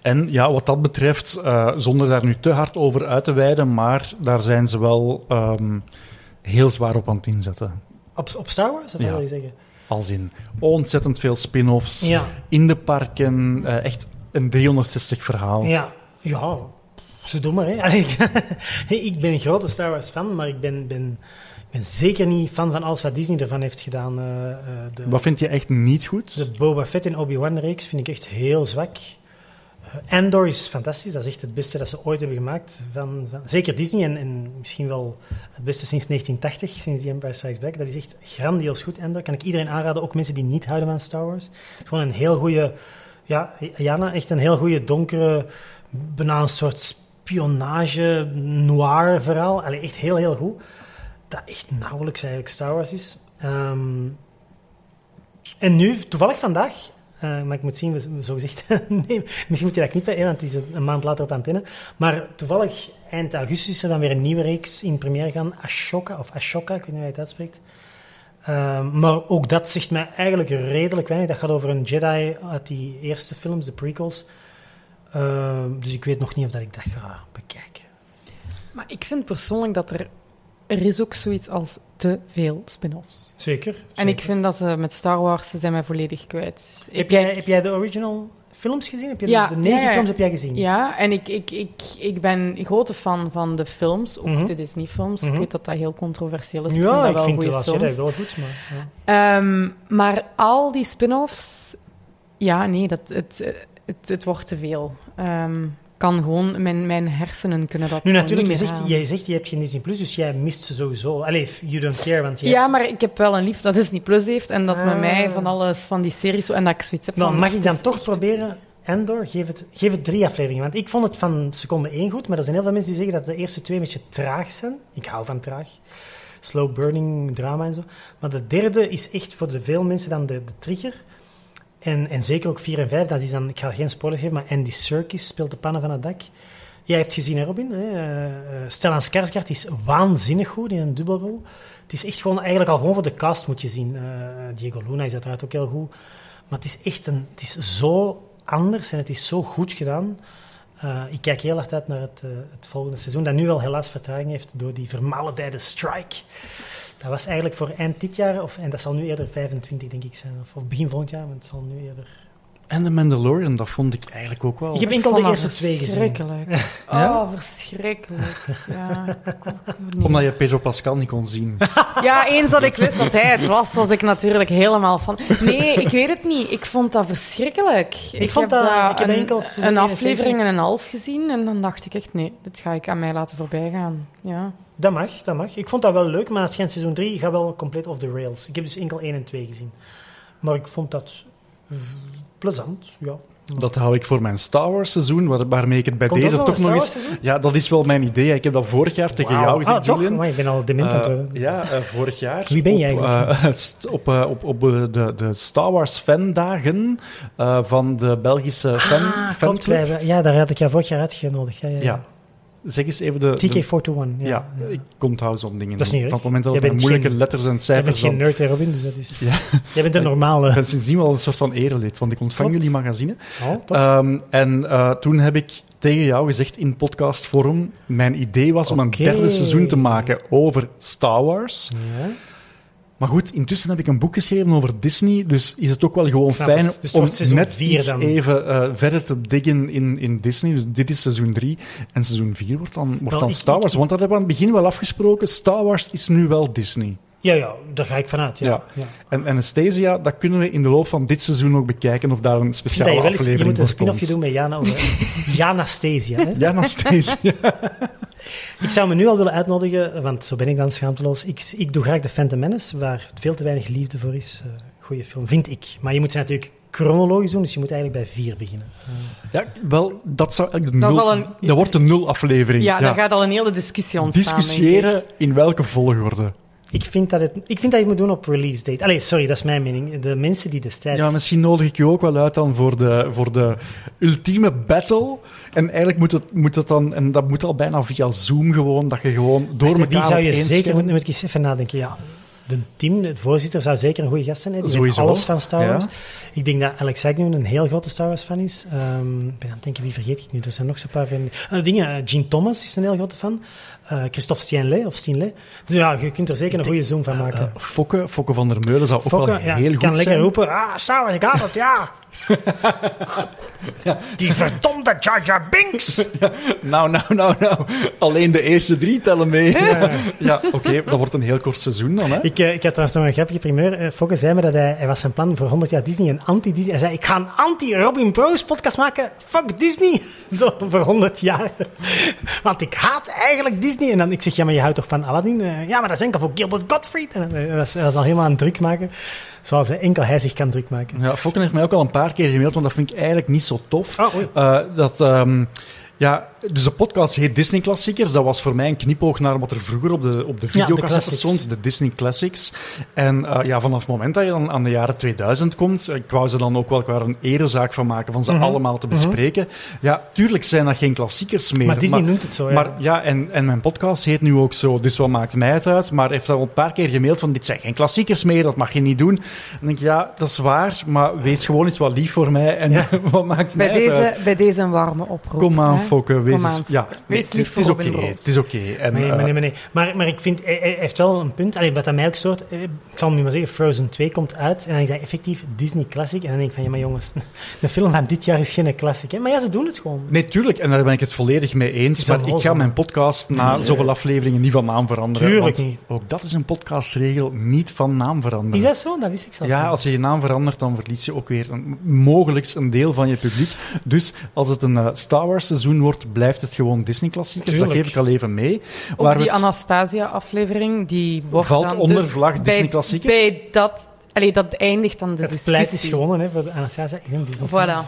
En ja, wat dat betreft, eh, zonder daar nu te hard over uit te wijden, maar daar zijn ze wel ehm, heel zwaar op aan het inzetten. Op, op Star Wars, of Ja. wil je zeggen? Als in ontzettend veel spin-offs, Ja. in de parken, eh, echt een 360 verhaal. Ja, ja, ze doen maar. Hè. Allee, ik, ik ben een grote Star Wars fan, maar ik ben, ben, ben zeker niet fan van alles wat Disney ervan heeft gedaan. eh, eh, de, Wat vind je echt niet goed? de Boba Fett en Obi-Wan reeks vind ik echt heel zwak. Eh, Andor is fantastisch, dat is echt het beste dat ze ooit hebben gemaakt. Van, van, zeker Disney en, en misschien wel het beste sinds 1980, sinds The Empire Strikes Back. Dat is echt grandioos goed, Andor. Kan ik iedereen aanraden, ook mensen die niet houden van Star Wars. Gewoon een heel goede, ja, Jana, echt een heel goede donkere, bijna een soort spionage, noir verhaal. Allee, echt heel, heel goed. Dat echt nauwelijks eigenlijk Star Wars is. Ehm, en nu, toevallig vandaag, eh, maar ik moet zien, zo gezegd, misschien moet je dat knippen, hè, want het is een, een maand later op antenne. Maar toevallig, eind augustus is er dan weer een nieuwe reeks in première gaan, Ashoka, of Ashoka, ik weet niet hoe je het uitspreekt. Ehm, maar ook dat zegt mij eigenlijk redelijk weinig. Dat gaat over een Jedi uit die eerste films, de prequels. Ehm, dus ik weet nog niet of dat ik dat ga bekijken. Maar ik vind persoonlijk dat er... Er is ook zoiets als te veel spin-offs. Zeker. En ik vind dat ze met Star Wars, ze zijn mij volledig kwijt. Heb Ik- jij, heb jij de original films gezien? Heb je Ja, de, de negen ja, films heb jij gezien? Ja, en ik, ik, ik, ik ben een grote fan van de films, ook Mhm. de Disney-films. Mhm. Ik weet dat dat heel controversieel is. ik vind Ja, dat ik wel vind films. Jedi wel goed, maar... Ja. Ehm, maar al die spin-offs, ja, nee, dat, het, het, het wordt te veel. Ehm, kan gewoon, mijn, mijn hersenen kunnen dat Nu natuurlijk, je niet meer zegt, jij zegt je hebt geen Disney Plus, dus jij mist ze sowieso. Allee, you don't care, want je Ja, hebt- maar ik heb wel een lief dat Disney Plus heeft en dat met Ah. mij van alles, van die series, en dat ik zoiets heb Nou, van... mag ik dan toch echt- proberen, Endor, geef het, geef het drie afleveringen. Want ik vond het van seconde één goed, maar er zijn heel veel mensen die zeggen dat de eerste twee een beetje traag zijn. Ik hou van traag. Slow burning drama en zo. Maar de derde is echt voor de veel mensen dan de, de trigger. En, en zeker ook vier en vijf, dat is dan, ik ga geen spoilers geven, maar Andy Serkis speelt de pannen van het dak. Jij hebt gezien, Robin? Hè? Eh, Stellan Skarsgård is waanzinnig goed in een dubbelrol. Het is echt gewoon, eigenlijk al gewoon voor de cast moet je zien. Eh, Diego Luna is uiteraard ook heel goed. Maar het is echt een, het is zo anders en het is zo goed gedaan. Eh, ik kijk heel hard uit naar het, het volgende seizoen, dat nu wel helaas vertraging heeft door die vermalendijde strike. Dat was eigenlijk voor eind dit jaar, of, en dat zal nu eerder 25 denk ik zijn, of, of begin volgend jaar, maar het zal nu eerder... En The Mandalorian, dat vond ik eigenlijk ook wel. Ik heb enkel de eerste twee gezien. Verschrikkelijk. Ja? Oh, verschrikkelijk. Ja. Omdat je Pedro Pascal niet kon zien. Ja, eens dat ik wist dat hij het was, was ik natuurlijk helemaal van... Nee, ik weet het niet. Ik vond dat verschrikkelijk. Ik, vond heb dat- ik heb een, enkel seizoen een 51 aflevering en een half gezien en dan dacht ik echt, nee, dit ga ik aan mij laten voorbij gaan. Ja. Dat mag, dat mag. Ik vond dat wel leuk, maar het schijnt seizoen 3 gaat wel compleet off the rails. Ik heb dus enkel 1 en 2 gezien. Maar ik vond dat plezant, ja. Dat hou ik voor mijn Star Wars seizoen, waar- waarmee ik het bij Komt deze toch nog nog een eens... Ja, dat is wel mijn idee. Ik heb dat vorig jaar tegen jou gezegd, Ah, toch? Julian. Maar ik ben al dement aan het Eh, ja, eh, vorig jaar. Wie ben jij op, eigenlijk? eh, op, op, op de, de Star Wars fandagen eh, van de Belgische fan, ah, klopt. fanclub. wij hebben- ja, daar had ik jou vorig jaar uitgenodigd. Ja, ja, ja. Ja. Zeg eens even de... de- TK421. Ja, ja, ja. ik onthoud zo'n dingen. Dat is niet Van het moment dat het bent moeilijke geen- letters en Jij bent cijfers... geen nerd, Robin, dus dat is... Ja. Jij bent een Ik normale... ben sindsdien wel een soort van erelid, want ik ontvang Klopt. jullie magazine. Oh. Ehm, en eh, toen heb ik tegen jou gezegd in podcastforum, mijn idee was om een derde seizoen te maken over Star Wars. ja. Maar goed, intussen heb ik een boek geschreven over Disney, dus is het ook wel gewoon fijn het. Dus het om net vier iets dan. even eh, verder te diggen in, in Disney. Dus dit is seizoen 3 en seizoen 4 wordt dan, wordt Wel, dan Star Wars. ik- Want dat hebben we aan het begin wel afgesproken. Star Wars is nu wel Disney. Ja, ja, daar ga ik vanuit. Ja. Ja. Ja. En Anastasia, dat kunnen we in de loop van dit seizoen ook bekijken of daar een speciale wel eens, je aflevering moet een spin-offje doen met Jana over Janastasia. Hè? Ja. Ik zou me nu al willen uitnodigen, want zo ben ik dan schaamteloos. Ik, ik doe graag de Phantom Menace, waar veel te weinig liefde voor is. Eh goeie film, vind ik. Maar je moet ze natuurlijk chronologisch doen, dus je moet eigenlijk bij vier beginnen. Eh, Ja, wel, dat zou eigenlijk de Dat nul... al een- Dat wordt de nul-aflevering. Ja, daar gaat al een hele discussie ontstaan. Discussiëren in welke volgorde. Ik, vind dat het, ik vind dat je het moet doen op release date. Allee, sorry, dat is mijn mening. De mensen die destijds... Ja, misschien nodig ik je ook wel uit dan voor de, voor de ultieme battle. En eigenlijk moet het, moet het dan, en dat moet al bijna via Zoom gewoon, dat je gewoon door elkaar Wie zou je zeker... scherm- Moet, moet ik eens even nadenken. Ja, de team, de voorzitter, zou zeker een goede gast zijn. Hè? Die weet Sowieso, alles van Star ja. Wars. Ik denk dat Alex Agnew een heel grote Star Wars fan is. Ehm, ik ben aan het denken, wie vergeet ik nu? Er zijn nog zo'n paar van... eh, dingen, eh, Gene Thomas is een heel grote fan. Eh Christophe Stienle, of Stienle. Dus ja, je kunt er zeker een goede zoom van maken. Eh, Fokke, Fokke van der Meulen zou ook Fokke, wel heel goed kan lekker zijn. roepen, ah, Star Wars, ik haat het, ja. Die verdomde Jar Jar Binks. Nou, nou, nou, nou. Alleen de eerste drie tellen mee. Ja, oké, dat wordt een heel kort seizoen dan, hè? Ik, eh, ik had trouwens nog een grappige primeur. Eh, Fokke zei me dat hij, hij was zijn plan voor 100 jaar Disney, een anti-Disney. Hij zei, ik ga een anti-Robin Bros podcast maken. Fuck Disney. Zo, voor 100 jaar. Want ik haat eigenlijk Disney. En dan, ik zeg, ja, maar je houdt toch van Aladdin? Eh, ja, maar dat is enkel voor Gilbert Gottfried. En hij was, hij was al helemaal aan het druk maken. Zoals hij enkel hij zich kan druk maken. Ja, Fokken heeft mij ook al een paar keer gemaild, want dat vind ik eigenlijk niet zo tof. Oh, dat, ehm, ja, dus de podcast heet Disney Klassiekers. Dat was voor mij een knipoog naar wat er vroeger op de, op de videocassette stond, de Disney Classics. En eh, ja, vanaf het moment dat je dan aan de jaren 2000 komt, eh, ik wou ze dan ook wel qua een erezaak van maken van ze Mhm. allemaal te bespreken. Ja, tuurlijk zijn dat geen klassiekers meer. Maar Disney noemt het zo, ja. Maar ja, en, en mijn podcast heet nu ook zo, dus wat maakt mij het uit? Maar heeft al een paar keer gemaild van, dit zijn geen klassiekers meer, dat mag je niet doen. Dan denk ik, ja, dat is waar, maar wees gewoon eens wat lief voor mij en wat maakt mij Bij het uit? deze, bij deze een warme oproep. Kom aan, Wees aan, ja, nee, Wees het, lief het voor is Robin oké. Het is oké. En, Nee, eh, maar nee, maar nee. Maar, maar ik vind, hij, hij heeft wel een punt. Allee, wat aan mij ook stoort, eh, ik zal nu maar zeggen, Frozen 2 komt uit. En dan is hij effectief Disney Classic. En dan denk ik van, ja maar jongens, de film van dit jaar is geen classic. Hè? Maar ja, ze doen het gewoon. Nee, tuurlijk, en daar ben ik het volledig mee eens. Maar ik ga mijn podcast na Nee. zoveel afleveringen niet van naam veranderen. Tuurlijk want niet. Ook dat is een podcastregel, niet van naam veranderen. Is dat zo? Dat wist ik zelfs Ja, niet. als je je naam verandert, dan verlies je ook weer een, mogelijk een deel van je publiek. Dus als het een eh, Star Wars seizoen wordt, blijft het gewoon Disney-klassiekers. Dat geef ik al even mee. Ook Waar we die het- Anastasia-aflevering, die wordt Valt dan onder dus vlag bij- Disney-klassiekers? Bij dat... Allee, dat eindigt dan de Het discussie. pleit is gewonnen hè, voor de Anastasia. Is een Disney. Voilà.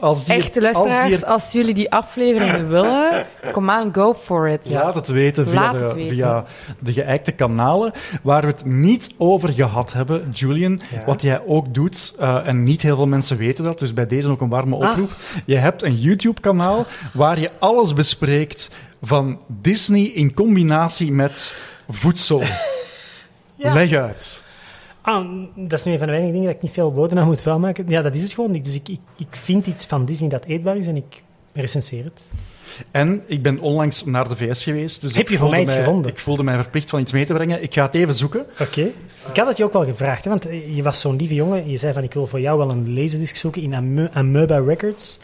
als die, Echte als die luisteraars, er- als jullie die afleveringen willen, kom aan, go for it. Laat het weten via, Laat het de, weten. via de geëikte kanalen. Waar we het niet over gehad hebben, Julian. Ja. Wat jij ook doet, eh, en niet heel veel mensen weten dat, dus bij deze ook een warme Ah. oproep. Je hebt een YouTube-kanaal waar je alles bespreekt van Disney in combinatie met voedsel. Ja. Leg uit. Ah, dat is nu een van de weinige dingen dat ik niet veel woorden aan moet vuilmaken. Ja, dat is het gewoon niet. Dus ik, ik, ik vind iets van Disney dat eetbaar is en ik recenseer het. En ik ben onlangs naar de VS geweest. Dus Heb je voor mij iets gevonden? Ik voelde mij verplicht van iets mee te brengen. Ik ga het even zoeken. Oké. Ik had het je ook wel gevraagd, hè, want je was zo'n lieve jongen. Je zei van, ik wil voor jou wel een laserdisc zoeken in Amoeba Records.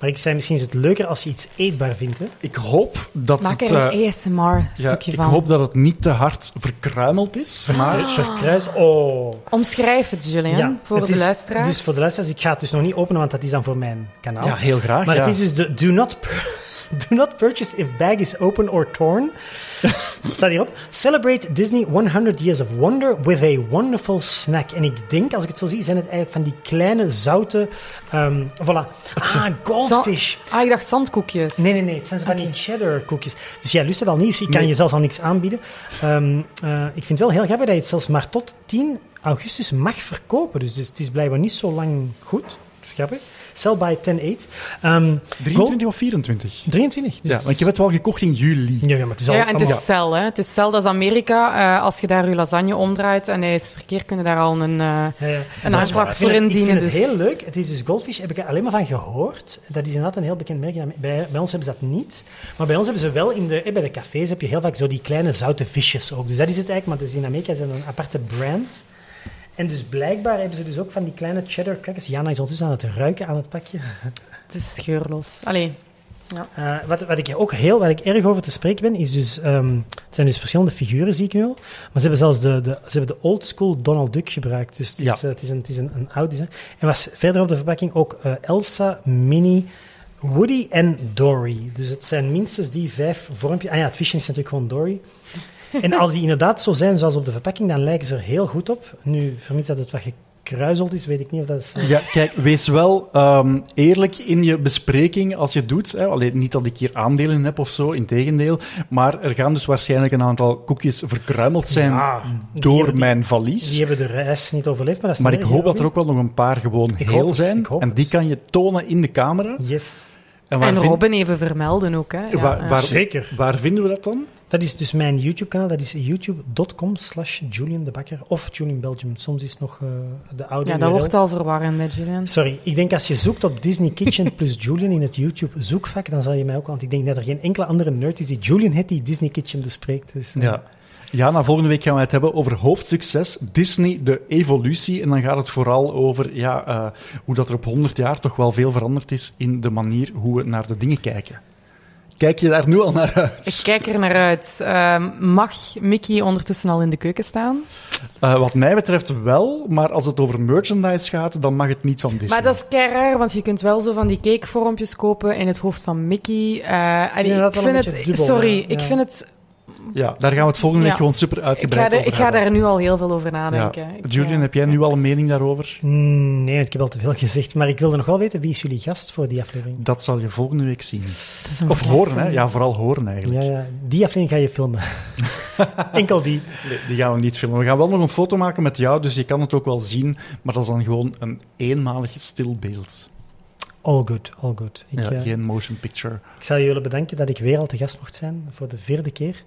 Maar ik zei, misschien is het leuker als je iets eetbaar vindt. Hè? Ik hoop dat Maak het... er eh, een ASMR-stukje ja, van. ik hoop dat het niet te hard verkruimeld is. Maar Het verkruis. Oh. Omschrijf het, Julian, voor het de is- luisteraars. Dus voor de luisteraars, ik ga het dus nog niet openen, want dat is dan voor mijn kanaal. ja, heel graag. Maar ja. het is dus de do not, do not purchase if bag is open or torn. Staat hierop. Celebrate Disney 100 Years of Wonder with a wonderful snack. En ik denk, als ik het zo zie, zijn het eigenlijk van die kleine zoute... ehm voilà. Ah, goldfish. Ah, ik dacht zandkoekjes. Nee, nee, nee. Het zijn van die cheddar koekjes. Dus jij lust het al niet, ik kan Nee. je zelfs al niks aanbieden. Ehm, eh, ik vind het wel heel grappig dat je het zelfs maar tot 10 augustus mag verkopen. Dus, dus het is blijkbaar niet zo lang goed. Dat is grappig. Sell by 10-8. Ehm, 23 of 24? 23. Dus ja, want je hebt het wel gekocht in juli. Ja, ja, maar het is al... Ja, en het is cel, hè. Het is cel, dat is Amerika. Eh, als je daar je lasagne omdraait en hij is verkeerd, kunnen daar al een, eh, Ja, ja. een aanklacht ik voor vind het- indienen. Ik vind Dus het heel leuk. Het is dus Goldfish, heb ik er alleen maar van gehoord. Dat is inderdaad een heel bekend merk. Bij, bij ons hebben ze dat niet. Maar bij ons hebben ze wel, in de, eh, bij de cafés heb je heel vaak zo die kleine zoute visjes ook. Dus dat is het eigenlijk, maar dus in Amerika is dat een aparte brand. En dus blijkbaar hebben ze dus ook van die kleine cheddar crackers. Jana is ondertussen aan het ruiken aan het pakje. het is geurloos. Allee, Eh, wat, wat ik ook heel, wat ik erg over te spreken ben, is dus, ehm, het zijn dus verschillende figuren, zie ik nu al. Maar ze hebben zelfs de, de, ze hebben de old school Donald Duck gebruikt. Dus het is, Ja. eh, het is, een, het is een, een oud design. En was verder op de verpakking ook eh, Elsa, Minnie, Woody en Dory. Dus het zijn minstens die vijf vormpjes. Ah ja, het visje is natuurlijk gewoon Dory. En als die inderdaad zo zijn zoals op de verpakking, dan lijken ze er heel goed op. Nu, vermits dat het wat gekruiseld is, weet ik niet of dat is... eh, Ja, kijk, wees wel ehm, eerlijk in je bespreking als je het doet. Hè. Alleen niet dat ik hier aandelen heb of zo, integendeel. Maar er gaan dus waarschijnlijk een aantal koekjes verkruimeld zijn Ja, door die- mijn valies. Die hebben de reis niet overleefd, maar dat is maar ik erg, hoop dat er ook wel nog een paar gewoon Ik heel zijn. ik hoop En die kan je tonen in de camera. Yes. Waar en vind- Robin even vermelden ook, hè. Ja, waar, waar, Zeker. waar vinden we dat dan? Dat is dus mijn YouTube-kanaal. Dat is youtube.com slash Julian de Bakker of Julian Belgium. Soms is het nog eh, de oude Ja, dat URL. wordt al verwarrend, hè, Julian. Sorry, ik denk als je zoekt op Disney Kitchen plus Julian in het YouTube-zoekvak, dan zal je mij ook... Want ik denk dat er geen enkele andere nerd is die Julian heet die Disney Kitchen bespreekt. Dus, eh, Ja. Ja, na volgende week gaan we het hebben over hoofdsucces, Disney, de evolutie. En dan gaat het vooral over ja, eh, hoe dat er op 100 jaar toch wel veel veranderd is in de manier hoe we naar de dingen kijken. Kijk je daar nu al naar Ik uit? kijk er naar uit. Ehm, mag Mickey ondertussen al in de keuken staan? Eh, wat mij betreft wel, maar als het over merchandise gaat, dan mag het niet van Disney. Maar dat is kei raar, want je kunt wel zo van die cakevormpjes kopen in het hoofd van Mickey. Inderdaad ik vind het... dubbel, sorry, ja. ik vind het... Ja, daar gaan we het volgende week Ja. gewoon super Ik ga, uitgebreid er- over ik ga daar nu al heel veel over Ja. nadenken. Ik, Julian, heb jij nu al een mening daarover? Mm, Nee, ik heb al te veel gezegd. Maar ik wilde nog wel weten, wie is jullie gast voor die aflevering? Dat zal je volgende week zien. Of horen, hè? Ja, vooral horen eigenlijk. Ja, ja, die aflevering ga je filmen. Enkel die. Nee, die gaan we niet filmen. We gaan wel nog een foto maken met jou, dus je kan het ook wel zien. Maar dat is dan gewoon een eenmalig stilbeeld. All good, all good. Ik, Ja, eh, geen motion picture. ik zou je willen bedanken dat ik weer al te gast mocht zijn voor de vierde keer.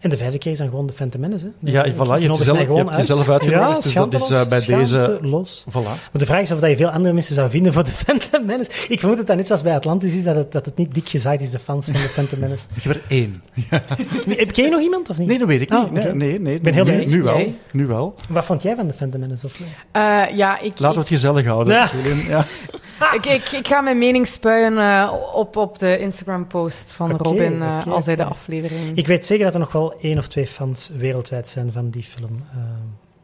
En de vijfde keer is dan gewoon de Phantom Menace. Hè? Ja, Ik- voilà, ik je hebt jezelf- je hebt jezelf uitgenodigd, Ja, dus dat is, eh, bij deze- schaamteloos. Voilà. Maar de vraag is of dat je veel andere mensen zou vinden voor de Phantom Menace. Ik vermoed dat dat net zoals bij Atlantis is, dat het, dat het niet dik gezaaid is, de fans van de Phantom Menace. Ik heb er één. Heb jij nog iemand of niet? Nee, dat weet ik Ah, niet. Nee, oké. nee, nee, Ik ben heel nu, benieuwd. nu wel. Nu wel. Wat vond jij van de Phantom Menace? Of... Eh, ja, ik, Laten we het gezellig houden. Ja. Julian. Ja. ik, ik, ik ga mijn mening spuien eh, op, op de Instagram-post van Robin eh, als hij de aflevering... Ik weet zeker dat er nog wel één of twee fans wereldwijd zijn van die film. Eh,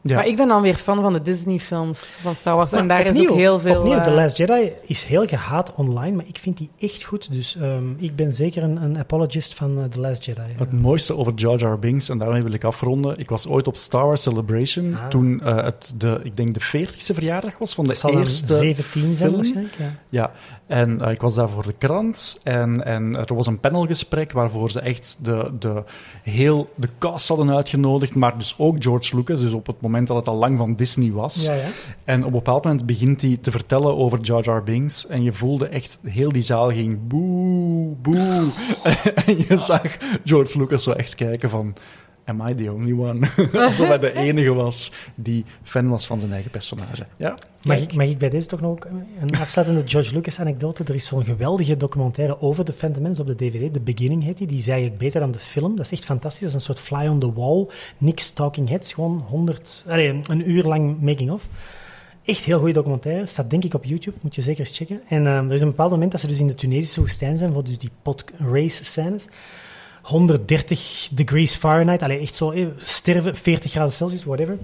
Ja. Maar ik ben dan weer fan van de Disney-films van Star Wars. en daar is ook heel veel... Opnieuw, eh, The Last Jedi is heel gehaat online, maar ik vind die echt goed. Dus ehm, ik ben zeker een, een apologist van eh, The Last Jedi. Het mooiste over Jar Jar Binks, en daarmee wil ik afronden. Ik was ooit op Star Wars Celebration, Ah. toen eh, het de, ik denk de 40ste verjaardag was van de Dat zal dan eerste 17 zijn film. waarschijnlijk. Ja. Ja, en eh, ik was daar voor de krant en, en er was een panelgesprek waarvoor ze echt de, de, heel de cast hadden uitgenodigd, maar dus ook George Lucas, dus op het moment dat het al lang van Disney was. Ja, ja. En op een bepaald moment begint hij te vertellen over Jar Jar Binks en je voelde echt, heel die zaal ging boe, boe. en je zag George Lucas zo echt kijken van... Am I the only one? Alsof hij de enige was die fan was van zijn eigen personage. Ja? Mag ik, mag ik bij deze toch nog een afsluitende George Lucas-anekdote? Er is zo'n geweldige documentaire over de Phantom Menace op de DVD. The Beginning heet die. Die zei het beter dan de film. Dat is echt fantastisch. Dat is een soort fly on the wall. Niks talking heads. Gewoon 100, allee, een uur lang making-of. Echt heel goede documentaire. Staat denk ik op YouTube. Moet je zeker eens checken. En ehm, er is een bepaald moment dat ze dus in de Tunesische woestijn zijn voor dus die pot race scènes. 130 degrees Fahrenheit. Allee, echt zo eh, sterven, 40 graden Celsius, whatever.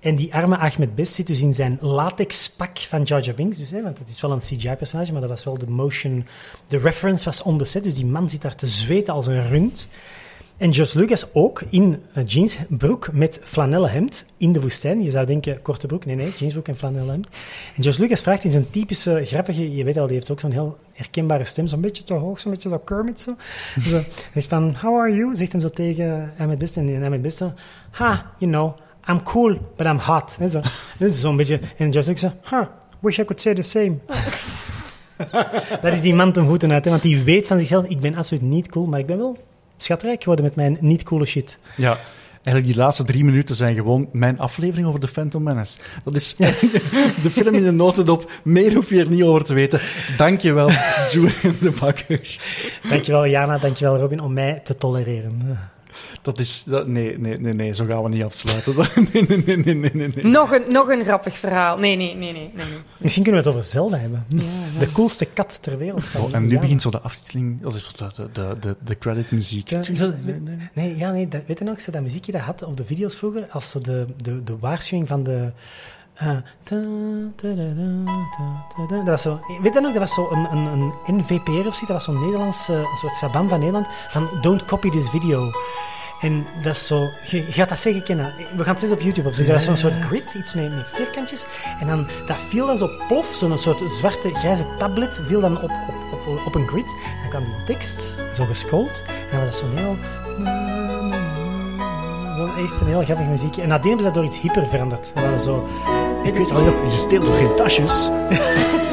En die arme Ahmed Best zit dus in zijn latexpak van Jar Binks. Dus, hè, want het is wel een CGI-personage, maar dat was wel de motion... De reference was on the set, dus die man zit daar te zweten als een rund. En George Lucas ook in jeansbroek met flanellen hemd in de woestijn. Je zou denken, korte broek. Nee, nee, jeansbroek en flanellen hemd. En George Lucas vraagt in zijn typische, grappige... Je weet al, die heeft ook zo'n heel herkenbare stem. Zo'n beetje te hoog, zo'n beetje zo Kermit zo. zo. Hij is van, how are you? Zegt hem zo tegen Ahmed Best. En Ahmed Best zo, ha, you know... I'm cool, but I'm hot. En zo. Dat is zo'n beetje... En George Lucas zo, huh, wish I could say the same. Dat is die man ten voeten uit, hè, want die weet van zichzelf, ik ben absoluut niet cool, maar ik ben wel schatrijk geworden met mijn niet coole shit. Ja, eigenlijk die laatste drie minuten zijn gewoon mijn aflevering over The Phantom Menace. Dat is de film in de notendop. Meer hoef je er niet over te weten. Dankjewel, Julian de Bakker. Dankjewel Jana, dankjewel Robin, om mij te tolereren. Dat is... Dat, nee, nee, nee, nee, zo gaan we niet afsluiten. nee, nee, nee, nee, nee, nee. Nog een, nog een grappig verhaal. Nee, nee, nee, nee. nee, nee. Misschien kunnen we het over Zelda hebben. De coolste kat ter wereld. Van Oh, en nu begint zo de aftiteling, dat is zo de, de, de, de creditmuziek. Ja, zo- nee, ja, nee, dat, weet je nog, zo dat muziekje dat had op de video's vroeger, als zo de, de, de waarschuwing van de... eh, ta, ta, da, da, ta, ta, da. dat was zo, weet je nog, dat was zo een, een, een NVPR of zoiets, dat was zo'n Nederlands, eh, een soort sabam van Nederland, van don't copy this video. En dat is zo, je, je gaat dat zeker kennen. We gaan het eens op YouTube opzoeken. Dat was zo'n soort grid, iets met, met vierkantjes. En dan, dat viel dan zo plof, zo'n soort zwarte grijze tablet viel dan op, op, op, op een grid. En dan kwam die tekst zo gescrolld. En dan was dat zo'n heel... Zo'n echt een heel grappig muziekje. En nadien hebben ze dat door iets hyper veranderd. En dan zo... Ik weet al, je je steelt toch geen tasjes?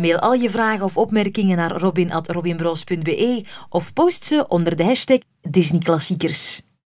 Mail al je vragen of opmerkingen naar robin.robinbroos.be of post ze onder de hashtag Disney Klassiekers.